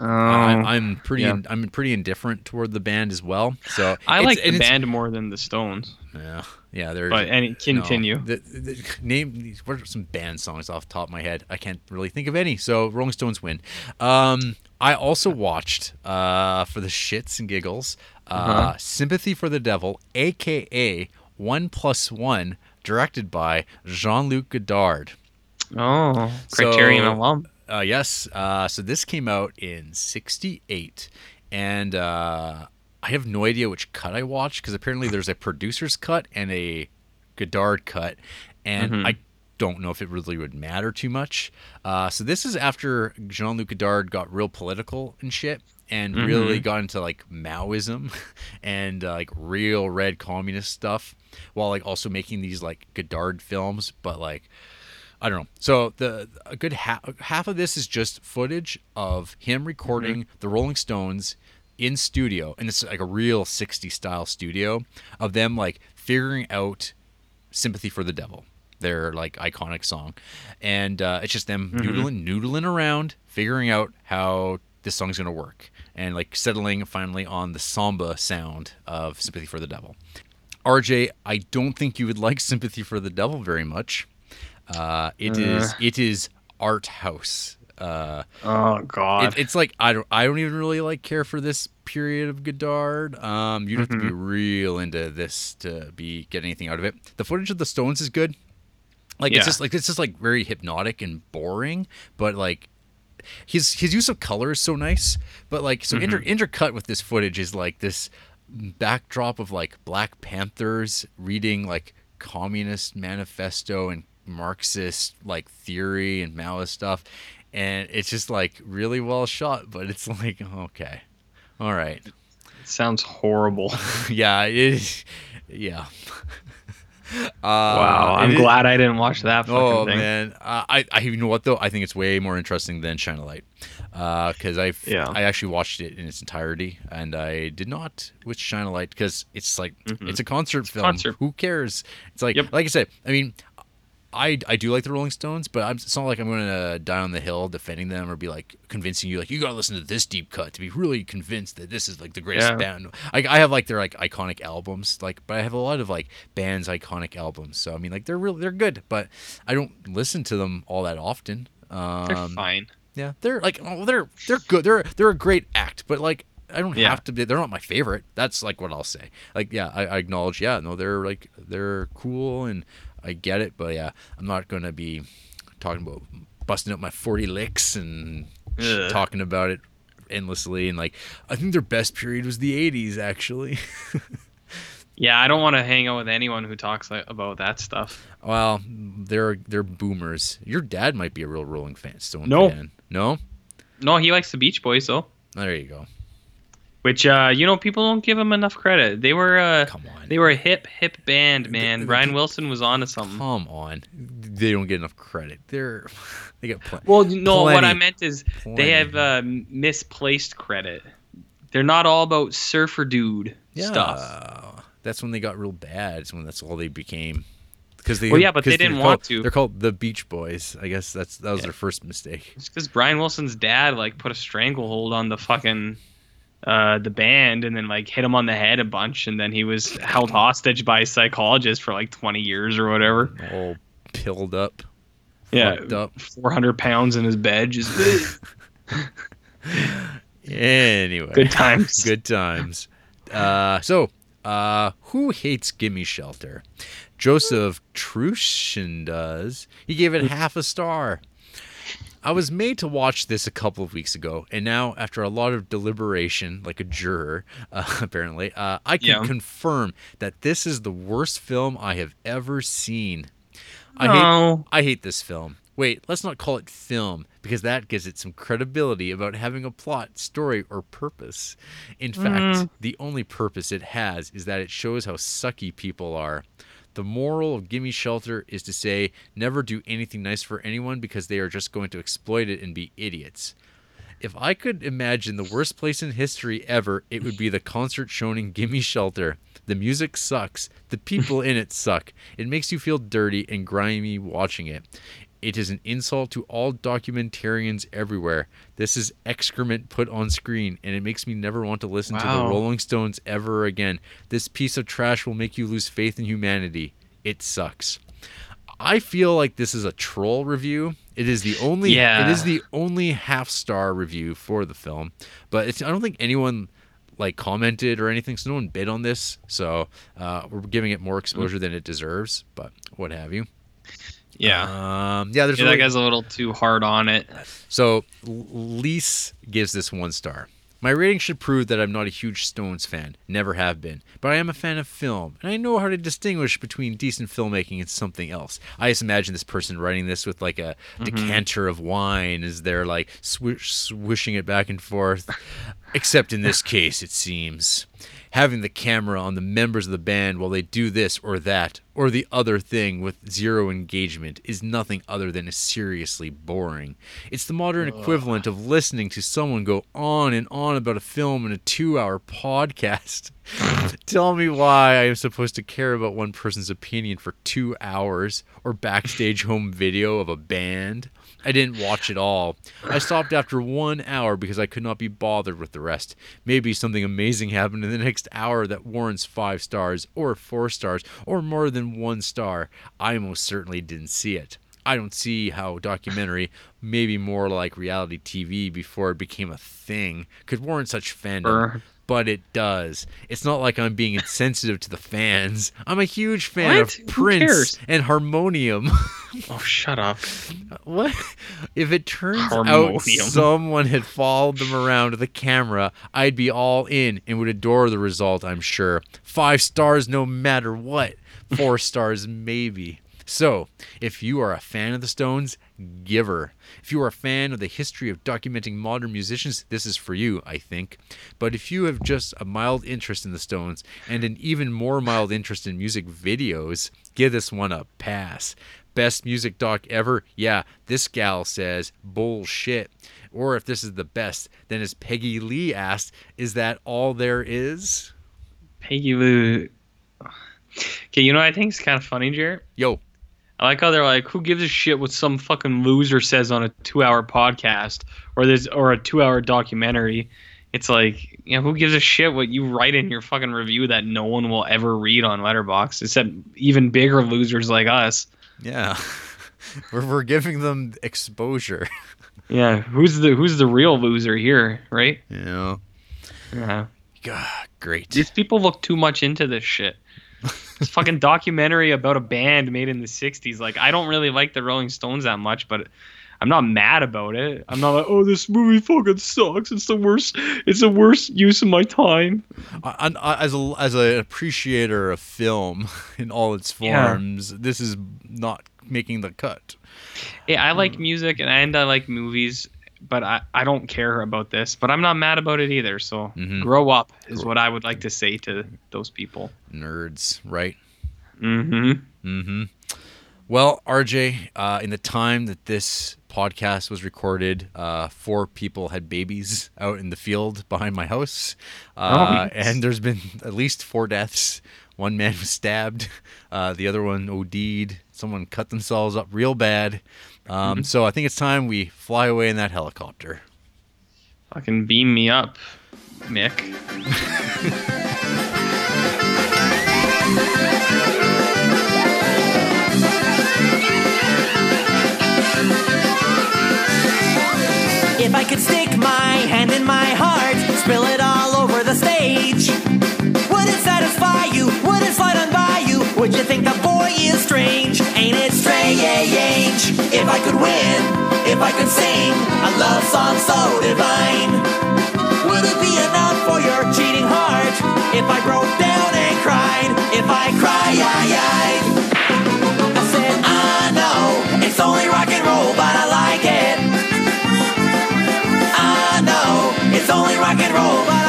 Oh, I'm, I'm pretty yeah. I'm pretty indifferent toward the band as well. So I like and the band more than the Stones. Yeah, yeah. There's But any continue. no. The, the, name these. What are some band songs off the top of my head? I can't really think of any. So Rolling Stones win. Um, I also watched uh, for the shits and giggles, uh, Uh-huh. "Sympathy for the Devil," aka One Plus One, directed by Jean-Luc Godard. Oh, Criterion So- alum. Uh, yes. Uh, so this came out in '68, and uh, I have no idea which cut I watched because apparently there's a producer's cut and a Godard cut, and Mhm. I don't know if it really would matter too much. Uh, so this is after Jean-Luc Godard got real political and shit. And really got into like Maoism and uh, like real red communist stuff, while like also making these like Godard films, but like I don't know. So the a good half half of this is just footage of him recording the Rolling Stones in studio, and it's like a real '60s style studio of them like figuring out "Sympathy for the Devil," their like iconic song, and uh, it's just them noodling noodling around, figuring out how this song's gonna work, and like settling finally on the samba sound of "Sympathy for the Devil." RJ, I don't think you would like "Sympathy for the Devil" very much. Uh, it is it is art house. Uh, Oh God. it, it's like I don't I don't even really like care for this period of Godard. Um, you'd have to be real into this to be get anything out of it. The footage of the Stones is good. Like Yeah. it's just like it's just like very hypnotic and boring, but like his his use of color is so nice, but like so inter, intercut with this footage is like this backdrop of like Black Panthers reading like Communist Manifesto and Marxist like theory and Maoist stuff, and it's just like really well shot, but it's like okay, all right, It sounds horrible. yeah, it yeah. wow, Uh, I'm it- glad I didn't watch that fucking Oh thing. man, uh, I, I you know what though? I think it's way more interesting than Shine a Light, because I Yeah. I actually watched it in its entirety, and I did not with Shine a Light because it's like it's a concert film. concert. Who cares? It's like Yep. like I said. I mean, I I do like the Rolling Stones, but I'm, it's not like I'm going to die on the hill defending them or be like convincing you like you got to listen to this deep cut to be really convinced that this is like the greatest Yeah. band. I, I have like their like iconic albums, like, but I have a lot of like bands iconic albums. So I mean, like they're really they're good, but I don't listen to them all that often. They're Um, fine. yeah, they're like oh, they're they're good. They're they're a great act, but like I don't Yeah. have to be. They're not my favorite. That's like what I'll say. Like yeah, I, I acknowledge. Yeah, no, they're like they're cool and I get it, but yeah, I'm not gonna be talking about busting up my 40 licks and Ugh. talking about it endlessly and like I think their best period was the 80s actually. Yeah, I don't want to hang out with anyone who talks like, about that stuff. well, they're they're boomers. Your dad might be a real Rolling fan, Stone No. fan. No, No, he likes the Beach Boys though, there you go. Which uh, you know people don't give them enough credit. They were uh, Come on. they were a hip hip band, man. Brian Wilson was on to something. Come on, they don't get enough credit. They're they get plenty. Well, no, what I meant is Plenty. they have uh, misplaced credit. They're not all about surfer dude stuff. That's when they got real bad. It's when that's all they became. Because they, Well, yeah, but they didn't called- want to. They're called the Beach Boys. I guess that's that was their first mistake. It's because Brian Wilson's dad like put a stranglehold on the fucking uh, the band and then like hit him on the head a bunch, and then he was held hostage by a psychologist for like 20 years or whatever. All pilled up, Yeah, up. 400 pounds in his bed, just Anyway, good times. Good times. Uh, so, uh, who hates Gimme Shelter? Joseph Trushin does. He gave it half a star. I was made to watch this a couple of weeks ago, and now, after a lot of deliberation, like a juror, uh, apparently, uh, I can Yeah. confirm that this is the worst film I have ever seen. I No. hate, I hate this film. Wait, let's not call it film because that gives it some credibility about having a plot, story, or purpose. In fact, the only purpose it has is that it shows how sucky people are. The moral of Gimme Shelter is to say never do anything nice for anyone because they are just going to exploit it and be idiots. If I could imagine the worst place in history ever, it would be the concert shown in Gimme Shelter. The music sucks. The people in it suck. It makes you feel dirty and grimy watching it. It is an insult to all documentarians everywhere. This is excrement put on screen, and it makes me never want to listen to the Rolling Stones ever again. This piece of trash will make you lose faith in humanity. It sucks. I feel like this is a troll review. It is the only Yeah. it is the only half star review for the film, but it's, I don't think anyone like commented or anything. So no one bid on this. So uh, we're giving it more exposure than it deserves. But what have you? Yeah. Um, yeah. There's yeah, really, that guy's a little too hard on it. so Lise gives this one star. My rating should prove that I'm not a huge Stones fan, never have been, but I am a fan of film, and I know how to distinguish between decent filmmaking and something else. I just imagine this person writing this with like a decanter of wine as they're like swish, swishing it back and forth. Except in this case, it seems. Having the camera on the members of the band while they do this or that or the other thing with zero engagement is nothing other than seriously boring. It's the modern equivalent of listening to someone go on and on about a film in a two hour podcast. Tell me why I am supposed to care about one person's opinion for two hours or backstage home video of a band. I didn't watch it all. I stopped after one hour because I could not be bothered with the rest. Maybe something amazing happened in the next hour that warrants five stars, or four stars, or more than one star. I most certainly didn't see it. I don't see how documentary, maybe more like reality TV before it became a thing, could warrant such fandom. Burn. but it does. It's not like I'm being insensitive to the fans. I'm a huge fan What? of Prince and Harmonium. Oh, shut up. what? If it turns out someone had followed them around with a camera, I'd be all in and would adore the result, I'm sure. Five stars no matter what. Four stars maybe. So, if you are a fan of the Stones, giver. If you are a fan of the history of documenting modern musicians, this is for you, I think. But if you have just a mild interest in the Stones and an even more mild interest in music videos, give this one a pass. Best music doc ever? Yeah, this gal says bullshit. Or if this is the best, then as Peggy Lee asked, is that all there is? Peggy Lou. Okay, you know what I think is kind of funny, Jarrett? Yo, I like how they're like, who gives a shit what some fucking loser says on a two-hour podcast or this or a two-hour documentary? It's like, you know, who gives a shit what you write in your fucking review that no one will ever read on Letterboxd, except even bigger losers like us. yeah. we're, we're giving them exposure. Yeah, who's the who's the real loser here, right? Know? Yeah. God, great. These people look too much into this shit. This fucking documentary about a band made in the '60s. Like, I don't really like the Rolling Stones that much, but I'm not mad about it. I'm not like, oh, this movie fucking sucks. It's the worst. It's the worst use of my time. I, I, as a as an appreciator of film in all its Yeah. forms, this is not making the cut. Yeah, I like mm. music and, and I like movies, but I, I don't care about this. But I'm not mad about it either. So Mhm. grow up is what I would like to say to those people. Nerds, right? Mm-hmm. Mm-hmm. Well, RJ, uh, in the time that this podcast was recorded, uh, four people had babies out in the field behind my house, uh, Oh, yes. and there's been at least four deaths. One man was stabbed, uh, the other one OD'd. Someone cut themselves up real bad. Um, So I think it's time we fly away in that helicopter. Fucking beam me up, Mick. If I could stick my hand in my heart, spill it all over the stage. Satisfy you? Would it slide on by you? Would you think the boy is strange? Ain't it strange? If I could win, if I could sing a love song so divine, would it be enough for your cheating heart? If I broke down and cried, if I cry, I said, I know it's only rock and roll, but I like it. I know it's only rock and roll, but I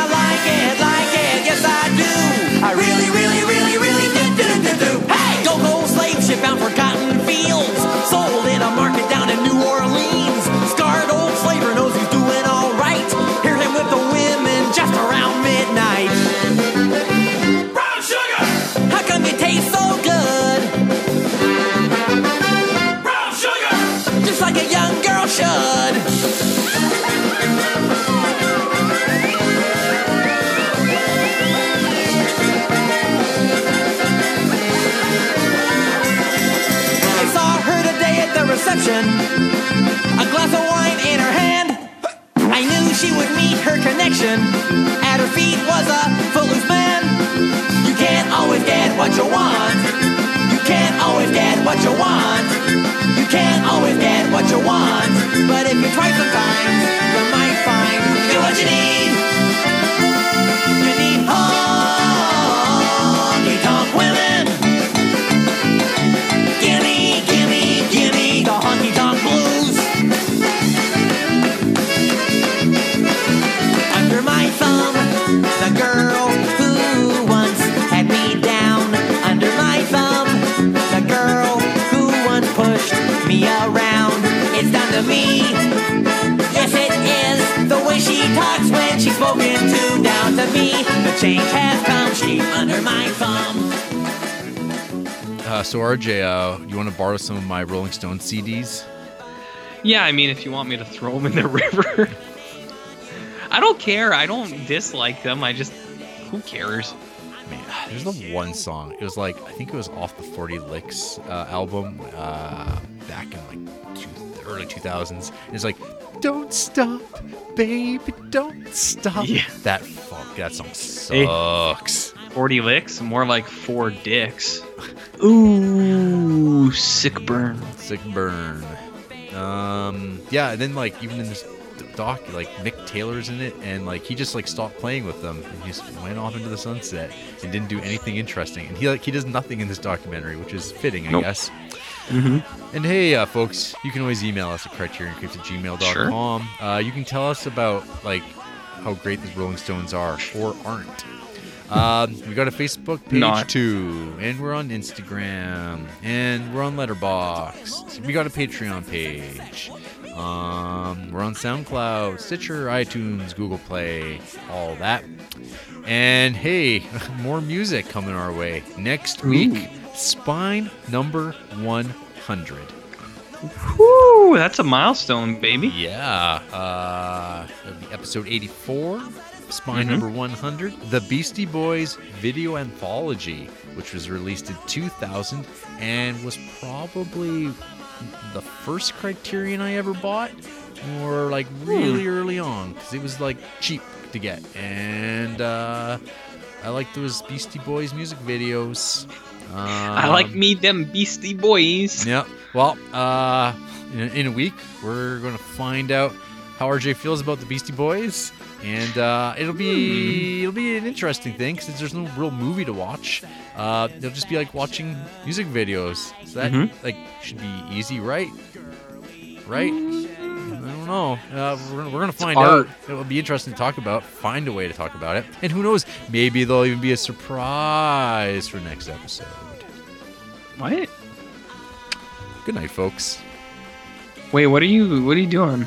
she would meet her connection. At her feet was a footloose man. You can't always get what you want. You can't always get what you want. You can't always get what you want. But if you try sometimes, you might find you get what you need. Talks she's spoken to. Down to me, the change has come. She's under my thumb. Uh, so RJ, uh, you want to borrow some of my Rolling Stone CDs? Yeah, I mean, if you want me to throw them in the river, I don't care. I don't dislike them. I just, who cares? Man, there's the one song. It was like I think it was off the 40 Licks uh, album. Uh, back in like two, the early 2000s. And it's like, don't stop, baby, don't stop. Yeah. That fuck, that song Hey. sucks. 40 licks, more like four dicks. Ooh, sick burn. Sick burn. Um, yeah, and then like even in this doc, like Mick Taylor's in it, and like he just like stopped playing with them, and he just went off into the sunset and didn't do anything interesting. And he like he does nothing in this documentary, which is fitting, I Nope. guess. And hey, uh, folks, you can always email us at criterioncreeps at gmail.com. Uh, you can tell us about like how great the Rolling Stones are or aren't. Um, we got a Facebook page Not. too, and we're on Instagram, and we're on Letterboxd. We got a Patreon page. Um, we're on SoundCloud, Stitcher, iTunes, Google Play, all that. And hey, more music coming our way next week. Spine number 100. Woo, that's a milestone, baby. Yeah, uh, episode 84, Spine Mhm. number 100, The Beastie Boys Video Anthology, which was released in 2000 and was probably the first Criterion I ever bought, or like really early on, because it was like cheap to get. And uh, I like those Beastie Boys music videos. I like Um, me them beastie boys. yeah. Well, uh, in, in a week, we're going to find out how RJ feels about the Beastie Boys, and uh, it'll be it'll be an interesting thing because there's no real movie to watch. Uh, it'll just be like watching music videos. So that Mhm. like should be easy, right? Right? I don't know. Uh, we're, we're gonna find out. It'll be interesting to talk about. Find a way to talk about it, and who knows? Maybe there'll even be a surprise for next episode. What? Good night, folks. Wait, what are you? What are you doing?